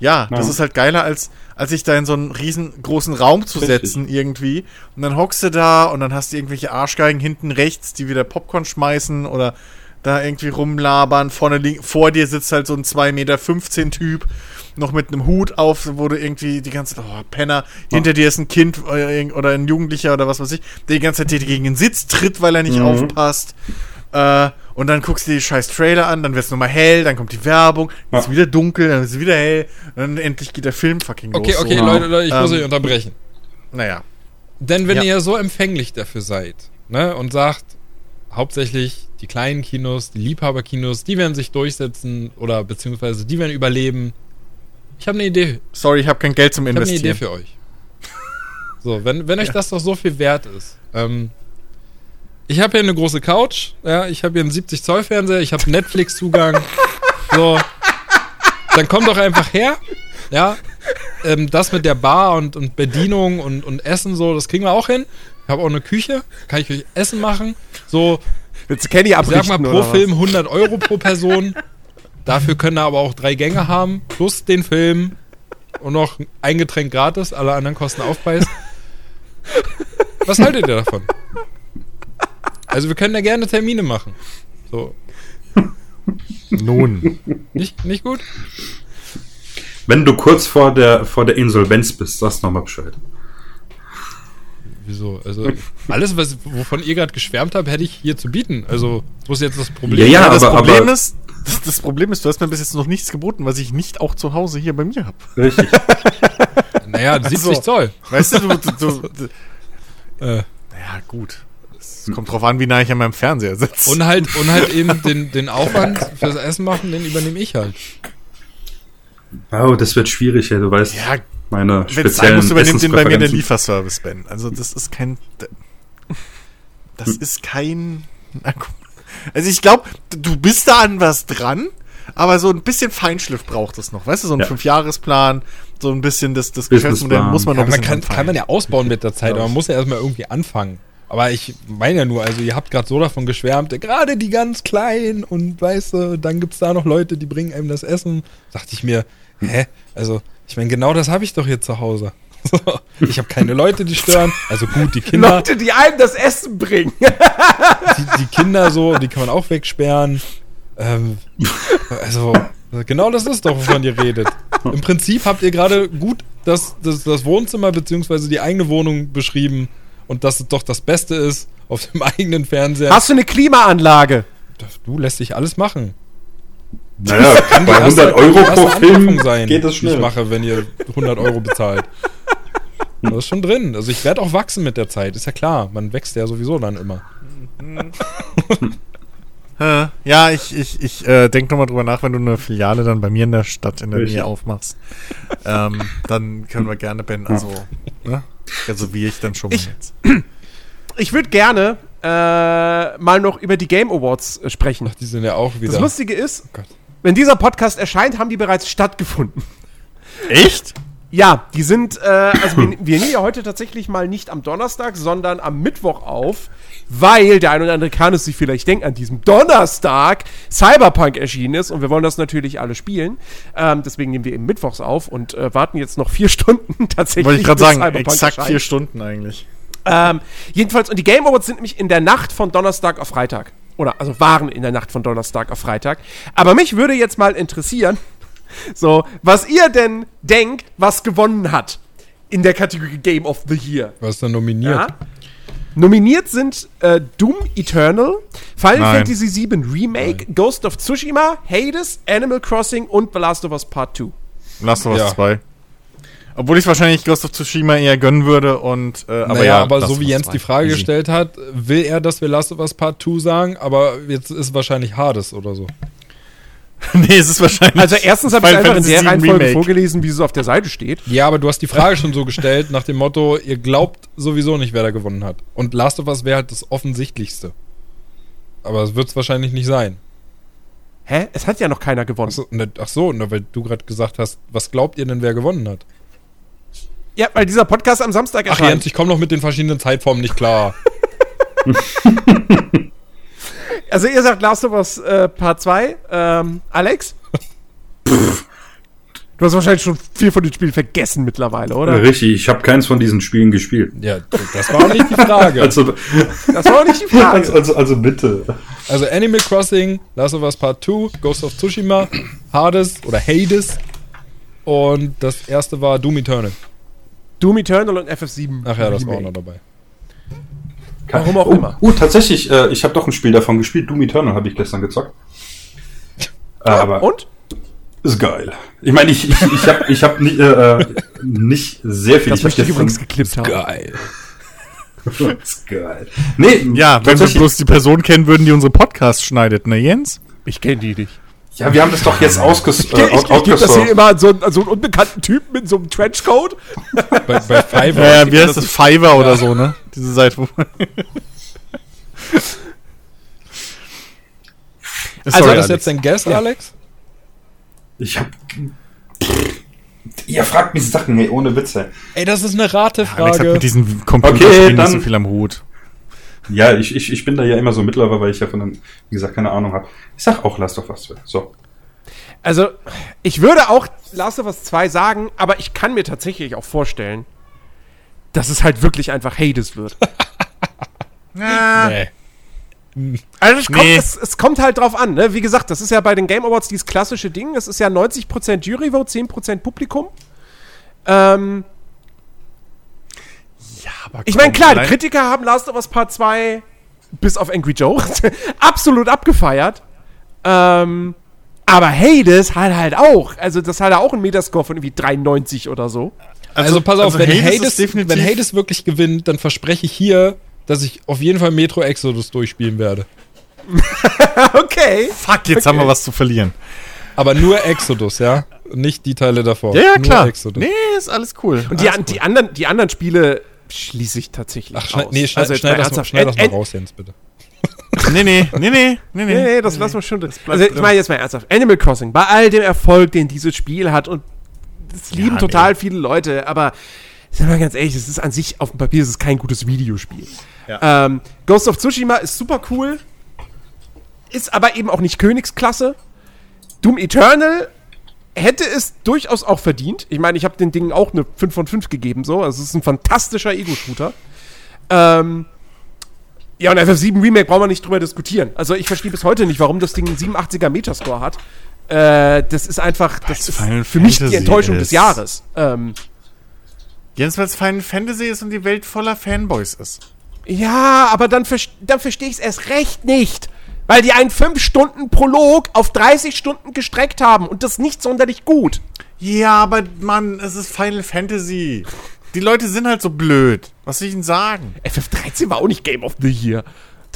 ja, das Ja. ist halt geiler, als, als sich da in so einen riesengroßen Raum zu Richtig. setzen irgendwie. Und dann hockst du da und dann hast du irgendwelche Arschgeigen hinten rechts, die wieder Popcorn schmeißen oder da irgendwie rumlabern. Vorne vor dir sitzt halt so ein 2,15 Meter Typ, noch mit einem Hut auf, wo du irgendwie die ganze Zeit, oh, Penner, hinter dir ist ein Kind äh, oder ein Jugendlicher oder was weiß ich, der die ganze Zeit dir gegen den Sitz tritt, weil er nicht Mhm. aufpasst. Äh, und dann guckst du dir die scheiß Trailer an, dann wird es nochmal hell, dann kommt die Werbung, dann ist Ja. wieder dunkel, dann ist es wieder hell, und dann endlich geht der Film fucking Okay, los. okay, so. Leute, Leute, ich muss Ähm, euch unterbrechen. Naja. Denn wenn Ja. ihr so empfänglich dafür seid, ne, und sagt, hauptsächlich die kleinen Kinos, die Liebhaberkinos, die werden sich durchsetzen oder beziehungsweise die werden überleben. Ich habe eine Idee. Sorry, ich habe kein Geld zum Ich habe eine Investieren. Idee für euch. So, wenn, wenn euch das doch so viel wert ist. Ähm, ich habe hier eine große Couch, ja, ich habe hier einen 70 Zoll Fernseher, ich habe Netflix-Zugang. so, dann kommt doch einfach her, ja. Ähm, das mit der Bar und, und Bedienung und, und Essen so, das kriegen wir auch hin. Ich habe auch eine Küche, kann ich euch Essen machen. So, Willst du Kenny ich abrichten sag mal pro? Film 100 Euro pro Person. Dafür können wir aber auch drei Gänge haben, plus den Film und noch ein Getränk gratis, alle anderen kosten Aufpreis. Was haltet ihr davon? Also wir können da gerne Termine machen. So, Nun. nicht, nicht gut? Wenn du kurz vor der, vor der Insolvenz bist, sagst nochmal Bescheid. Wieso? Also alles, was, wovon ihr gerade geschwärmt habt, hätte ich hier zu bieten. Also, wo ist jetzt das Ja, Problem? ja, das aber, Problem aber ist, das, das Problem ist, du hast mir bis jetzt noch nichts geboten, was ich nicht auch zu Hause hier bei mir habe. richtig. Naja, 70 so. Zoll. Weißt du, du, du, du, du Äh, naja, gut. Es kommt drauf an, wie nah ich an meinem Fernseher sitze. und halt, und halt eben den, den Aufwand fürs Essen machen, den übernehme ich halt. Oh, das wird schwierig, ja, du weißt. ja, meine wenn es sein speziellen muss, übernimmt den bei mir der. Lieferservice, Ben. Also das ist kein... Das ist kein... Also ich glaube, du bist da an was dran, aber so ein bisschen Feinschliff braucht es noch. Weißt du, so ein Ja. Fünfjahresplan, so ein bisschen das, das. Geschäftsmodell muss man noch Ja, ein man bisschen kann, kann man ja ausbauen mit der Zeit, aber man muss ja erstmal irgendwie anfangen. Aber ich meine ja nur, also ihr habt gerade so davon geschwärmt, gerade die ganz Kleinen und weißt du, dann gibt es da noch Leute, die bringen einem das Essen. Dachte ich mir, hä? Also, ich meine, genau das habe ich doch hier zu Hause. So, ich habe keine Leute, die stören. Also gut, die Kinder, Leute, die einem das Essen bringen. die, die Kinder so, die kann man auch wegsperren. Ähm, also, genau das ist doch, wovon ihr redet. Im Prinzip habt ihr gerade gut das, das, das Wohnzimmer beziehungsweise die eigene Wohnung beschrieben und dass es doch das Beste ist auf dem eigenen Fernseher. Hast du eine Klimaanlage? Du lässt dich alles machen. Naja, Kann die bei erste- 100 Euro pro Film sein, geht das schnell. ich mache, wenn ihr 100 Euro bezahlt. Das ist schon drin. Also ich werde auch wachsen mit der Zeit, ist ja klar. Man wächst ja sowieso dann immer. Äh, Ja, ich, ich, ich äh, denke nochmal drüber nach, wenn du eine Filiale dann bei mir in der Stadt in der Richtig. Nähe aufmachst. ähm, dann können wir gerne, Ben, also, ne? Also wie ich dann schon mal Ich- jetzt. Ich würde gerne äh, mal noch über die Game Awards äh, sprechen. Ach, die sind ja auch wieder. Das Lustige ist, Gott. wenn dieser Podcast erscheint, haben die bereits stattgefunden. Echt? Ja, die sind, äh, also wir, wir nehmen ja heute tatsächlich mal nicht am Donnerstag, sondern am Mittwoch auf, weil der ein oder andere kann es sich vielleicht denken, an diesem Donnerstag Cyberpunk erschienen ist und wir wollen das natürlich alle spielen. Ähm, deswegen nehmen wir eben Mittwochs auf und äh, warten jetzt noch vier Stunden tatsächlich. Wollte ich gerade sagen, Cyberpunk exakt erscheint. vier Stunden eigentlich. Ähm, jedenfalls, und die Game Awards sind nämlich in der Nacht von Donnerstag auf Freitag. Oder, also waren in der Nacht von Donnerstag auf Freitag. Aber mich würde jetzt mal interessieren, so, was ihr denn denkt, was gewonnen hat in der Kategorie Game of the Year. Was ist da nominiert? Ja? Nominiert sind äh, Doom Eternal, Final Nein. Fantasy VII Remake, Ghost of Tsushima, Hades, Animal Crossing und The Last of Us Part 2. Last of Us Ja. 2. Obwohl ich wahrscheinlich Ghost of Tsushima eher gönnen würde und, äh, aber naja, ja. aber so wie Jens 2. die Frage Easy. gestellt hat, will er, dass wir Last of Us Part 2 sagen, aber jetzt ist wahrscheinlich Hades oder so. nee, es ist wahrscheinlich. Also erstens habe ich einfach in der Reihenfolge Remake. vorgelesen, wie es auf der Seite steht. Ja, aber du hast die Frage schon so gestellt, nach dem Motto, ihr glaubt sowieso nicht, wer da gewonnen hat. Und Last of Us wäre halt das Offensichtlichste. Aber es wird es wahrscheinlich nicht sein. Hä? Es hat ja noch keiner gewonnen. Ach so, ne, ach so ne, weil du gerade gesagt hast, was glaubt ihr denn, wer gewonnen hat? Ja, weil dieser Podcast am Samstag Ach erscheint. Jens, ich komme noch mit den verschiedenen Zeitformen nicht klar. Also ihr sagt Last of Us äh, Part 2. Ähm, Alex? du hast wahrscheinlich schon viel von den Spielen vergessen mittlerweile, oder? Richtig, ich habe keins von diesen Spielen gespielt. ja, das war auch nicht die Frage. Also, Das war auch nicht die Frage. also, also, also bitte. Also Animal Crossing, Last of Us Part 2, Ghost of Tsushima, Hades oder Hades und das erste war Doom Eternal. Doom Eternal und FF7. Ach ja, das war auch noch dabei. Warum auch oh, immer. Oh, tatsächlich, äh, ich habe doch ein Spiel davon gespielt. Doom Eternal habe ich gestern gezockt. Äh, aber Und? ist geil. Ich meine, ich, ich, ich habe ich hab nicht, äh, nicht sehr viel. Das ich möchte ich übrigens geklippt haben. Geil. ist geil. Nee, ja, wenn wir bloß die Person kennen würden, die unsere Podcasts schneidet, ne, Jens? Ich kenne die nicht. Ja, wir haben das doch jetzt ausges Ich, äh, ich, ich, out- gebe das hier immer an so, einen- an so einen unbekannten Typen mit so einem Trenchcoat. Bei, bei Fiverr. Ja, ja, wie heißt das? Fiverr oder so, ne? Diese Seite. wo- Also, war das Alex. jetzt dein Guess, Alex? Ich hab. Ihr fragt mich Sachen, ey, ohne Witze. Ey, das ist eine Alex hat Ratefrage. mit diesen Okay, Computerspielen nicht so viel am Hut. Ja, ich, ich, ich bin da ja immer so mittlerweile, weil ich ja von dem, wie gesagt, keine Ahnung habe. Ich sag auch Last of Us 2. So. Also, ich würde auch Last of Us 2 sagen, aber ich kann mir tatsächlich auch vorstellen, dass es halt wirklich einfach Hades wird. nee. Also es kommt, Nee. es, es kommt halt drauf an, ne? Wie gesagt, das ist ja bei den Game Awards dieses klassische Ding. Es ist ja 90% Juryvote, 10% Publikum. Ähm, Ja, aber ich meine, klar, die Kritiker haben Last of Us Part 2 bis auf Angry Joe absolut abgefeiert. Ähm, aber Hades hat halt auch, also das hat auch einen Metascore von irgendwie 93 oder so. Also, pass auf, also wenn, Hades Hades, wenn Hades wirklich gewinnt, dann verspreche ich hier, dass ich auf jeden Fall Metro Exodus durchspielen werde. Okay. Fuck, jetzt haben wir was zu verlieren. Aber nur Exodus, ja? Nicht die Teile davor. Ja, ja, Nur klar. Exodus. Nee, ist alles cool. Und die, Alles an, die, anderen, die anderen Spiele schließe ich tatsächlich Ach, schneid, aus. nee, schneid, Also schneid, das, mal, schneid das mal raus, Jens, bitte. Nee, nee, nee, nee, nee, nee. Nee, nee, das lassen wir schon bleibt Also, ich meine jetzt mal ernsthaft. Animal Crossing, bei all dem Erfolg, den dieses Spiel hat und das lieben nee. total viele Leute, aber sind wir mal ganz ehrlich, es ist an sich auf dem Papier es ist kein gutes Videospiel. Ja. Ähm, Ghost of Tsushima ist super cool, ist aber eben auch nicht Königsklasse. Doom Eternal hätte es durchaus auch verdient. Ich meine, ich habe den Dingen auch eine 5 von 5 gegeben, so. Also, es ist ein fantastischer Ego-Shooter. Ähm, ja, und FF7 Remake brauchen wir nicht drüber diskutieren. Also, ich verstehe bis heute nicht, warum das Ding einen 87er Metascore hat. Äh, das ist einfach, das ist Final für mich die Enttäuschung des ist. Jahres. Ähm, Jens, weil es Final Fantasy ist und die Welt voller Fanboys ist. ja, aber dann, dann verstehe ich es erst recht nicht. Weil die einen 5 Stunden Prolog auf 30 Stunden gestreckt haben und das nicht sonderlich gut. Ja, aber Mann, es ist Final Fantasy. Die Leute sind halt so blöd. Was soll ich ihnen sagen? FF13 war auch nicht Game of the Year.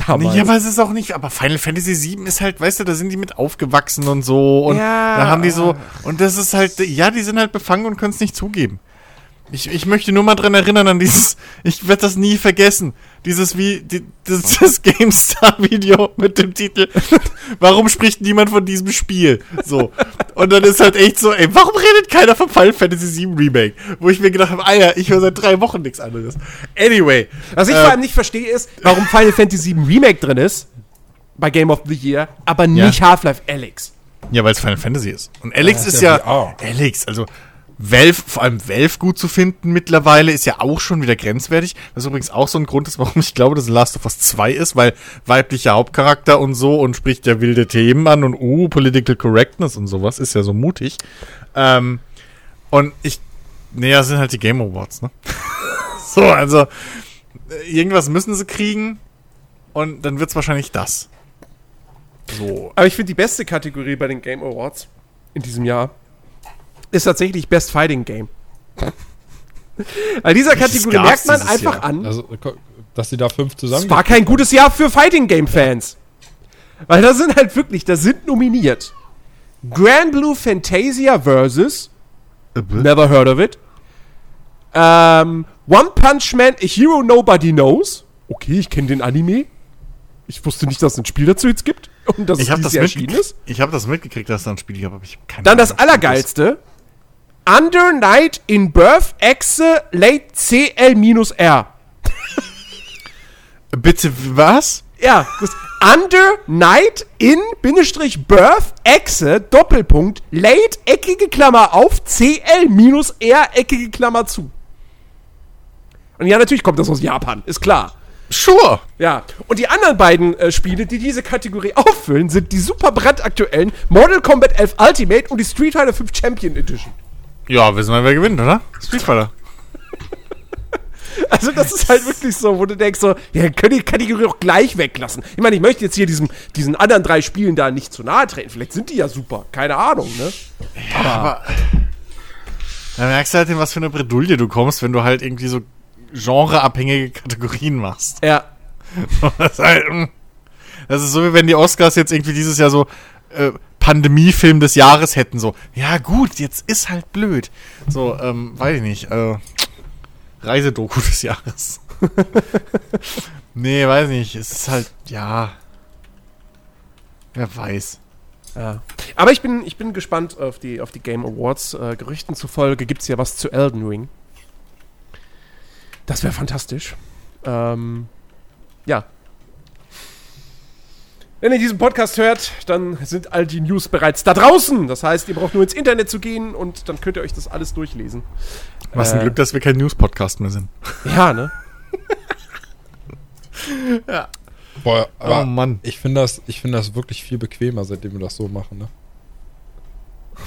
Damals. Nee, aber es ist auch nicht, aber Final Fantasy 7 ist halt, weißt du, da sind die mit aufgewachsen und so und Ja. da haben die so, und das ist halt, ja, die sind halt befangen und können es nicht zugeben. Ich, ich möchte nur mal dran erinnern an dieses, ich werde das nie vergessen, dieses wie, die, das, das GameStar-Video mit dem Titel, warum spricht niemand von diesem Spiel? So. Und dann ist halt echt so, ey, warum redet keiner vom Final Fantasy 7 Remake? Wo ich mir gedacht habe, Alter, ich höre seit drei Wochen nichts anderes. Anyway. Was ich äh, vor allem nicht verstehe, ist, warum Final Fantasy VII Remake drin ist, bei Game of the Year, aber Ja. nicht Half-Life Alyx. Ja, weil es Final Fantasy ist. Und Alex Ja, ist ja. ja VR. Alex, also Valve, vor allem Valve gut zu finden mittlerweile, ist ja auch schon wieder grenzwertig. Was übrigens auch so ein Grund ist, warum ich glaube, dass Last of Us 2 ist, weil weiblicher Hauptcharakter und so und spricht ja wilde Themen an und uh, Political Correctness und sowas, ist ja so mutig. Ähm, und ich. Naja, sind halt die Game Awards, ne? so, also. Irgendwas müssen sie kriegen und dann wird's wahrscheinlich das. So. Aber ich finde, die beste Kategorie bei den Game Awards in diesem Jahr ist tatsächlich Best Fighting Game. Bei dieser Kategorie merkt man einfach Jahr? an, Also, dass sie da fünf zusammen. es war kein gutes Jahr für Fighting Game Fans. Weil da sind halt wirklich, da sind nominiert Grand Blue Fantasia versus Never heard of it. Ähm, One Punch Man, A Hero Nobody Knows. Okay, ich kenne den Anime. Ich wusste nicht, dass es ein Spiel dazu jetzt gibt. Und dass Ich es habe das, erschienen mitgekriegt- ist. ich hab das mitgekriegt, dass da ein Spiel gab, aber ich habe keine Dann Ahnung, das Allergeilste. Under Night in Birth Exe Late CL-R. Bitte, was? Ja, das Under Night in Bindestrich Birth Exe Doppelpunkt Late eckige Klammer auf CL minus R eckige Klammer zu. Und ja, natürlich kommt das aus Japan, ist klar. Sure. Ja, und die anderen beiden äh, Spiele, die diese Kategorie auffüllen, sind die super brandaktuellen Mortal Kombat 11 Ultimate und die Street Fighter 5 Champion Edition. Ja, wissen wir, wer gewinnt, oder? Street Fighter. Also das ist halt wirklich so, wo du denkst so, ja, könnt ihr die Kategorie auch gleich weglassen. Ich meine, ich möchte jetzt hier diesem, diesen anderen drei Spielen da nicht zu nahe treten. Vielleicht sind die ja super, keine Ahnung, ne? Aber da merkst du halt, in was für eine Bredouille du kommst, wenn du halt irgendwie so genreabhängige Kategorien machst. Ja. Das ist, halt, mm. das ist so, wie wenn die Oscars jetzt irgendwie dieses Jahr so äh, Pandemiefilm des Jahres hätten. So, ja gut, jetzt ist halt blöd. So, ähm, weiß ich nicht. Äh, Reisedoku des Jahres. nee, weiß nicht. Es ist halt, ja. Wer weiß. ja. Aber ich bin, ich bin gespannt auf die, auf die Game Awards. Äh, Gerüchten zufolge gibt es ja was zu Elden Ring. Das wäre fantastisch. Ähm, ja. Wenn ihr diesen Podcast hört, dann sind all die News bereits da draußen. Das heißt, ihr braucht nur ins Internet zu gehen und dann könnt ihr euch das alles durchlesen. Was ein Äh, Glück, dass wir kein News-Podcast mehr sind. Ja, ne? Boah, aber oh Mann. ich finde das, ich finde das wirklich viel bequemer, seitdem wir das so machen, ne?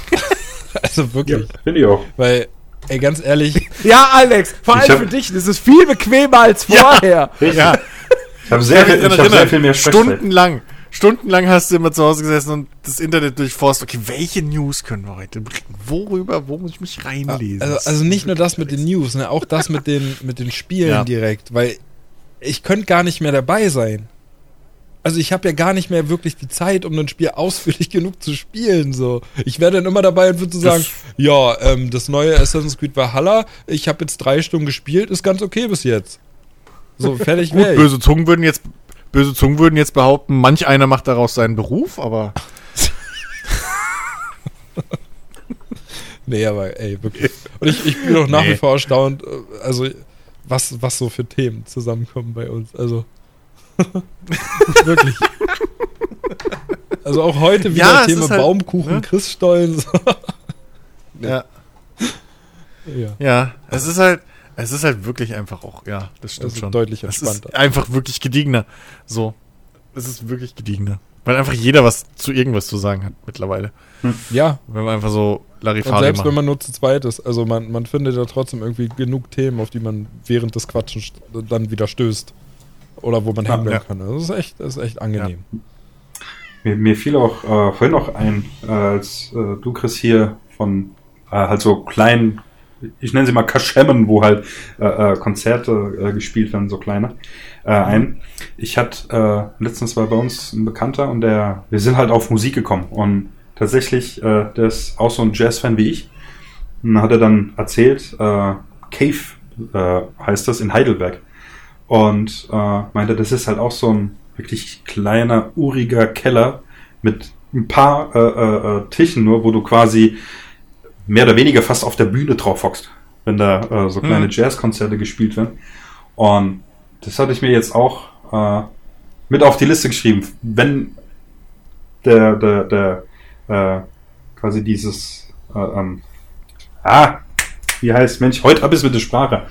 also wirklich. Finde ich auch. Weil, ey, ganz ehrlich, Ja, Alex, vor allem hab- für dich. Das ist viel bequemer als vorher. Ja, Ich habe sehr, hab sehr viel mehr Stress. Stundenlang. Stundenlang hast du immer zu Hause gesessen und das Internet durchforstet. Okay, welche News können wir heute bringen? Worüber, wo muss ich mich reinlesen? also, also nicht nur das mit den News, ne, auch das mit den, mit den Spielen Ja. direkt, weil ich könnte gar nicht mehr dabei sein. Also ich habe ja gar nicht mehr wirklich die Zeit, um ein Spiel ausführlich genug zu spielen. So, ich wäre dann immer dabei und würde so sagen, ja, ähm, das neue Assassin's Creed Valhalla, ich habe jetzt drei Stunden gespielt, ist ganz okay bis jetzt. So fertig Gut, böse Zungen würden jetzt böse Zungen würden jetzt behaupten, manch einer macht daraus seinen Beruf, aber Nee, aber ey, wirklich. Und ich, ich bin auch nach Nee. wie vor erstaunt, äh, also was, was so für Themen zusammenkommen bei uns. Also wirklich. Also auch heute wieder Ja, Thema halt, Baumkuchen, ne? Christstollen. So. ja, Ja, ja, es ist halt es ist halt wirklich einfach auch, ja, das stimmt also schon. deutlich Es entspannter. ist einfach wirklich gediegener. So. Es ist wirklich gediegener. Weil einfach jeder was zu irgendwas zu sagen hat mittlerweile. Ja, Wenn man einfach so und Larifari selbst macht. wenn man nur zu zweit ist, also man, man findet ja trotzdem irgendwie genug Themen, auf die man während des Quatschens dann wieder stößt. Oder wo man Ja, hängen bleiben ja. kann. Also das ist echt, das ist echt angenehm. Mir, mir fiel auch äh, vorhin noch ein, äh, als äh, du, Chris, hier von äh, halt so kleinen, ich nenne sie mal Kaschemmen, wo halt äh, äh, Konzerte äh, gespielt werden, so kleine, äh, ein. Ich hatte, äh, letztens war bei uns ein Bekannter und der, wir sind halt auf Musik gekommen und tatsächlich, äh, der ist auch so ein Jazz-Fan wie ich. Und dann hat er dann erzählt, äh, Cave äh, heißt das in Heidelberg. Und äh, meinte, das ist halt auch so ein wirklich kleiner, uriger Keller mit ein paar äh, äh, äh, Tischen nur, wo du quasi mehr oder weniger fast auf der Bühne drauf hockst, wenn da äh, so kleine Hm. Jazzkonzerte gespielt werden. Und das hatte ich mir jetzt auch äh, mit auf die Liste geschrieben. Wenn der, der, der äh, quasi dieses äh, ähm, ah, wie heißt Mensch, heute ich es mit der Sprache.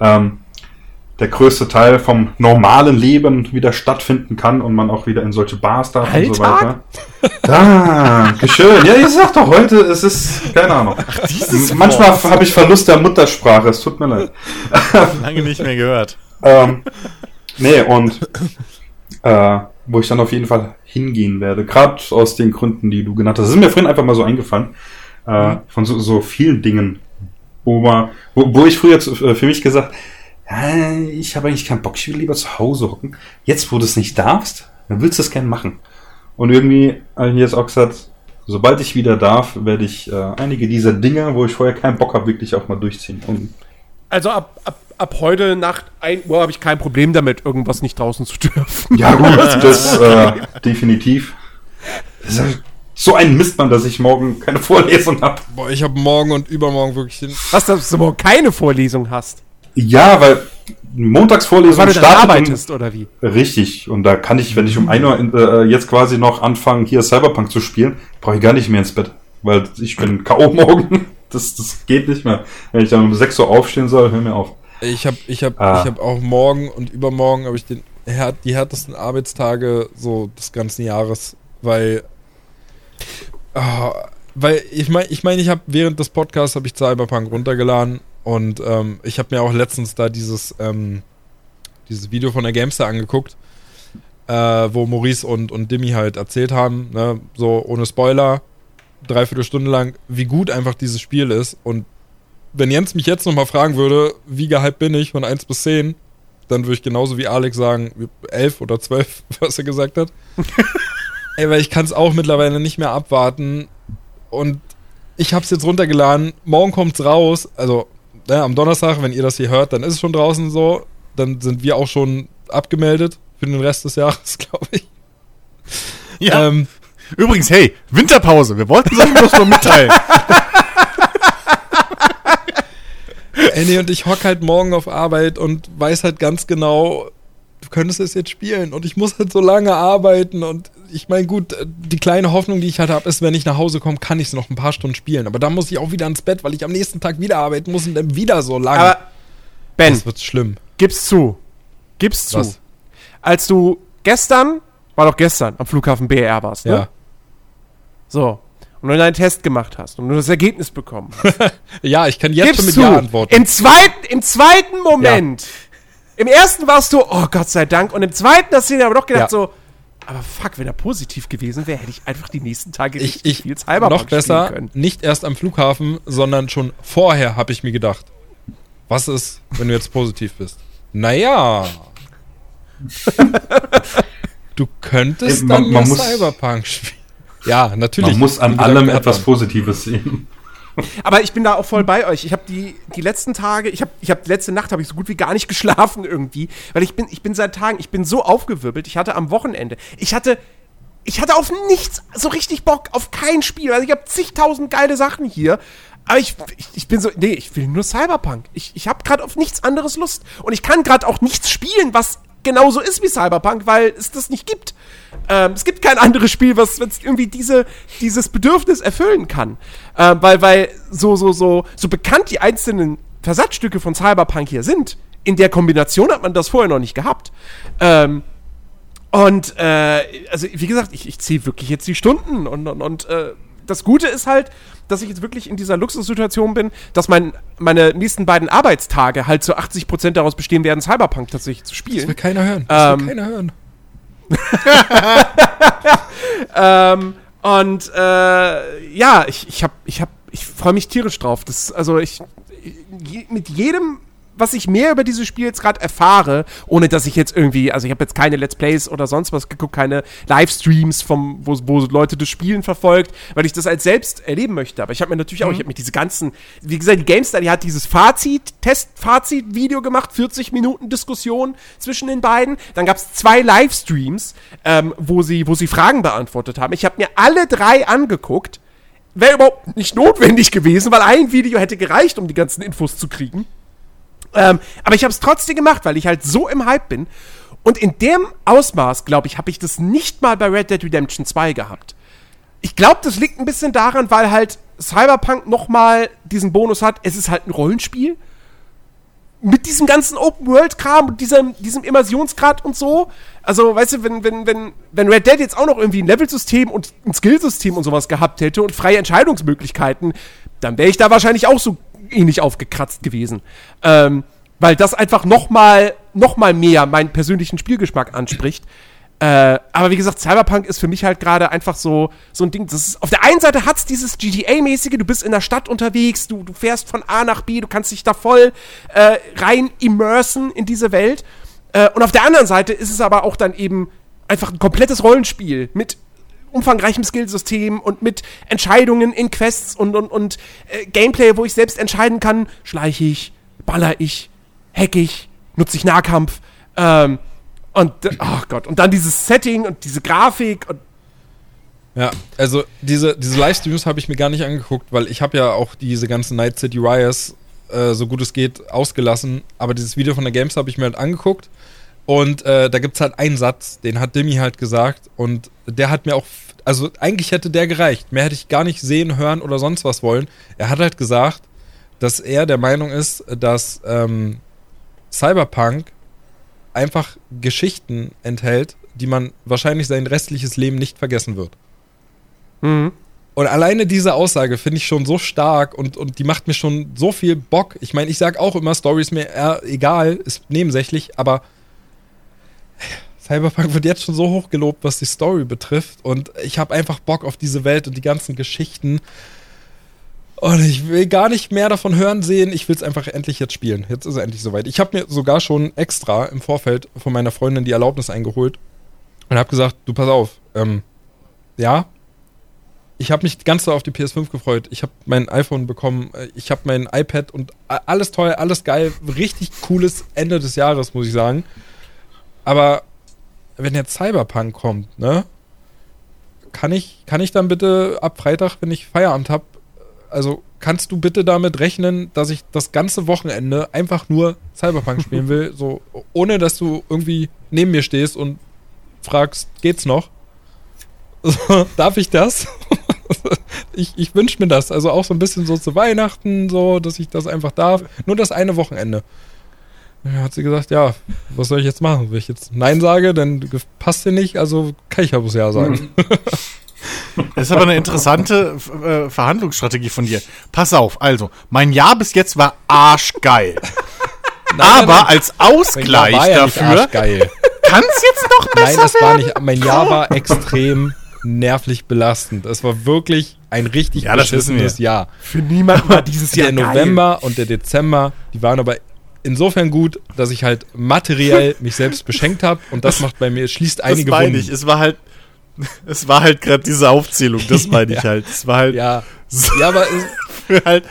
Ähm, der größte Teil vom normalen Leben wieder stattfinden kann und man auch wieder in solche Bars darf und so Alltag? weiter. Dankeschön. Ja, ihr sagt doch heute, es ist, keine Ahnung. dieses Manchmal habe ich Verlust der Muttersprache, es tut mir leid. Lange nicht mehr gehört. Ähm, nee, und äh, wo ich dann auf jeden Fall hingehen werde, gerade aus den Gründen, die du genannt hast. Das ist mir vorhin einfach mal so eingefallen, äh, von so, so vielen Dingen, wo, man, wo, wo ich früher zu, äh, für mich gesagt, ja, ich habe eigentlich keinen Bock, ich will lieber zu Hause hocken. Jetzt, wo du es nicht darfst, dann willst du es gern machen. Und irgendwie habe ich jetzt auch gesagt, sobald ich wieder darf, werde ich äh, einige dieser Dinge, wo ich vorher keinen Bock habe, wirklich auch mal durchziehen. Und Also ab, ab, ab heute Nacht 1 Uhr habe ich kein Problem damit, irgendwas nicht draußen zu dürfen. ja gut, das äh, definitiv. Das ist ja so ein Mistmann, dass ich morgen keine Vorlesung habe. Boah, ich habe morgen und übermorgen wirklich. Was, dass du morgen keine Vorlesung hast? Ja, weil Montagsvorlesung Weil du startet um- arbeitest, oder wie? Richtig. Und da kann ich, wenn ich um 1 Uhr in, äh, jetzt quasi noch anfange, hier Cyberpunk zu spielen, brauche ich gar nicht mehr ins Bett. Weil ich bin K.O. morgen. Das, das geht nicht mehr. Wenn ich dann um 6 Uhr aufstehen soll, hör mir auf. Ich habe ich hab, Ah. ich hab auch morgen und übermorgen habe ich den, die härtesten Arbeitstage so des ganzen Jahres, weil. Ah, weil ich meine, ich, mein, ich habe während des Podcasts habe ich Cyberpunk runtergeladen und ähm, ich habe mir auch letztens da dieses, ähm, dieses Video von der Gamester angeguckt, äh, wo Maurice und, und Dimi halt erzählt haben, ne, so ohne Spoiler, dreiviertel Stunde lang, wie gut einfach dieses Spiel ist und wenn Jens mich jetzt nochmal fragen würde, wie gehypt bin ich von 1 bis 10, dann würde ich genauso wie Alex sagen, 11 oder 12, was er gesagt hat. Ey, weil ich kann es auch mittlerweile nicht mehr abwarten. Und ich habe es jetzt runtergeladen. Morgen kommt's raus. Also ja, am Donnerstag, wenn ihr das hier hört, dann ist es schon draußen so. Dann sind wir auch schon abgemeldet für den Rest des Jahres, glaube ich. Ja. Ähm, Übrigens, hey, Winterpause. Wir wollten es euch bloß nur mitteilen. Ey, nee, und ich hock halt morgen auf Arbeit und weiß halt ganz genau, du könntest es jetzt spielen und ich muss halt so lange arbeiten und ich meine, gut, äh, die kleine Hoffnung, die ich halt habe, ist, wenn ich nach Hause komme, kann ich es noch ein paar Stunden spielen. Aber dann muss ich auch wieder ins Bett, weil ich am nächsten Tag wieder arbeiten muss und dann wieder so lange. Aber Ben, das wird schlimm. gib's zu. Gib's zu. Was? Als du gestern, war doch gestern, am Flughafen BR warst, ne? Ja. So. Und du deinen Test gemacht hast und du das Ergebnis bekommen hast. Ja, ich kann jetzt schon mit zu. Ja antworten. Im zweiten, im zweiten Moment. Im ersten warst du, oh Gott sei Dank. Und im zweiten hast du dir aber doch gedacht Ja. so, aber fuck, wenn er positiv gewesen wäre, hätte ich einfach die nächsten Tage ich, ich viel Cyberpunk noch besser, spielen können. nicht erst am Flughafen, sondern schon vorher habe ich mir gedacht, was ist, wenn du jetzt positiv bist? Naja. du könntest man- dann man Cyberpunk spielen. Ja, natürlich. Man muss an allem etwas. Positives sehen. Aber ich bin da auch voll bei euch. Ich habe die, die letzten Tage, ich habe ich hab, letzte Nacht habe ich so gut wie gar nicht geschlafen irgendwie, weil ich bin, ich bin seit Tagen, ich bin so aufgewirbelt. Ich hatte am Wochenende, ich hatte, ich hatte auf nichts so richtig Bock, auf kein Spiel. Also ich habe zigtausend geile Sachen hier. Aber ich, ich, ich bin so, nee, ich will nur Cyberpunk. Ich, ich habe gerade auf nichts anderes Lust. Und ich kann gerade auch nichts spielen, was genauso ist wie Cyberpunk, weil es das nicht gibt. Ähm, es gibt kein anderes Spiel, was irgendwie diese, dieses Bedürfnis erfüllen kann. Ähm, weil, weil so, so, so, so bekannt die einzelnen Versatzstücke von Cyberpunk hier sind, in der Kombination hat man das vorher noch nicht gehabt. Ähm, und äh, also wie gesagt, ich, ich ziehe wirklich jetzt die Stunden und, und, und äh, das Gute ist halt, dass ich jetzt wirklich in dieser Luxussituation bin, dass mein, meine nächsten beiden Arbeitstage halt zu 80% daraus bestehen werden, Cyberpunk tatsächlich zu Das spielen. will keiner hören. Das Ähm, will keiner hören. Ähm, und äh, ja, ich, ich ich hab, ich freue mich tierisch drauf. Das, also ich, je, mit jedem, was ich mehr über dieses Spiel jetzt gerade erfahre, ohne dass ich jetzt irgendwie, also ich habe jetzt keine Let's Plays oder sonst was geguckt, keine Livestreams vom, wo, wo Leute das Spielen verfolgt, weil ich das als selbst erleben möchte. Aber ich habe mir natürlich auch, ich habe mir diese ganzen, wie gesagt, die GameStar, die hat dieses Fazit, Test-Fazit-Video gemacht, 40 Minuten Diskussion zwischen den beiden. Dann gab es zwei Livestreams, ähm, wo sie, wo sie Fragen beantwortet haben. Ich habe mir alle drei angeguckt. Wäre überhaupt nicht notwendig gewesen, weil ein Video hätte gereicht, um die ganzen Infos zu kriegen. Ähm, aber ich habe es trotzdem gemacht, weil ich halt so im Hype bin. Und in dem Ausmaß, glaube ich, habe ich das nicht mal bei Red Dead Redemption 2 gehabt. Ich glaube, das liegt ein bisschen daran, weil halt Cyberpunk noch mal diesen Bonus hat. Es ist halt ein Rollenspiel. Mit diesem ganzen Open-World-Kram und diesem, diesem Immersionsgrad und so. Also, weißt du, wenn, wenn, wenn, wenn Red Dead jetzt auch noch irgendwie ein Level-System und ein Skill-System und sowas gehabt hätte und freie Entscheidungsmöglichkeiten, dann wäre ich da wahrscheinlich auch so ähnlich aufgekratzt gewesen. Ähm, weil das einfach noch mal, noch mal mehr meinen persönlichen Spielgeschmack anspricht. Äh, aber wie gesagt, Cyberpunk ist für mich halt gerade einfach so, so ein Ding. Das ist, auf der einen Seite hat's dieses GTA-mäßige, du bist in der Stadt unterwegs, du, du fährst von A nach B, du kannst dich da voll äh, rein immersen in diese Welt. Äh, und auf der anderen Seite ist es aber auch dann eben einfach ein komplettes Rollenspiel mit umfangreichem Skillsystem und mit Entscheidungen in Quests und, und, und äh, Gameplay, wo ich selbst entscheiden kann, schleiche ich, baller ich, hack ich, nutze ich Nahkampf. Ähm, und, oh Gott, und dann dieses Setting und diese Grafik und Ja, also diese, diese Livestreams habe ich mir gar nicht angeguckt, weil ich habe ja auch diese ganzen Night City Riots, äh, so gut es geht, ausgelassen. Aber dieses Video von der Games habe ich mir halt angeguckt. Und äh, da gibt es halt einen Satz, den hat Dimi halt gesagt. Und der hat mir auch, also eigentlich hätte der gereicht. Mehr hätte ich gar nicht sehen, hören oder sonst was wollen. Er hat halt gesagt, dass er der Meinung ist, dass ähm, Cyberpunk einfach Geschichten enthält, die man wahrscheinlich sein restliches Leben nicht vergessen wird. Und alleine diese Aussage finde ich schon so stark und, und die macht mir schon so viel Bock. Ich meine, ich sage auch immer, Story ist mir egal, ist nebensächlich, aber Cyberpunk wird jetzt schon so hoch gelobt, was die Story betrifft. Und ich habe einfach Bock auf diese Welt und die ganzen Geschichten. Und ich will gar nicht mehr davon hören sehen. Ich will es einfach endlich jetzt spielen. Jetzt ist es endlich soweit. Ich habe mir sogar schon extra im Vorfeld von meiner Freundin die Erlaubnis eingeholt und habe gesagt, du pass auf, ähm, ja, ich habe mich ganz doll auf die PS5 gefreut. Ich habe mein iPhone bekommen, äh, ich habe mein iPad und alles toll, alles geil, richtig cooles Ende des Jahres, muss ich sagen. Aber wenn jetzt Cyberpunk kommt, ne, kann ich, kann ich dann bitte ab Freitag, wenn ich Feierabend habe, also kannst du bitte damit rechnen, dass ich das ganze Wochenende einfach nur Cyberpunk spielen will, so ohne dass du irgendwie neben mir stehst und fragst, geht's noch? So, darf ich das? ich ich wünsche mir das. Also auch so ein bisschen so zu Weihnachten, so, dass ich das einfach darf. Nur das eine Wochenende. Ja, hat sie gesagt, ja, was soll ich jetzt machen? Wenn ich jetzt Nein sage, dann passt dir nicht, also kann ich ja bloß Ja sagen. Das ist aber eine interessante äh, Verhandlungsstrategie von dir. Pass auf, also, mein Jahr bis jetzt war arschgeil. aber als Ausgleich Mein Jahr war ja dafür arschgeil. kann es jetzt noch Nein, besser das war nicht. Mein Jahr war extrem nervlich belastend. Es war wirklich ein richtig Ja, das wissen beschissenes wir. Jahr. für niemanden war dieses Jahr Der November und der Dezember, die waren aber insofern gut, dass ich halt materiell mich selbst beschenkt habe und das macht bei mir, schließt Das einige meine Wunden. ich. Es war halt, es war halt gerade diese Aufzählung. Das meine ich halt. Es war halt, Ja. Ja, aber halt,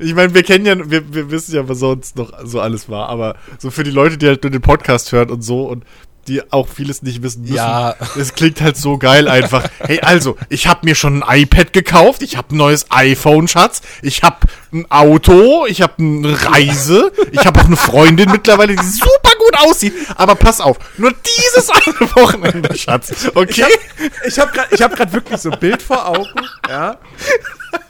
ich meine, wir kennen ja, wir, wir wissen ja, was sonst noch so alles war, aber so für die Leute, die halt nur den Podcast hören und so und die auch vieles nicht wissen müssen. Ja. Es klingt halt so geil einfach. Hey, also, ich habe mir schon ein iPad gekauft, ich habe ein neues iPhone, Schatz, ich habe ein Auto, ich habe eine Reise, ich habe auch eine Freundin mittlerweile, die super gut aussieht. Aber pass auf, nur dieses eine Wochenende, Schatz. Okay? Ich habe gerade hab grad wirklich so ein Bild vor Augen, ja.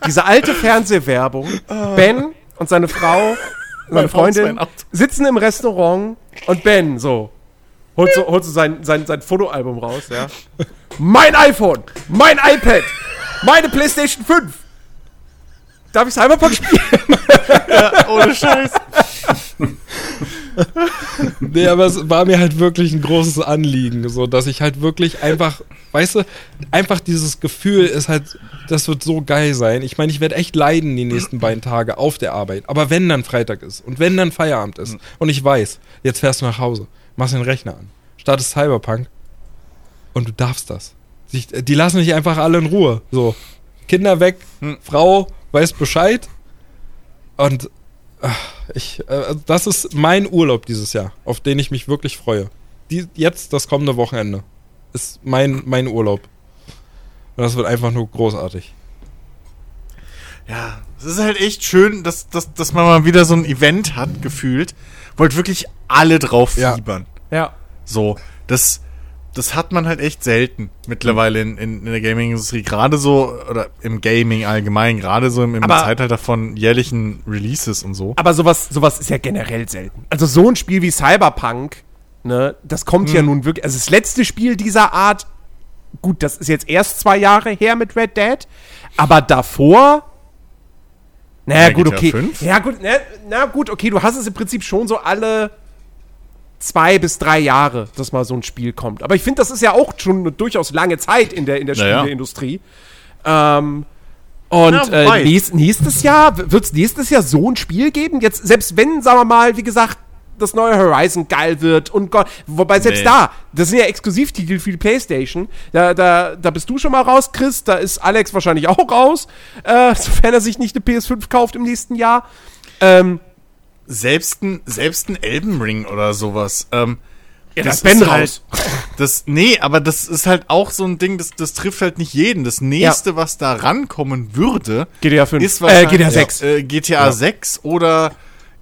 Diese alte Fernsehwerbung. Ben und seine Frau, seine Freundin, sitzen im Restaurant und Ben so. Holt so, holt so sein, sein, sein Fotoalbum raus, ja. Mein iPhone, mein iPad, meine Playstation 5. Darf ich Cyberpunk spielen? Ohne Scheiß. Nee, aber es war mir halt wirklich ein großes Anliegen, so dass ich halt wirklich einfach, weißt du, einfach dieses Gefühl ist halt, das wird so geil sein. Ich meine, ich werde echt leiden die nächsten beiden Tage auf der Arbeit. Aber wenn dann Freitag ist und wenn dann Feierabend ist und ich weiß, jetzt fährst du nach Hause, machst den Rechner an, startest Cyberpunk und du darfst das. Die lassen dich einfach alle in Ruhe. So, Kinder weg, Frau weiß Bescheid und ich, äh, das ist mein Urlaub dieses Jahr, auf den ich mich wirklich freue. Die, jetzt, das kommende Wochenende, ist mein, mein Urlaub. Und das wird einfach nur großartig. Ja, es ist halt echt schön, dass, dass, dass man mal wieder so ein Event hat, gefühlt, wo halt wirklich alle drauf Ja. fiebern. Ja. So, das, das hat man halt echt selten mittlerweile in, in, in der Gaming-Industrie. Gerade so, oder im Gaming allgemein, gerade so im, im Aber- Zeitalter von jährlichen Releases und so. Aber sowas, sowas ist ja generell selten. Also so ein Spiel wie Cyberpunk, ne, das kommt ja nun wirklich. Also das letzte Spiel dieser Art, gut, das ist jetzt erst zwei Jahre her mit Red Dead, aber davor. Naja, Ja, gut, okay. 5? Ja, gut, na, na gut, okay, du hast es im Prinzip schon so alle zwei bis drei Jahre, dass mal so ein Spiel kommt. Aber ich finde, das ist ja auch schon eine durchaus lange Zeit in der, in der Naja. Spieleindustrie. Ähm, und äh, nächst, nächstes Jahr, wird es nächstes Jahr so ein Spiel geben? Jetzt, selbst wenn, sagen wir mal, wie gesagt, das neue Horizon geil wird und Gott, wobei selbst Nee. da, das sind ja Exklusivtitel für die Playstation. Da, da, da bist du schon mal raus, Chris, da ist Alex wahrscheinlich auch raus, äh, sofern er sich nicht eine PS5 kauft im nächsten Jahr. Ähm, Selbst ein, selbst ein Elden Ring oder sowas. Ähm, ja, das Ben ist halt- raus. Das, nee, aber das ist halt auch so ein Ding, das, das trifft halt nicht jeden. Das nächste, was da rankommen würde, GTA 5. ist äh, wahrscheinlich GTA 6. Äh, GTA 6 oder,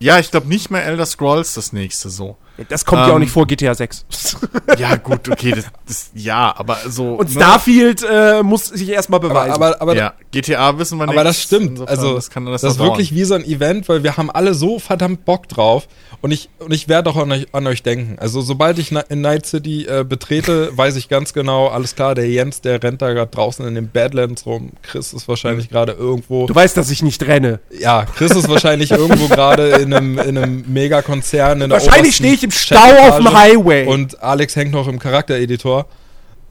ja, ich glaube nicht mehr Elder Scrolls das nächste so. Das kommt ja auch ähm, nicht vor GTA 6. Ja, gut, okay, das, das ja, aber so. Und ne? Starfield äh, muss sich erstmal Aber, beweisen. aber, aber, ja, GTA wissen wir nicht. aber das stimmt. Insofern, Also, das kann alles das ist wirklich wie so ein Event, weil wir haben alle so verdammt Bock drauf. Und ich, und ich werde auch an euch, an euch denken. Also, sobald ich in Night City äh, betrete, weiß ich ganz genau, alles klar, der Jens, der rennt da gerade draußen in den Badlands rum. Chris ist wahrscheinlich gerade irgendwo. du weißt, dass ich nicht renne. Ja, Chris ist wahrscheinlich irgendwo gerade in einem, in einem Megakonzern. In der Wahrscheinlich stehe ich im Stau auf dem Highway. Und Alex hängt noch im Charaktereditor.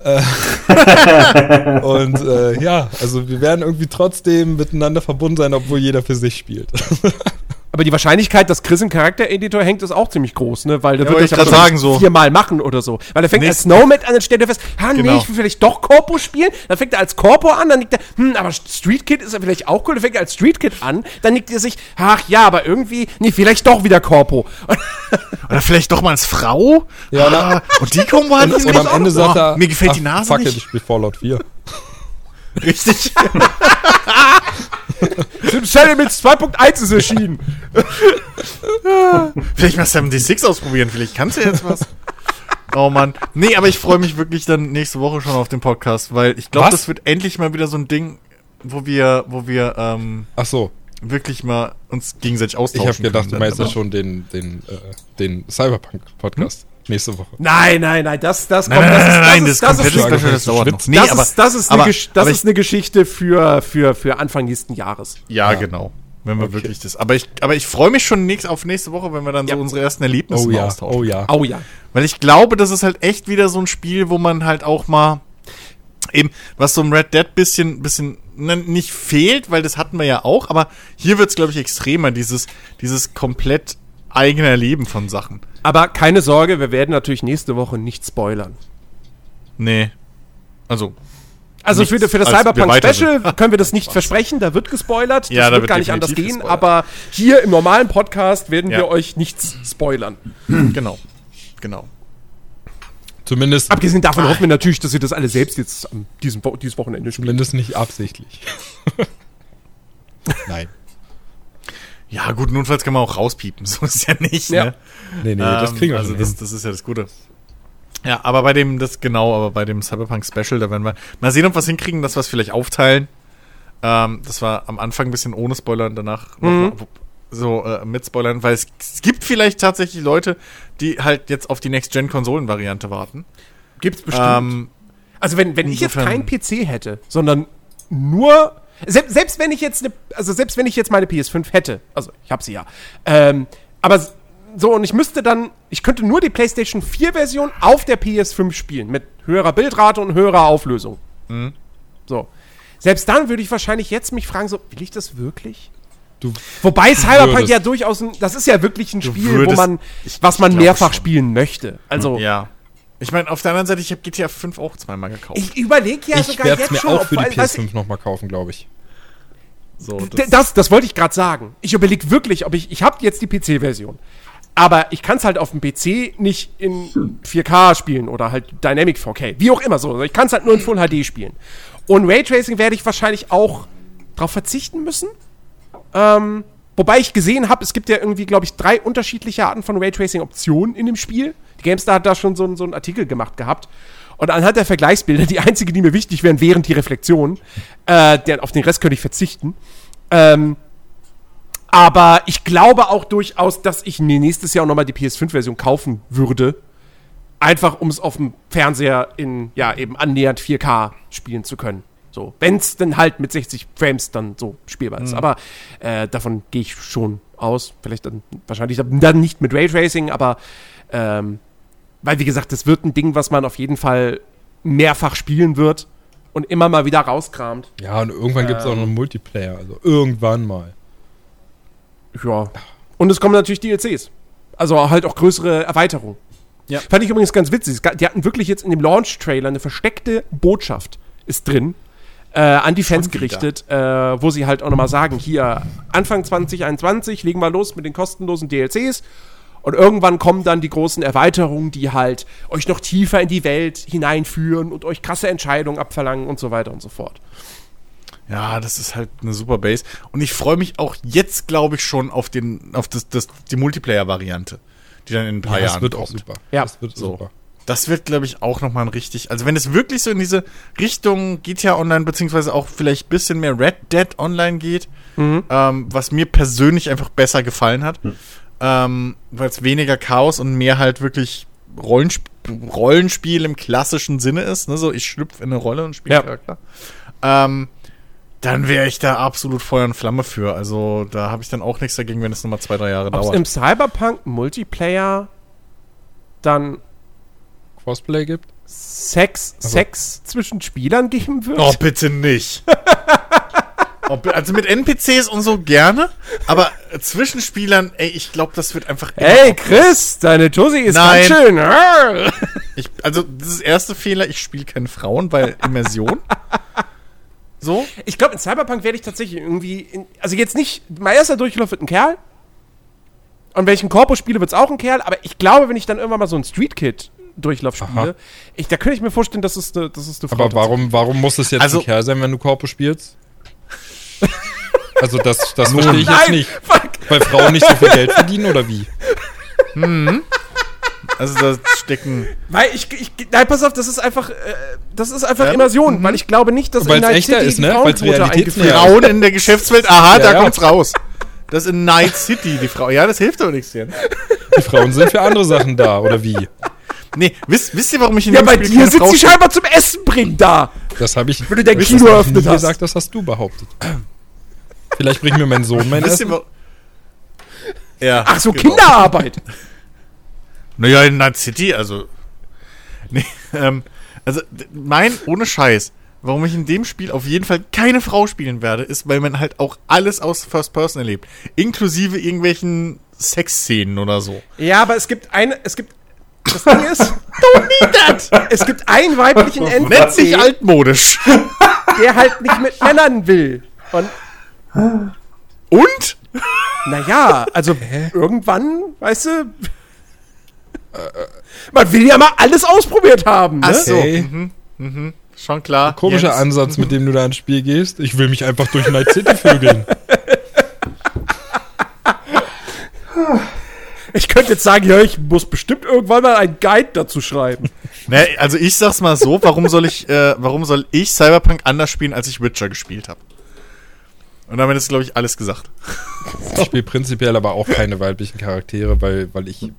Äh, und äh, ja, also wir werden irgendwie trotzdem miteinander verbunden sein, obwohl jeder für sich spielt. Aber die Wahrscheinlichkeit, dass Chris im Charaktereditor hängt, ist auch ziemlich groß, ne? Weil der wollte wird ich das sagen, so. viermal machen oder so. Weil er fängt als Nächsten- Snowman an, dann stellt er fest, nee, Genau. ich will vielleicht doch Corpo spielen. Dann fängt er als Corpo an, dann nickt er, hm, aber Street Kid ist ja vielleicht auch cool. Dann fängt er als Street Kid an, dann nickt er sich, ach ja, aber irgendwie, nee, vielleicht doch wieder Corpo. Oder vielleicht doch mal als Frau? Ja, ah, und die kommen halt Und, und am Ende sagt er, mir gefällt die ach, Nase fuck it, nicht. ich spiele Fallout 4. Richtig. Elements 2.1 ist erschienen. vielleicht mal 76 ausprobieren, vielleicht kannst du jetzt was. Oh Mann. Nee, aber ich freue mich wirklich dann nächste Woche schon auf den Podcast, weil ich glaube, das wird endlich mal wieder so ein Ding, wo wir, wo wir ähm, Ach so, wirklich mal uns gegenseitig ich austauschen habe gedacht, du können. meinst ja schon den, den, äh, den Cyberpunk-Podcast nächste Woche. Nein, nein, nein, das, das Nein, nein, das nein, nein, ist, das, das, ist, das, ist, das. Nee, das, aber, ist, das, ist, aber, eine, das ist eine Geschichte für, für, für Anfang nächsten Jahres. ich, ja, genau. Wenn wir wirklich das. Aber ich, aber ich freue mich schon nächst, auf nächste Woche, wenn wir dann Ja. so unsere ersten Erlebnisse Oh ja, austauschen. oh ja. Oh ja. Weil ich glaube, das ist halt echt wieder so ein Spiel, wo man halt auch mal eben, was so im Red Dead bisschen, bisschen ne, nicht fehlt, weil das hatten wir ja auch, aber hier wird's glaube ich, extremer, dieses, dieses komplett eigene Erleben von Sachen. Aber keine Sorge, wir werden natürlich nächste Woche nicht spoilern. Nee. Also, Also für, für das als wir Cyberpunk weiter Special können wir das nicht versprechen, da wird gespoilert. Das Ja, da wird wird gar nicht anders gehen, gespoilert. aber hier im normalen Podcast werden Ja. wir euch nichts spoilern. genau. Genau. Zumindest, Abgesehen davon hoffen wir natürlich, dass ihr das alle selbst jetzt am diesem, dieses Wochenende spielt. zumindest nicht absichtlich. Nein. Ja, gut, notfalls kann man auch rauspiepen, so ist ja nicht, Ja. ne? Nee, nee, das Ähm, kriegen wir also das, das ist ja das Gute. Ja, aber bei dem, das genau, aber bei dem Cyberpunk Special, da werden wir mal sehen, ob wir es hinkriegen, dass wir es vielleicht aufteilen. Ähm, das war am Anfang ein bisschen ohne Spoiler und danach noch Mhm. mal so äh, mit Spoilern, weil es, es gibt vielleicht tatsächlich Leute, die halt jetzt auf die Next-Gen-Konsolen-Variante warten. Gibt's bestimmt. Ähm, also wenn, wenn ich jetzt keinen PC hätte, sondern nur selbst, selbst wenn ich jetzt eine, also selbst wenn ich jetzt meine PS5 hätte, also ich habe sie ja, ähm, aber so und ich müsste dann, ich könnte nur die PlayStation 4 Version auf der PS5 spielen mit höherer Bildrate und höherer Auflösung. Mhm. So. Selbst dann würde ich wahrscheinlich jetzt mich fragen, so, will ich das wirklich? Du, Wobei Cyberpunk würdest. ja durchaus ein, das ist ja wirklich ein Spiel, wo würdest- man, ich- was man mehrfach schon. spielen möchte. Also, ja. Ich meine, auf der anderen Seite, ich habe GTA 5 auch zweimal gekauft. ich überlege ja ich sogar werde es jetzt mir schon, auch ob- für die weil- weißt du, PS5 nochmal kaufen, glaube ich. so, D- Das, das wollte ich gerade sagen. Ich überlege wirklich, ob ich. Ich habe jetzt die PC-Version. Aber ich kann es halt auf dem PC nicht in 4K spielen oder halt Dynamic 4K. Wie auch immer so. Also Ich kann es halt nur in Full HD spielen. Und Raytracing werde ich wahrscheinlich auch drauf verzichten müssen. Ähm, wobei ich gesehen habe, es gibt ja irgendwie, glaube ich, drei unterschiedliche Arten von Raytracing-Optionen in dem Spiel. Die GameStar hat da schon so, einen- so einen Artikel gemacht gehabt. Und anhand der Vergleichsbilder, die einzige, die mir wichtig wären, wären die Reflexionen. Äh, auf den Rest könnte ich verzichten. Ähm, aber ich glaube auch durchaus, dass ich mir nächstes Jahr auch nochmal die PS5-Version kaufen würde. Einfach, um es auf dem Fernseher in, ja, eben annähernd 4K spielen zu können. So, wenn es dann halt mit 60 Frames dann so spielbar ist. Aber äh, davon gehe ich schon aus. Vielleicht dann, wahrscheinlich dann nicht mit Raytracing, aber ähm, weil, wie gesagt, das wird ein Ding, was man auf jeden Fall mehrfach spielen wird und immer mal wieder rauskramt. Ja, und irgendwann gibt es auch noch einen Multiplayer. Also irgendwann mal. Ja. Und es kommen natürlich DLCs. Also halt auch größere Erweiterungen. Ja. Fand ich übrigens ganz witzig. Die hatten wirklich jetzt in dem Launch-Trailer eine versteckte Botschaft ist drin. Äh, an die Fans gerichtet, äh, wo sie halt auch nochmal sagen, hier, Anfang 2021 legen wir los mit den kostenlosen DLCs und irgendwann kommen dann die großen Erweiterungen, die halt euch noch tiefer in die Welt hineinführen und euch krasse Entscheidungen abverlangen und so weiter und so fort. Ja, das ist halt eine super Base. Und ich freue mich auch jetzt, glaube ich, schon auf den, auf das, das, die Multiplayer-Variante, die dann in ein paar Ja, das Jahren wird auch kommt. super. Ja. Das wird So. super. Das wird, glaube ich, auch nochmal ein richtig. Also, wenn es wirklich so in diese Richtung GTA Online, beziehungsweise auch vielleicht ein bisschen mehr Red Dead Online geht, ähm, was mir persönlich einfach besser gefallen hat, ähm, weil es weniger Chaos und mehr halt wirklich Rollensp Rollenspiel im klassischen Sinne ist. Ne? So, ich schlüpfe in eine Rolle und spiele Ja. Charakter. Ähm, dann wäre ich da absolut Feuer und Flamme für. Also, da habe ich dann auch nichts dagegen, wenn es nochmal zwei, drei Jahre Ob es dauert. im Cyberpunk Multiplayer dann Crossplay gibt. Sex, Sex zwischen Spielern geben wird? Oh, bitte nicht. Also mit NPCs und so gerne, aber äh, zwischen Spielern, ey, ich glaube, das wird einfach. auch- Chris, deine Tussi ist Nein. ganz schön. Ich, also, das ist der erste Fehler, ich spiele keine Frauen, weil Immersion. So? Ich glaube, in Cyberpunk werde ich tatsächlich irgendwie. In, also jetzt nicht. Mein erster Durchlauf wird ein Kerl. Und wenn ich einen Korpus spiele, wird es auch ein Kerl. Aber ich glaube, wenn ich dann irgendwann mal so einen Street Kid Durchlauf spiele, ich, da könnte ich mir vorstellen, dass es eine, das ist eine Frau Aber warum, warum muss es jetzt Also- ein Kerl sein, wenn du Korpo spielst? Also das, das verstehe ich jetzt Nein, nicht. fuck. Weil Frauen nicht so viel Geld verdienen oder wie? Also, da stecken. Weil ich, ich. Nein, pass auf, das ist einfach. Äh, das ist einfach Ja. Immersion. Weil ich glaube nicht, dass Weil's Night echter City ist, die ne? Weil's Frauenquote. Frauen in der Geschäftswelt, aha, da ja. kommt's raus. Das ist in Night City, die Frau. Ja, das hilft aber nichts. Jan. Die Frauen sind für andere Sachen da, oder wie? Nee, wisst, wisst ihr, warum ich in Ja, bei Spiel dir Frau sie scheinbar zum Essen bringen da. Das habe ich Wenn du dein das Kino hab ich eröffnet hast. gesagt, das hast du behauptet. Vielleicht bringt mir mein Sohn mein Wisst ihr, Essen. ja, Ach so, genau. Kinderarbeit. Naja, in Night City, also. Nee, ähm, also, mein, ohne Scheiß, warum ich in dem Spiel auf jeden Fall keine Frau spielen werde, ist, weil man halt auch alles aus First Person erlebt. Inklusive irgendwelchen Sexszenen oder so. Ja, aber es gibt eine. Es gibt. Das Ding ist. Don't need that! Es gibt einen weiblichen Nennt sich NPC, altmodisch. der halt nicht mit Männern will. Und Und? naja, also irgendwann, weißt du. Man will ja mal alles ausprobiert haben, ne? Ach so. Okay. Mhm, mhm, schon klar. Komischer Jens. Ansatz, mit dem du da ins Spiel gehst. Ich will mich einfach durch Night City vögeln. Ich könnte jetzt sagen, ja, ich muss bestimmt irgendwann mal einen Guide dazu schreiben. Ne, also ich sag's mal so, warum soll ich, äh, warum soll ich Cyberpunk anders spielen, als ich Witcher gespielt habe? Und damit ist, glaube ich, alles gesagt. Ich spiele prinzipiell aber auch keine weiblichen Charaktere, weil, weil ich.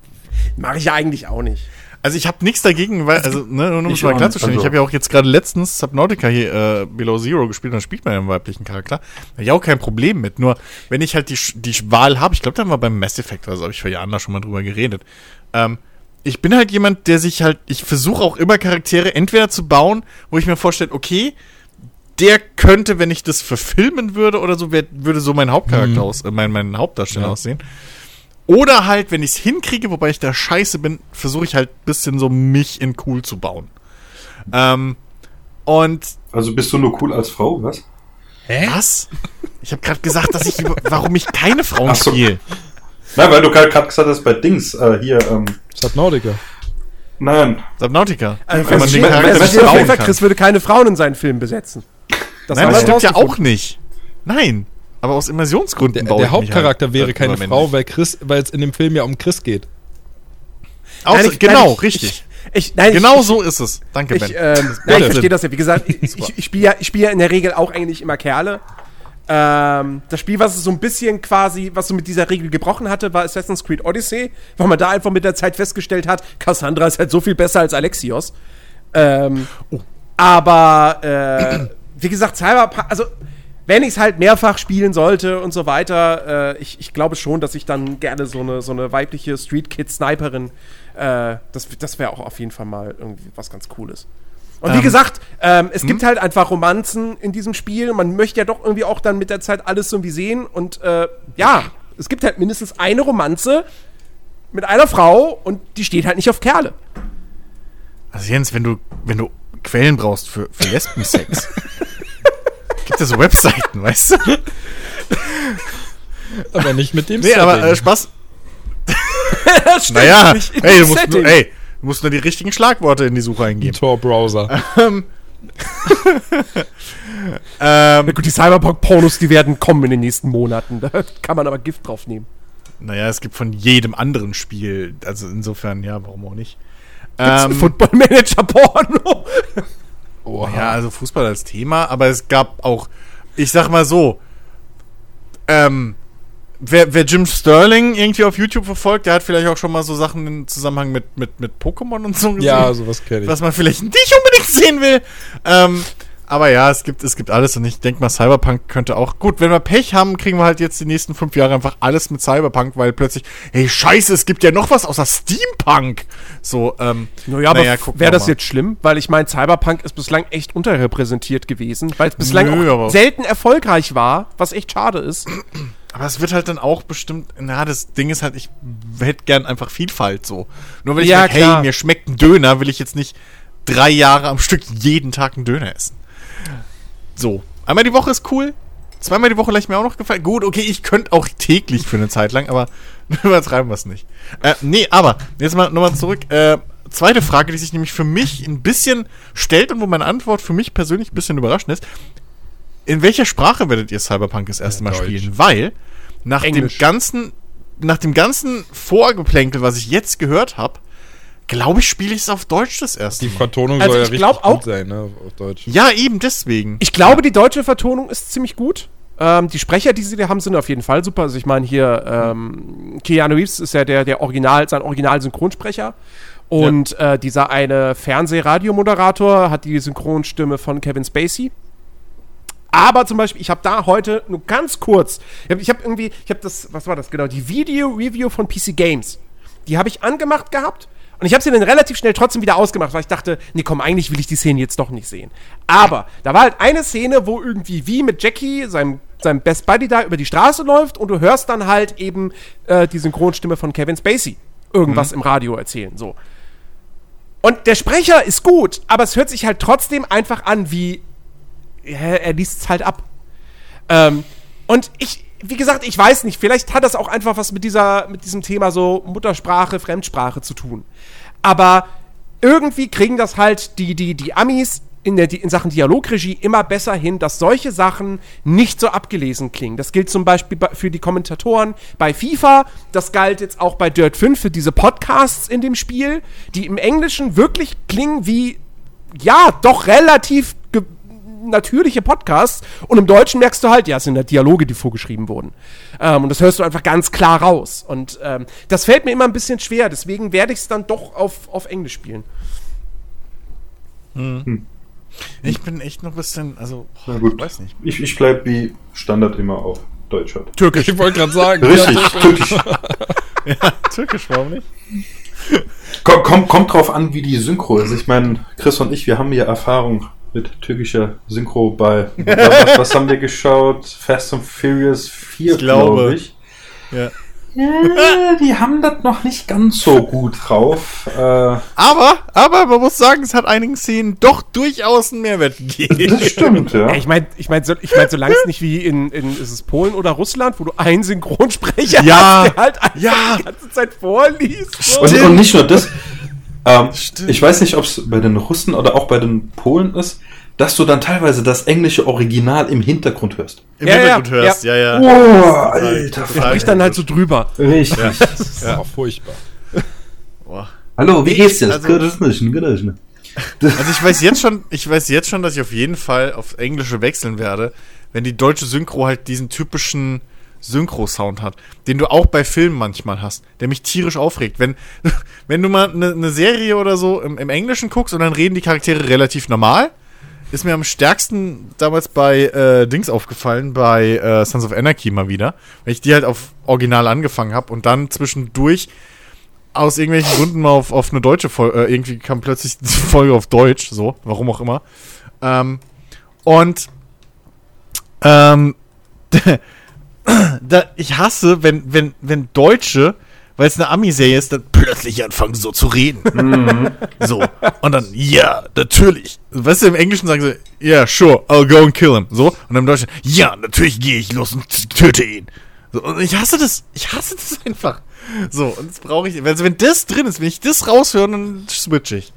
Mache ich ja eigentlich auch nicht. Also ich habe nichts dagegen, weil, also, ne, nur um es mal klarzustellen, nicht, ich also- habe ja auch jetzt gerade letztens Subnautica hier äh, Below Zero gespielt, und dann spielt man ja einen weiblichen Charakter. Da hab ich auch kein Problem mit. Nur, wenn ich halt die, die Wahl habe, ich glaube, da haben wir beim Mass Effect oder so, habe ich vor Jahren da schon mal drüber geredet. Ähm, ich bin halt jemand, der sich halt, ich versuche auch immer Charaktere entweder zu bauen, wo ich mir vorstelle, okay, der könnte, wenn ich das verfilmen würde oder so, wär, würde so mein Hauptcharakter aus, äh, mein, mein Hauptdarsteller Ja. aussehen. Oder halt, wenn ich es hinkriege, wobei ich da scheiße bin, versuche ich halt ein bisschen so mich in cool zu bauen. Ähm, und Also bist du nur cool als Frau, was? was? Ich habe gerade gesagt, dass ich über, warum ich keine Frauen Ach so. spiele. Nein, weil du gerade gesagt hast, bei Dings, äh, hier, ähm, Subnautica. nein, Subnautica. Also, wenn man den Charakter. Chris würde keine Frauen in seinen Filmen besetzen. Das Nein, das stimmt ja auch nicht. Nein, aber aus Immersionsgründen Der, baue der ich mich Hauptcharakter halt wäre keine Frau, weil Chris, weil es in dem Film ja um Chris geht. Außer, Nein, ich- genau, nein, ich- richtig. Ich, nein, genau ich, so ist es. Danke, Ben. Ich, ähm, nein, ich verstehe das ja. Wie gesagt, ich, ich, ich spiele ja, ich spiel ja in der Regel auch eigentlich immer Kerle. Ähm, das Spiel, was es so ein bisschen quasi, was so mit dieser Regel gebrochen hatte, war Assassin's Creed Odyssey, weil man da einfach mit der Zeit festgestellt hat, Cassandra ist halt so viel besser als Alexios. Ähm, Aber äh, wie gesagt, Cyberpunk, also wenn ich es halt mehrfach spielen sollte und so weiter, äh, ich, ich glaube schon, dass ich dann gerne so eine, so eine weibliche Street Kid Sniperin, äh, das, das wäre auch auf jeden Fall mal irgendwie was ganz Cooles. Und wie Ähm, gesagt, ähm, es gibt halt einfach Romanzen in diesem Spiel. Man möchte ja doch irgendwie auch dann mit der Zeit alles irgendwie sehen. Und äh, ja, es gibt halt mindestens eine Romanze, mit einer Frau und die steht halt nicht auf Kerle. Also Jens, wenn du, wenn du Quellen brauchst für, für Lesbensex, gibt es so Webseiten, weißt du? Aber nicht mit dem Nee, aber äh, Spaß. Naja, nicht in ey, dem du musst, Setting. nur, ey, du musst nur die richtigen Schlagworte in die Suche eingeben. Tor-Browser. Ähm, Na gut, die Cyberpunk-Pornos, die werden kommen in den nächsten Monaten. Da kann man aber Gift drauf nehmen. naja, es gibt von jedem anderen Spiel, also insofern, ja, warum auch nicht. Gibt's ein Ähm, Football-Manager-Porno? Ja, also Fußball als Thema, aber es gab auch, ich sag mal so, ähm, wer, wer Jim Sterling irgendwie auf YouTube verfolgt, der hat vielleicht auch schon mal so Sachen im Zusammenhang mit, mit, mit Pokémon und so gesehen, Ja, sowas kenne ich. was man vielleicht nicht unbedingt sehen will. Ähm, aber ja, es gibt, es gibt alles und ich denke mal, Cyberpunk könnte auch, gut, wenn wir Pech haben, kriegen wir halt jetzt die nächsten fünf Jahre einfach alles mit Cyberpunk, weil plötzlich, hey, scheiße, es gibt ja noch was außer Steampunk. So, ähm, Naja, aber naja, gucken wäre das jetzt schlimm? Weil ich meine, Cyberpunk ist bislang echt unterrepräsentiert gewesen, weil es bislang Nö, aber- selten erfolgreich war, was echt schade ist. Aber es wird halt dann auch bestimmt, na, das Ding ist halt, ich hätte gern einfach Vielfalt so. Nur wenn ich Ja, sage, hey, mir schmeckt ein Döner, will ich jetzt nicht drei Jahre am Stück jeden Tag einen Döner essen. So. Einmal die Woche ist cool. Zweimal die Woche leicht mir auch noch gefallen. Gut, okay, ich könnte auch täglich für eine Zeit lang, aber übertreiben wir es nicht. Äh, nee, aber, jetzt mal nochmal zurück. Äh, zweite Frage, die sich nämlich für mich ein bisschen stellt und wo meine Antwort für mich persönlich ein bisschen überraschend ist. In welcher Sprache werdet ihr Cyberpunk das erste Ja, Mal Deutsch. spielen? Weil nach Englisch. dem ganzen, nach dem ganzen Vorgeplänkel, was ich jetzt gehört habe, glaube ich, spiele ich es auf Deutsch das erste Die Mal. Vertonung Also soll ja ich richtig glaub auch- gut sein, ne, auf Deutsch. Ja, eben deswegen. Ich glaube, die deutsche Vertonung ist ziemlich gut. Ähm, die Sprecher, die sie da haben, sind auf jeden Fall super. Also ich meine hier, ähm, Keanu Reeves ist ja der, der Original, sein Original-Synchronsprecher. Und äh, dieser eine Fernseh-Radiomoderator hat die Synchronstimme von Kevin Spacey. Aber zum Beispiel, ich habe da heute nur ganz kurz, ich habe hab irgendwie, ich habe das, was war das genau, die Video-Review von PC Games. Die habe ich angemacht gehabt und ich habe sie dann relativ schnell trotzdem wieder ausgemacht, weil ich dachte, nee, komm, eigentlich will ich die Szene jetzt doch nicht sehen. Aber da war halt eine Szene, wo irgendwie wie mit Jackie, seinem, seinem Best Buddy da über die Straße läuft und du hörst dann halt eben äh, die Synchronstimme von Kevin Spacey irgendwas im Radio erzählen, so. Und der Sprecher ist gut, aber es hört sich halt trotzdem einfach an wie ja, er liest es halt ab. Ähm, und ich, wie gesagt, ich weiß nicht, vielleicht hat das auch einfach was mit dieser, mit diesem Thema so Muttersprache, Fremdsprache zu tun. Aber irgendwie kriegen das halt die, die, die Amis in, der, in Sachen Dialogregie immer besser hin, dass solche Sachen nicht so abgelesen klingen. Das gilt zum Beispiel bei- für die Kommentatoren bei FIFA. Das galt jetzt auch bei Dirt 5 für diese Podcasts in dem Spiel, die im Englischen wirklich klingen wie, ja, doch relativ natürliche Podcasts und im Deutschen merkst du halt, ja, es sind ja Dialoge, die vorgeschrieben wurden. Ähm, und das hörst du einfach ganz klar raus. Und ähm, das fällt mir immer ein bisschen schwer, deswegen werde ich es dann doch auf, auf Englisch spielen. Ich bin echt noch ein bisschen, also, Na gut. ich weiß nicht. Ich, ich bleib wie Standard immer auf Deutsch halt. Türkisch. Ich wollte gerade sagen. Richtig, ja, türkisch. Türkisch, warum nicht? Kommt, kommt, kommt drauf an, wie die Synchro ist. Ich meine, Chris und ich, wir haben ja Erfahrung mit türkischer Synchro bei. Was, was haben wir geschaut? Fast and Furious 4, Ich glaube. glaube ich. Ja. Ja, die haben das noch nicht ganz so gut drauf. Äh, Aber, aber man muss sagen, es hat einigen Szenen doch durchaus einen Mehrwert gegeben. das stimmt, ja. Ja, ich meine, ich mein, so, ich mein, solange es nicht wie in, in ist es Polen oder Russland, wo du einen Synchronsprecher Ja. hast, der halt einfach Ja. die ganze Zeit vorliest. So. Und, und nicht nur das. Ähm, ich weiß nicht, ob es bei den Russen oder auch bei den Polen ist, dass du dann teilweise das englische Original im Hintergrund hörst. Im Ja, ja, Hintergrund hörst, ja, ja. Oh, alter. Total Spricht dann halt so drüber. Richtig. Das ist auch furchtbar. Boah. Hallo, wie geht's dir? Also- Das ist nicht, das ist nicht. Also ich weiß jetzt schon, ich weiß jetzt schon, dass ich auf jeden Fall aufs Englische wechseln werde, wenn die deutsche Synchro halt diesen typischen Synchro-Sound hat, den du auch bei Filmen manchmal hast, der mich tierisch aufregt. Wenn, wenn du mal eine ne Serie oder so im, im Englischen guckst und dann reden die Charaktere relativ normal, ist mir am stärksten damals bei äh, Dings aufgefallen, bei äh, Sons of Anarchy mal wieder, weil ich die halt auf Original angefangen habe und dann zwischendurch aus irgendwelchen Gründen mal auf, auf eine deutsche Folge, äh, irgendwie kam plötzlich die Folge auf Deutsch, so, warum auch immer. Ähm, und ähm, da, ich hasse, wenn, wenn, wenn Deutsche weil es eine Ami-Serie ist, dann plötzlich anfangen so zu reden. So. Und dann, ja, natürlich. Weißt du, im Englischen sagen sie, yeah, sure, I'll go and kill him. So. Und im Deutschen, ja, natürlich gehe ich los und töte ihn. So. Und ich hasse das. Ich hasse das einfach. So. Und das brauche ich. Also wenn das drin ist, wenn ich das raushöre, dann switch ich.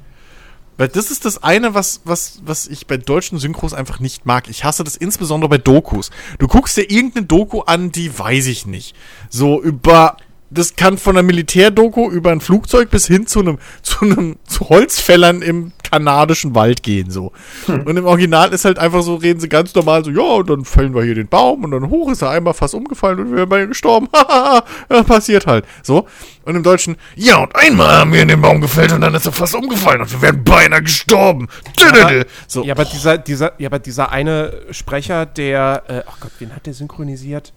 Weil das ist das eine, was, was, was ich bei deutschen Synchros einfach nicht mag. Ich hasse das insbesondere bei Dokus. Du guckst dir irgendeine Doku an, die weiß ich nicht. So über, das kann von einer Militärdoku über ein Flugzeug bis hin zu einem, zu einem, zu Holzfällern im kanadischen Wald gehen, so. Und im Original ist halt einfach so, reden sie ganz normal so, ja, und dann fällen wir hier den Baum und dann hoch ist er einmal fast umgefallen und wir wären beide gestorben. Hahaha, ja, passiert halt. So. Und im Deutschen, ja, und einmal haben wir in den Baum gefällt und dann ist er fast umgefallen und wir wären beinahe gestorben. Aber, so. ja, aber dieser, dieser, ja, aber dieser eine Sprecher, der, äh, ach Gott, wen hat der synchronisiert?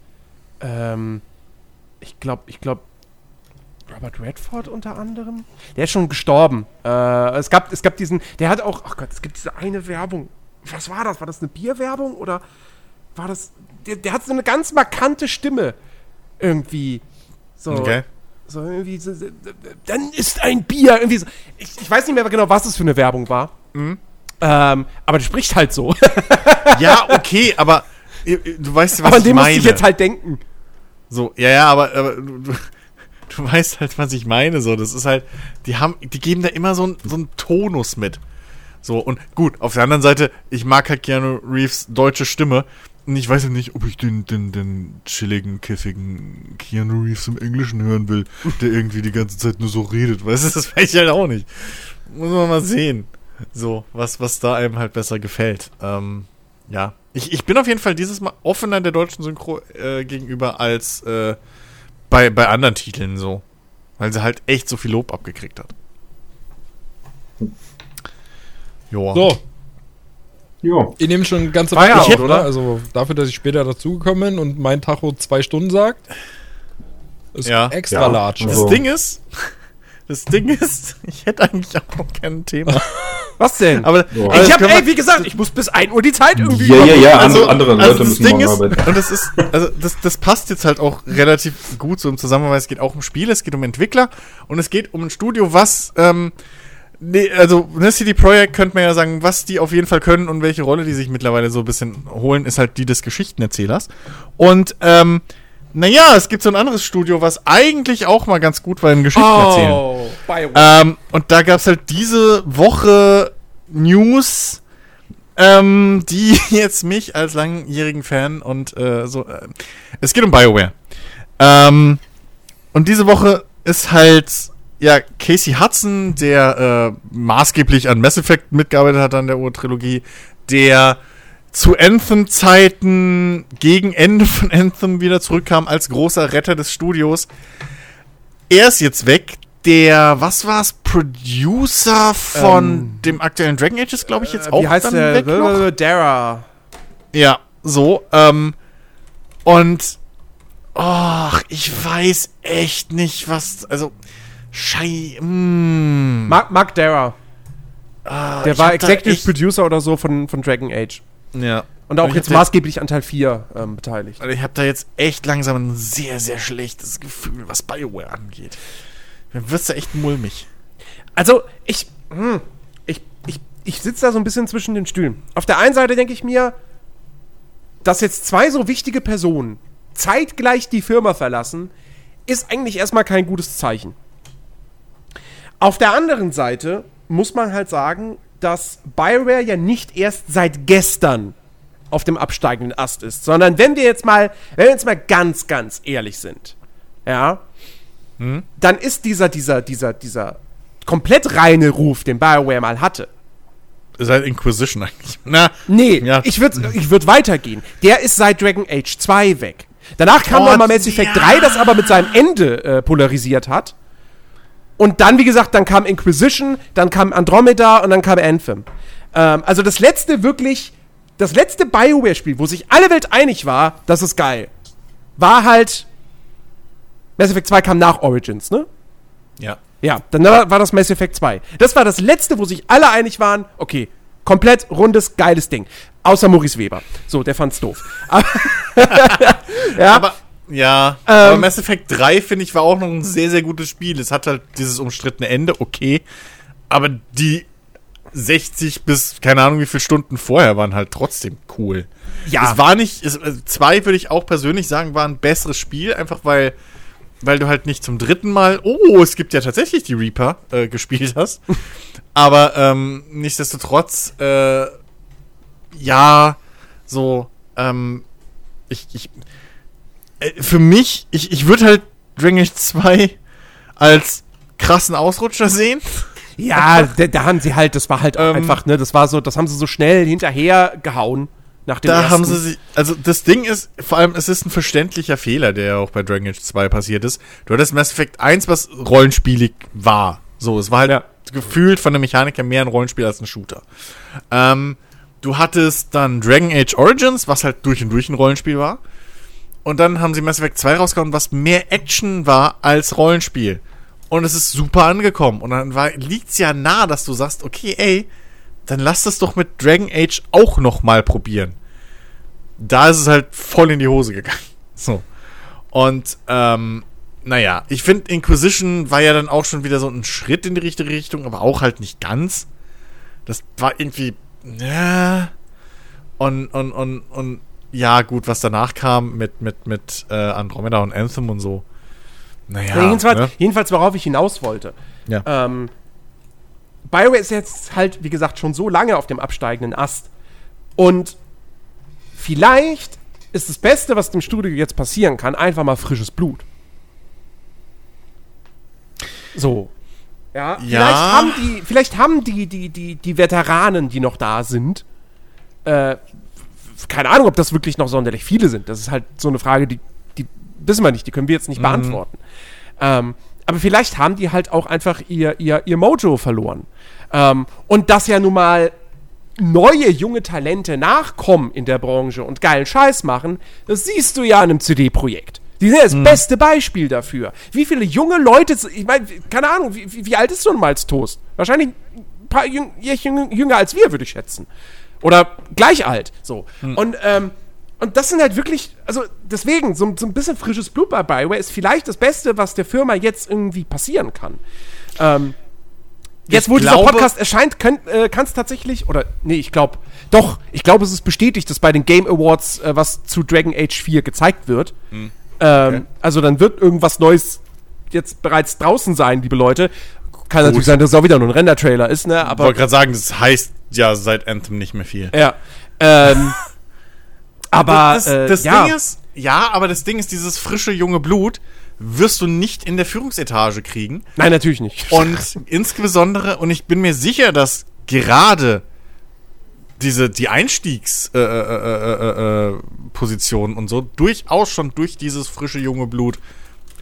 Ähm, ich glaube, ich glaube, Robert Redford unter anderem? Der ist schon gestorben. Äh, es gab, es gab diesen, der hat auch, ach Gott, es gibt diese eine Werbung. Was war das? War das eine Bierwerbung oder war das, der, der hat so eine ganz markante Stimme irgendwie. So, Okay. so irgendwie, so, so, dann ist ein Bier, irgendwie so. Ich, ich weiß nicht mehr genau, was das für eine Werbung war. Ähm, aber der spricht halt so. Ja, okay, aber äh, du weißt, was aber an ich dem meine. musste ich jetzt halt denken. So, ja, ja, aber, aber du, du, weißt halt, was ich meine. So, das ist halt, die haben, die geben da immer so, ein, so einen Tonus mit. So, und gut, auf der anderen Seite, ich mag halt Keanu Reeves deutsche Stimme. Und ich weiß ja nicht, ob ich den, den, den chilligen, kiffigen Keanu Reeves im Englischen hören will, der irgendwie die ganze Zeit nur so redet. Weißt du, das weiß ich halt auch nicht. Muss man mal sehen. So, was, was da einem halt besser gefällt. Ähm, ja. Ich, ich bin auf jeden Fall dieses Mal offener der deutschen Synchro äh, gegenüber als äh, bei, bei anderen Titeln so. Weil sie halt echt so viel Lob abgekriegt hat. Joa. So, Jo. ihr nehmt schon ganze Feierabend, Weile, oder? Also dafür, dass ich später dazugekommen bin und mein Tacho zwei Stunden sagt, ist Ja. extra Ja. large. Das Also- Ding ist, das Ding ist, ich hätte eigentlich auch kein Thema. Was denn? Aber aber ich habe, ey, wie gesagt, ich muss bis 1 Uhr die Zeit irgendwie Ja, ja, ja, Also, andere, andere also Leute das müssen Ding morgen ist, arbeiten. und das ist, also das, das passt jetzt halt auch relativ gut so im Zusammenhang, weil es geht auch um Spiele, es geht um Entwickler und es geht um ein Studio, was, ähm, nee, also, ne, CD Projekt könnte man ja sagen, was die auf jeden Fall können und welche Rolle die sich mittlerweile so ein bisschen holen, ist halt die des Geschichtenerzählers. Und, ähm, naja, es gibt so ein anderes Studio, was eigentlich auch mal ganz gut war in Geschichten erzählen. Oh, Bioware. Ähm, und da gab es halt diese Woche News, ähm, die jetzt mich als langjährigen Fan und äh, so. Äh, es geht um BioWare. Ähm, und diese Woche ist halt ja Casey Hudson, der äh, maßgeblich an Mass Effect mitgearbeitet hat an der Ur-Trilogie, der zu Anthem-Zeiten gegen Ende von Anthem wieder zurückkam als großer Retter des Studios. Er ist jetzt weg. Der, was war's, Producer von Ähm, dem aktuellen Dragon Age ist, glaube ich, jetzt Äh, auch Wie heißt dann der? weg noch. Dara. Ja, so. Ähm, und ach, ich weiß echt nicht, was. Also, Schei. Mm, Mark, Mark Dara. ah, Der war Executive Producer oder so von, von Dragon Age. Ja. Und auch jetzt maßgeblich an Teil 4 ähm, beteiligt. Also ich habe da jetzt echt langsam ein sehr, sehr schlechtes Gefühl, was BioWare angeht. Dann wird's da echt mulmig. Also, ich, hm, ich, ich, ich sitze da so ein bisschen zwischen den Stühlen. Auf der einen Seite denke ich mir, dass jetzt zwei so wichtige Personen zeitgleich die Firma verlassen, ist eigentlich erstmal kein gutes Zeichen. Auf der anderen Seite muss man halt sagen, dass Bioware ja nicht erst seit gestern auf dem absteigenden Ast ist, sondern wenn wir jetzt mal, wenn wir jetzt mal ganz, ganz ehrlich sind, ja, dann ist dieser, dieser, dieser, dieser komplett reine Ruf, den BioWare mal hatte. Ist halt Inquisition eigentlich. Na, Nee, Ja. ich würde ich würd weitergehen. Der ist seit Dragon Age 2 weg. Danach kam Gott, noch mal Mass Effect ja. 3, das aber mit seinem Ende äh, polarisiert hat. Und dann, wie gesagt, dann kam Inquisition, dann kam Andromeda und dann kam Anthem. Ähm, also das letzte wirklich, das letzte BioWare-Spiel, wo sich alle Welt einig war, das ist geil, war halt Mass Effect 2 kam nach Origins, ne? ja. Ja, dann war war das Mass Effect 2. Das war das letzte, wo sich alle einig waren, okay, komplett rundes, geiles Ding. Außer Maurice Weber. So, der fand's doof. Ja, Aber Ja, Ähm, aber Mass Effect 3, finde ich, war auch noch ein sehr, sehr gutes Spiel. Es hat halt dieses umstrittene Ende, okay. Aber die 60 bis keine Ahnung wie viele Stunden vorher waren halt trotzdem cool. Ja. Es war nicht, es, äh, zwei würde ich auch persönlich sagen, war ein besseres Spiel, einfach weil, weil du halt nicht zum dritten Mal, oh, es gibt ja tatsächlich die Reaper, äh, gespielt hast. Aber ähm, nichtsdestotrotz, äh, ja, so, ähm, ich, ich, für mich, ich, ich würde halt Dragon Age 2 als krassen Ausrutscher sehen. Ja, da, da haben sie halt, das war halt Ähm, einfach, ne, das war so, das haben sie so schnell hinterher gehauen nach dem Da ersten. haben sie sich, also das Ding ist, vor allem, es ist ein verständlicher Fehler, der ja auch bei Dragon Age 2 passiert ist. Du hattest Mass Effect 1, was rollenspielig war. So, es war halt Ja. gefühlt von der Mechanik her mehr ein Rollenspiel als ein Shooter. Ähm, du hattest dann Dragon Age Origins, was halt durch und durch ein Rollenspiel war. Und dann haben sie Mass Effect 2 rausgehauen, was mehr Action war als Rollenspiel. Und es ist super angekommen. Und dann liegt es ja nah, dass du sagst, okay, ey, dann lass das doch mit Dragon Age auch noch mal probieren. Da ist es halt voll in die Hose gegangen. So. Und, ähm, naja, ich finde, Inquisition war ja dann auch schon wieder so ein Schritt in die richtige Richtung, aber auch halt nicht ganz. Das war irgendwie, ja. Und, und, und, und, ja, gut, was danach kam mit, mit, mit äh, Andromeda und Anthem und so. Naja. Ja, jedenfalls, ne? jedenfalls, worauf ich hinaus wollte. Ja. Ähm, BioWare ist jetzt halt, wie gesagt, schon so lange auf dem absteigenden Ast. Und vielleicht ist das Beste, was dem Studio jetzt passieren kann, einfach mal frisches Blut. So. Ja, Ja. vielleicht haben die, vielleicht haben die, die, die, die Veteranen, die noch da sind, äh, keine Ahnung, ob das wirklich noch sonderlich viele sind. Das ist halt so eine Frage, die, die wissen wir nicht, die können wir jetzt nicht beantworten. Ähm, aber vielleicht haben die halt auch einfach ihr, ihr, ihr Mojo verloren. Ähm, und dass ja nun mal neue junge Talente nachkommen in der Branche und geilen Scheiß machen, das siehst du ja an einem CD-Projekt. Die sind ja das beste Beispiel dafür. Wie viele junge Leute, ich meine, keine Ahnung, wie, wie, alt ist so ein Miles Toast? Wahrscheinlich ein paar jüng, jünger als wir, würde ich schätzen. Oder gleich alt, so. Und, ähm, und das sind halt wirklich, also deswegen, so, so ein bisschen frisches Blut bei Bioware ist vielleicht das Beste, was der Firma jetzt irgendwie passieren kann. Ähm, jetzt, wo Ich dieser glaube- Podcast erscheint, kann es tatsächlich, oder nee, ich glaube, doch, ich glaube, es ist bestätigt, dass bei den Game Awards äh, was zu Dragon Age 4 gezeigt wird. Hm. Ähm, Also dann wird irgendwas Neues jetzt bereits draußen sein, liebe Leute. Kann natürlich sein, dass es auch wieder nur ein Render-Trailer ist, ne? Ich Aber wollte gerade sagen, das heißt ja seit Anthem nicht mehr viel. ja. Ähm, aber das, äh, das ja. Ding ist, ja, aber das Ding ist, dieses frische junge Blut wirst du nicht in der Führungsetage kriegen. Nein, natürlich nicht. Und insbesondere, und ich bin mir sicher, dass gerade diese, die Einstiegspositionen äh, äh, äh, äh, und so durchaus schon durch dieses frische junge Blut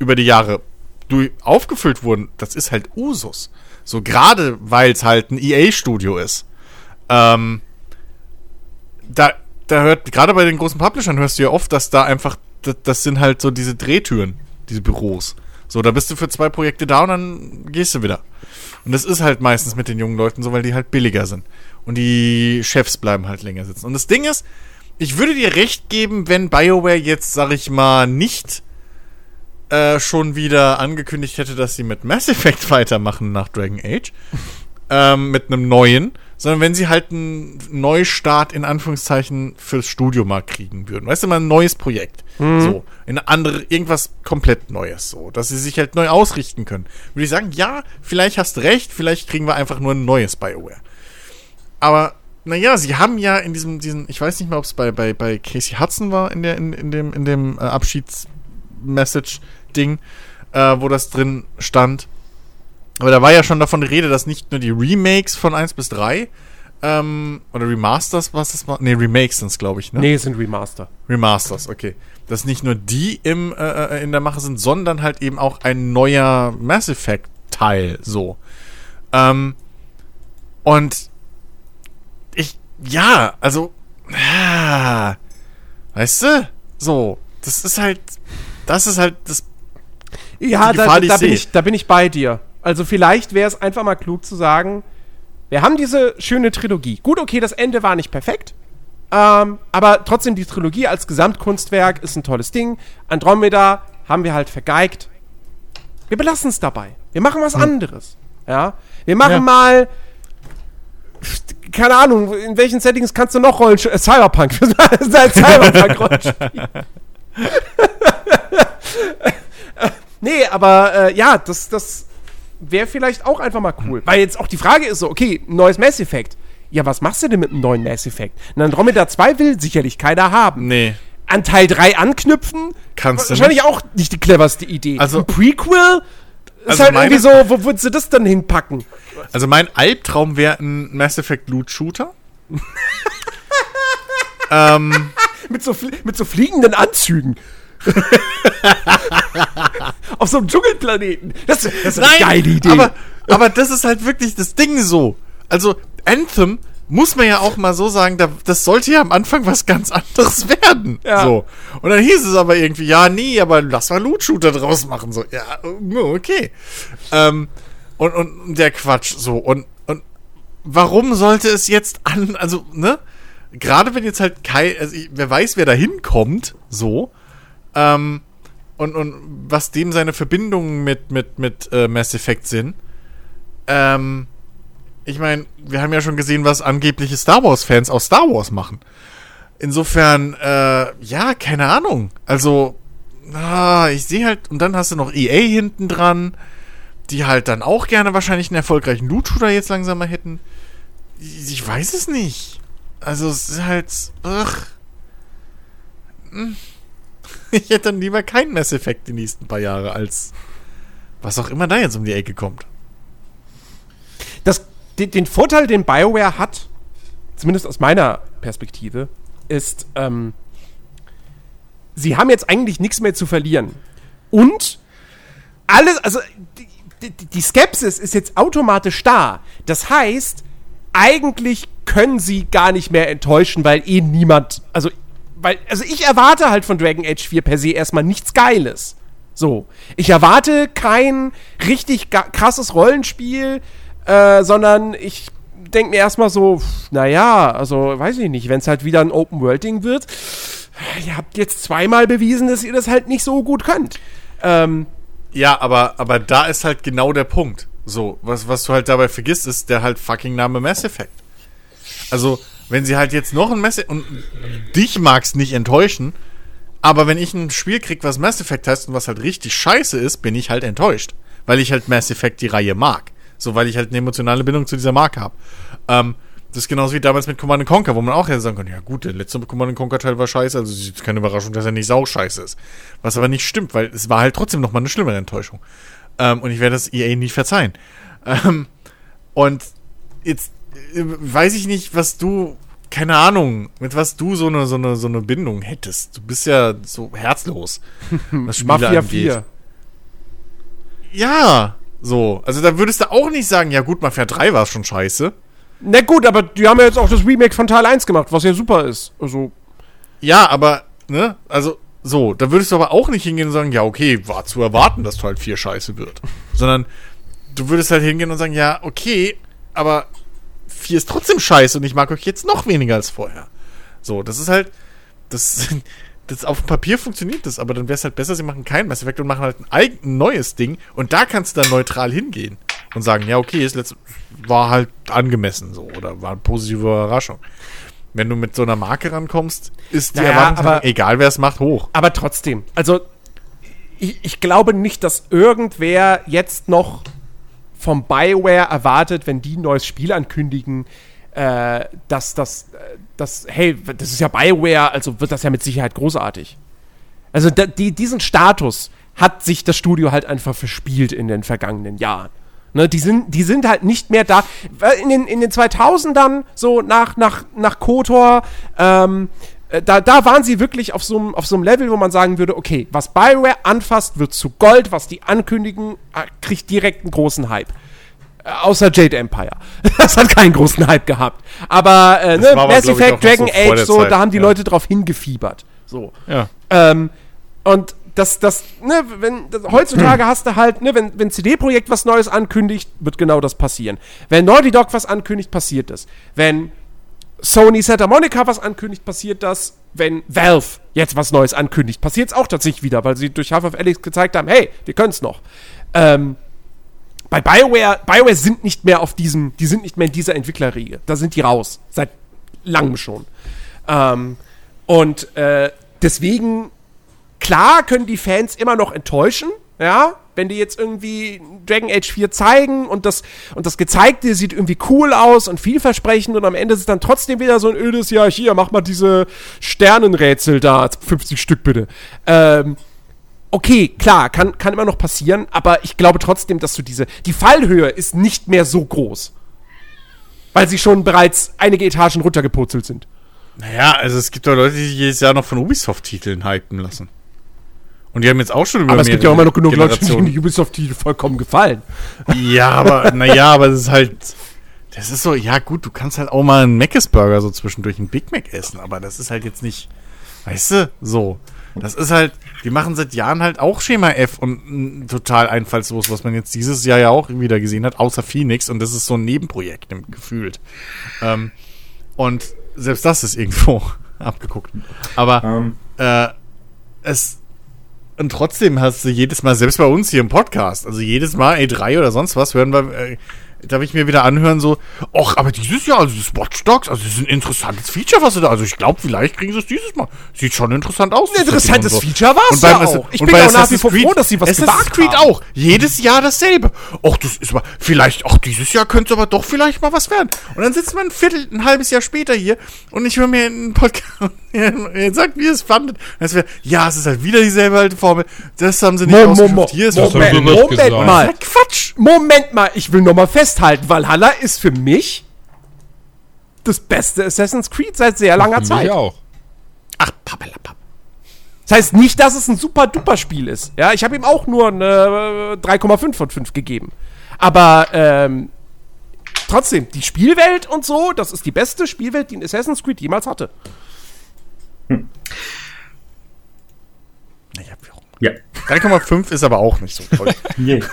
über die Jahre durch, aufgefüllt wurden. Das ist halt Usus. So gerade, weil es halt ein EA-Studio ist. Ähm, da, da hört, gerade bei den großen Publishern hörst du ja oft, dass da einfach, das, das sind halt so diese Drehtüren, diese Büros. So, da bist du für zwei Projekte da und dann gehst du wieder. Und das ist halt meistens mit den jungen Leuten so, weil die halt billiger sind. Und die Chefs bleiben halt länger sitzen. Und das Ding ist, ich würde dir recht geben, wenn BioWare jetzt, sag ich mal, nicht äh, schon wieder angekündigt hätte, dass sie mit Mass Effect weitermachen nach Dragon Age. ähm, mit einem neuen, sondern wenn sie halt einen Neustart in Anführungszeichen fürs Studio mal kriegen würden. Weißt du, mal ein neues Projekt. So, in eine andere, irgendwas komplett Neues, so, dass sie sich halt neu ausrichten können. Würde ich sagen, ja, vielleicht hast du recht, vielleicht kriegen wir einfach nur ein neues BioWare. Aber, naja, sie haben ja in diesem, diesen, ich weiß nicht mehr, ob es bei, bei, bei Casey Hudson war, in, der, in, in dem, in dem äh, Abschieds-Message-Ding, äh, wo das drin stand. Aber da war ja schon davon die Rede, dass nicht nur die Remakes von 1 bis 3 ähm, oder Remasters, was das war? Ne, Remakes sind glaube ich, ne? Nee, es sind Remaster. Remasters, okay. Dass nicht nur die im, äh, äh, in der Mache sind, sondern halt eben auch ein neuer Mass Effect Teil, so. Ähm, und ich, ja, also, ah, weißt du, so, das ist halt, das ist halt das Ja, Die da, Gefahr, da, ich bin ich, da bin ich bei dir. Also vielleicht wäre es einfach mal klug zu sagen, wir haben diese schöne Trilogie. Gut, okay, das Ende war nicht perfekt. Ähm, aber trotzdem, die Trilogie als Gesamtkunstwerk ist ein tolles Ding. Andromeda haben wir halt vergeigt. Wir belassen es dabei. Wir machen was anderes. Ja. Wir machen Ja. mal. Keine Ahnung, in welchen Settings kannst du noch Rollenspiel? Äh, Cyberpunk. Sein Cyberpunk-Rollenspiel. nee, aber äh, ja, das, das wäre vielleicht auch einfach mal cool. Weil jetzt auch die Frage ist so, okay, ein neues Mass Effect. Ja, was machst du denn mit einem neuen Mass Effect? Ein Andromeda 2 will sicherlich keiner haben. Nee. An Teil 3 anknüpfen? Kannst du Wahrscheinlich auch nicht die cleverste Idee. Also- ein Prequel? Ist Also halt meine- irgendwie so, wo würdest du das dann hinpacken? Also mein Albtraum wäre ein Mass Effect Loot Shooter. ähm, Mit so, mit so fliegenden Anzügen. Auf so einem Dschungelplaneten. Das, das ist eine geile Idee. Aber, aber das ist halt wirklich das Ding so. Also Anthem muss man ja auch mal so sagen, da, das sollte ja am Anfang was ganz anderes werden. Ja. So. Und dann hieß es aber irgendwie, ja, nee, aber lass mal Loot Shooter draus machen. So, ja, okay. Ähm, und, und der Quatsch so. Und, und warum sollte es jetzt an, also, ne? Gerade wenn jetzt halt kein, also ich, wer weiß, wer da hinkommt, so, ähm, und, und was dem seine Verbindungen mit, mit, mit äh, Mass Effect sind, ähm, ich meine, wir haben ja schon gesehen, was angebliche Star Wars-Fans aus Star Wars machen. Insofern, äh, ja, keine Ahnung. Also, ah, ich sehe halt, und dann hast du noch EA hinten dran, die halt dann auch gerne wahrscheinlich einen erfolgreichen Loot-Shooter jetzt langsam mal hätten. Ich, weiß es nicht. Also, es ist halt, ugh. Hm. Ich hätte dann lieber keinen Mass Effect die nächsten paar Jahre als was auch immer da jetzt um die Ecke kommt. das, den, den Vorteil, den BioWare hat, zumindest aus meiner Perspektive, ist, ähm, sie haben jetzt eigentlich nichts mehr zu verlieren. Und alles, also die, die, die Skepsis ist jetzt automatisch da. Das heißt, eigentlich können sie gar nicht mehr enttäuschen, weil eh niemand, also, weil, also ich erwarte halt von Dragon Age 4 per se erstmal nichts Geiles. So. Ich erwarte kein richtig krasses Rollenspiel, äh, sondern ich denke mir erstmal so, naja, also weiß ich nicht, wenn es halt wieder ein Open-World-Ding wird, ihr habt jetzt zweimal bewiesen, dass ihr das halt nicht so gut könnt. Ähm, Ja, aber, aber da ist halt genau der Punkt. So, was, was du halt dabei vergisst, ist der halt fucking Name Mass Effect. Also, wenn sie halt jetzt noch ein Mass Effect, und dich mag's nicht enttäuschen, aber wenn ich ein Spiel krieg, was Mass Effect heißt und was halt richtig scheiße ist, bin ich halt enttäuscht. Weil ich halt Mass Effect die Reihe mag. So, weil ich halt eine emotionale Bindung zu dieser Marke habe. Ähm, das ist genauso wie damals mit Command Conquer, wo man auch hätte sagen können, ja gut, der letzte Command Conquer Teil war scheiße, also es ist keine Überraschung, dass er nicht sau scheiße ist. Was aber nicht stimmt, weil es war halt trotzdem noch mal eine schlimmere Enttäuschung. Ähm, und ich werde das EA nicht verzeihen. Ähm, und jetzt weiß ich nicht, was du, keine Ahnung, mit was du so eine, so eine, so eine Bindung hättest. Du bist ja so herzlos. was Spiele Mafia angeht. 4. Ja, so. Also da würdest du auch nicht sagen, ja gut, Mafia 3 war schon scheiße. Na gut, aber die haben ja jetzt auch das Remake von Teil 1 gemacht, was ja super ist. Also, Ja, aber, ne, also, so, da würdest du aber auch nicht hingehen und sagen, ja, okay, war zu erwarten, dass Teil 4 scheiße wird. Sondern du würdest halt hingehen und sagen, ja, okay, aber 4 ist trotzdem scheiße und ich mag euch jetzt noch weniger als vorher. So, das ist halt, das, das auf dem Papier funktioniert das, aber dann wäre es halt besser, sie machen kein Mass Effect und machen halt ein eigen neues Ding und da kannst du dann neutral hingehen und sagen, ja, okay, letzte war halt angemessen so oder war eine positive Überraschung. Wenn du mit so einer Marke rankommst, ist die Naja, Erwartungshaltung, aber- egal wer es macht, hoch. aber trotzdem. Also, ich, ich glaube nicht, dass irgendwer jetzt noch vom BioWare erwartet, wenn die ein neues Spiel ankündigen, äh, dass das, äh, das, hey, das ist ja BioWare, also wird das ja mit Sicherheit großartig. Also da, die, diesen Status hat sich das Studio halt einfach verspielt in den vergangenen Jahren. Ne, die, sind, die sind halt nicht mehr da. In den, in den 2000ern, so nach, nach, nach KOTOR, ähm, äh, da, da waren sie wirklich auf so einem auf so einem Level, wo man sagen würde, okay, was Bioware anfasst, wird zu Gold, was die ankündigen, äh, kriegt direkt einen großen Hype. Äh, Außer Jade Empire. Das hat keinen großen Hype gehabt. Aber äh, ne, aber, Mass Effect, Dragon so Age, so, Zeit, da haben die ja. Leute drauf hingefiebert. So. Ja. Ähm, und das, das, ne, wenn, das, heutzutage hast du halt, ne, wenn, wenn CD-Projekt was Neues ankündigt, wird genau das passieren. Wenn Naughty Dog was ankündigt, passiert das. Wenn Sony Santa Monica was ankündigt, passiert das. Wenn Valve jetzt was Neues ankündigt, passiert es auch tatsächlich wieder, weil sie durch Half-Life Alex gezeigt haben, hey, wir können es noch. Ähm, bei BioWare, BioWare sind nicht mehr auf diesem, die sind nicht mehr in dieser Entwicklerriege. Da sind die raus. Seit langem schon. Ähm, und äh, deswegen, klar können die Fans immer noch enttäuschen, ja, wenn die jetzt irgendwie Dragon Age 4 zeigen und das, und das Gezeigte sieht irgendwie cool aus und vielversprechend und am Ende ist es dann trotzdem wieder so ein ödes, ja, hier, mach mal diese Sternenrätsel da, 50 Stück bitte. Ähm, okay, klar, kann, kann immer noch passieren, aber ich glaube trotzdem, dass du diese, die Fallhöhe ist nicht mehr so groß. Weil sie schon bereits einige Etagen runtergepurzelt sind. Naja, also es gibt doch Leute, die jedes Jahr noch von Ubisoft-Titeln hypen lassen. Und die haben jetzt auch schon über Aber es gibt ja auch immer noch genug Leute, die die Ubisoft-Titel vollkommen gefallen. Ja, aber, naja, aber das ist halt. Das ist so, ja gut, du kannst halt auch mal einen Mc's-Burger so zwischendurch einen Big Mac essen, aber das ist halt jetzt nicht, weißt du, so. Das ist halt, die machen seit Jahren halt auch Schema F und total einfallslos, was man jetzt dieses Jahr ja auch wieder gesehen hat, außer Phoenix und das ist so ein Nebenprojekt gefühlt. Ähm, und selbst das ist irgendwo abgeguckt. Aber Ähm, äh, es und trotzdem hast du jedes Mal, selbst bei uns hier im Podcast, also jedes Mal E3 oder sonst was, hören wir, äh, darf ich mir wieder anhören, so, ach, aber dieses Jahr, also das Watch Dogs, also das ist ein interessantes Feature, was sie da, also ich glaube, vielleicht kriegen sie es dieses Mal. Sieht schon interessant aus. Ein interessantes und Feature Und beim ja auch. Ich bin auch nach wie vor froh, dass sie was Assassin's gewagt Creed haben. auch. Jedes Jahr dasselbe. Ach, das ist aber, vielleicht, ach, dieses Jahr könnte es aber doch vielleicht mal was werden. Und dann sitzt man ein Viertel, ein halbes Jahr später hier und ich höre mir einen Podcast, er sagt, wie ihr es fandet. Es wäre, ja, es ist halt wieder dieselbe alte Formel. Das haben sie nicht Mo- mo- ausgeschöpft. mo- Hier ist Moment, Moment gesagt. mal. Quatsch. Moment mal, ich will noch mal festhalten, Valhalla ist für mich das beste Assassin's Creed seit sehr langer Für mich Zeit. auch. Ach, pappelapapp. Das heißt nicht, dass es ein super duper Spiel ist. Ja, ich habe ihm auch nur eine äh, 3,5 von 5 gegeben. Aber ähm, trotzdem, die Spielwelt und so, das ist die beste Spielwelt, die ein Assassin's Creed jemals hatte. Naja, warum? ja. 3,5 ist aber auch nicht so toll. Yeah.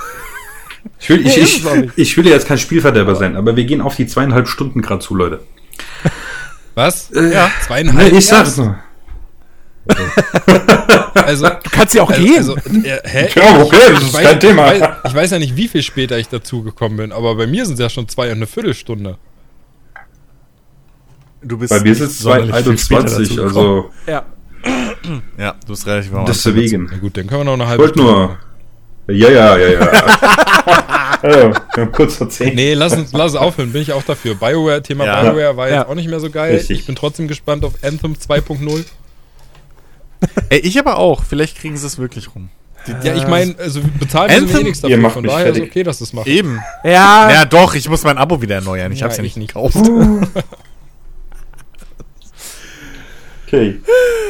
Ich will, ich, ich, ich will jetzt kein Spielverderber sein, aber wir gehen auf die zweieinhalb Stunden gerade zu, Leute. Was? ja. Zweieinhalb? Nee, ich sag's nur. Also, Kannst ja auch gehen. Also, äh, hä? Ja, okay, das Ich ist weiß- kein Thema. Ich weiß, ich weiß ja nicht, wie viel später ich dazu gekommen bin, aber bei mir sind es ja schon zwei und eine Viertelstunde. Du bist Bei mir ist es sonderlich viel später 2,21, dazu also ja. Ja, du hast relativ Anfang deswegen. Na gut, dann können wir noch eine Ich halbe wollte nur. Ja, ja, ja, ja. haben kurz vor zehn. Nee, lass uns, lass es aufhören, bin ich auch dafür. Bioware, Thema Ja. Bioware war Ja. jetzt auch nicht mehr so geil. Richtig. Ich bin trotzdem gespannt auf Anthem 2.0. Ey, ich aber auch. Vielleicht kriegen sie es wirklich rum. Ja, ich meine, also bezahlen müssen wir Anthem? eh nichts Ihr dafür, macht von mich daher ist fertig. okay, dass das macht. Eben. Ja, Ja, doch, ich muss mein Abo wieder erneuern. Ich Ja, hab's ja ich nicht nicht. gekauft. Okay.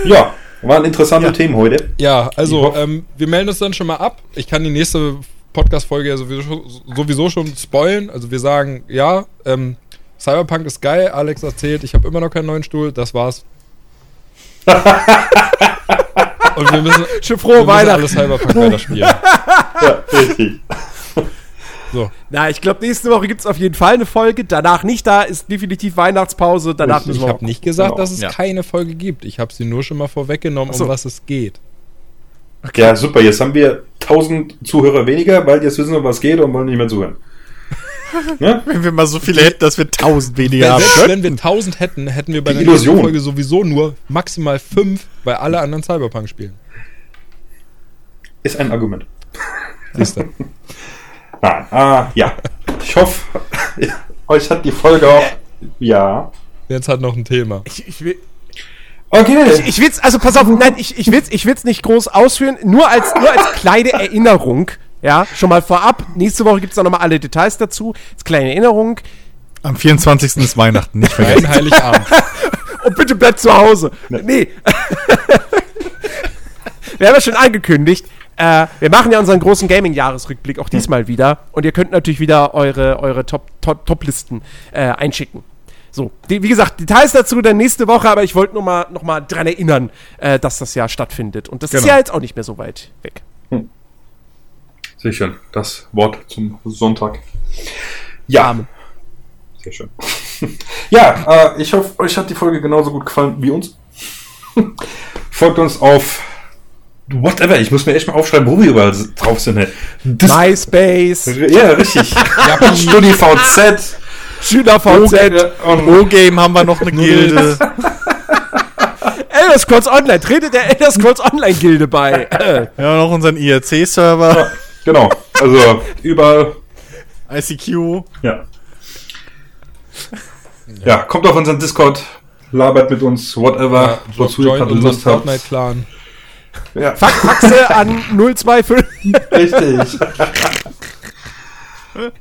Ja, waren interessante Ja. Themen heute. Ja, also ähm, wir melden uns dann schon mal ab. Ich kann die nächste Podcast-Folge ja sowieso, sowieso schon spoilen. Also wir sagen, ja, ähm, Cyberpunk ist geil. Alex erzählt, ich habe immer noch keinen neuen Stuhl. Das war's. Und wir müssen, schon wir frohe müssen alle. Cyberpunk weiterspielen. Ja, richtig. So. Na, ich glaube, nächste Woche gibt es auf jeden Fall eine Folge. Danach nicht, da ist definitiv Weihnachtspause. Danach Ich wir habe nicht gesagt, Genau. dass es Ja. keine Folge gibt. Ich habe sie nur schon mal vorweggenommen, so. um was es geht. Ja, super. Jetzt haben wir 1000 Zuhörer weniger, weil jetzt wissen wir, was geht und wollen nicht mehr zuhören. Ne? Wenn wir mal so viele hätten, dass wir tausend weniger Wenn, haben selbst wenn wir 1000 hätten, hätten wir bei Die der nächsten Illusion. Folge sowieso nur maximal 5, weil alle anderen Cyberpunk spielen. Ist ein Argument. Siehst du? Nein. Ah, ja. Ich hoffe, euch hat die Folge auch. Ja. Jetzt hat noch ein Thema. Ich, ich will, Okay. ich will's, also pass auf, nein, ich, ich will's, ich will's nicht groß ausführen, nur als, nur als kleine Erinnerung. Ja, schon mal vorab. Nächste Woche gibt's dann nochmal alle Details dazu. Als kleine Erinnerung. Am 24. ist Weihnachten, nicht Ein vergessen. Heiligabend. Und bitte bleibt zu Hause. Nee. wir haben ja schon angekündigt, äh, wir machen ja unseren großen Gaming-Jahresrückblick auch diesmal wieder. Und ihr könnt natürlich wieder eure, eure Top- Top- Top-Listen äh, einschicken. So, die, wie gesagt, Details dazu dann nächste Woche, aber ich wollte nur mal, noch mal dran erinnern, äh, dass das ja stattfindet. Und das ist Genau. ja jetzt auch nicht mehr so weit weg. Sehr schön. Das Wort zum Sonntag. Ja. Amen. Sehr schön. Ja, äh, ich hoffe, euch hat die Folge genauso gut gefallen wie uns. Folgt uns auf whatever. Ich muss mir echt mal aufschreiben, wo wir überall drauf sind. Ey. Dis- MySpace, ja, richtig. StudiVZ. SchülerVZ, und O-Game haben wir noch eine Gilde. Elder Scrolls Online. Tretet der Elder Scrolls Online Gilde bei. Wir haben noch unseren IRC-Server, Genau. Also überall. ICQ. Ja. Ja, kommt auf unseren Discord, labert mit uns, whatever, wozu ihr gerade Lust habt. Fortnite-Clan. Ja, Faxe an 025. richtig.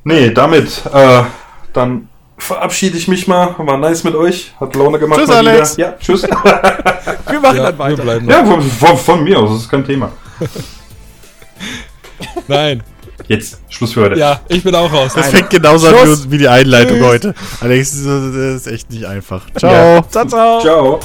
nee, damit, äh, dann verabschiede ich mich mal. War nice mit euch. Hat Laune gemacht. Tschüss, wieder. Alex. Ja, tschüss. Wir machen Ja, dann weiter. ja, von, von, von mir aus, das ist kein Thema. Nein. Jetzt, Schluss für heute. Ja, ich bin auch raus. Das fängt genauso an Schluss. wie, wie die Einleitung Tschüss. heute. Alex, das ist echt nicht einfach. Ciao. Ja. Ciao, ciao. Ciao.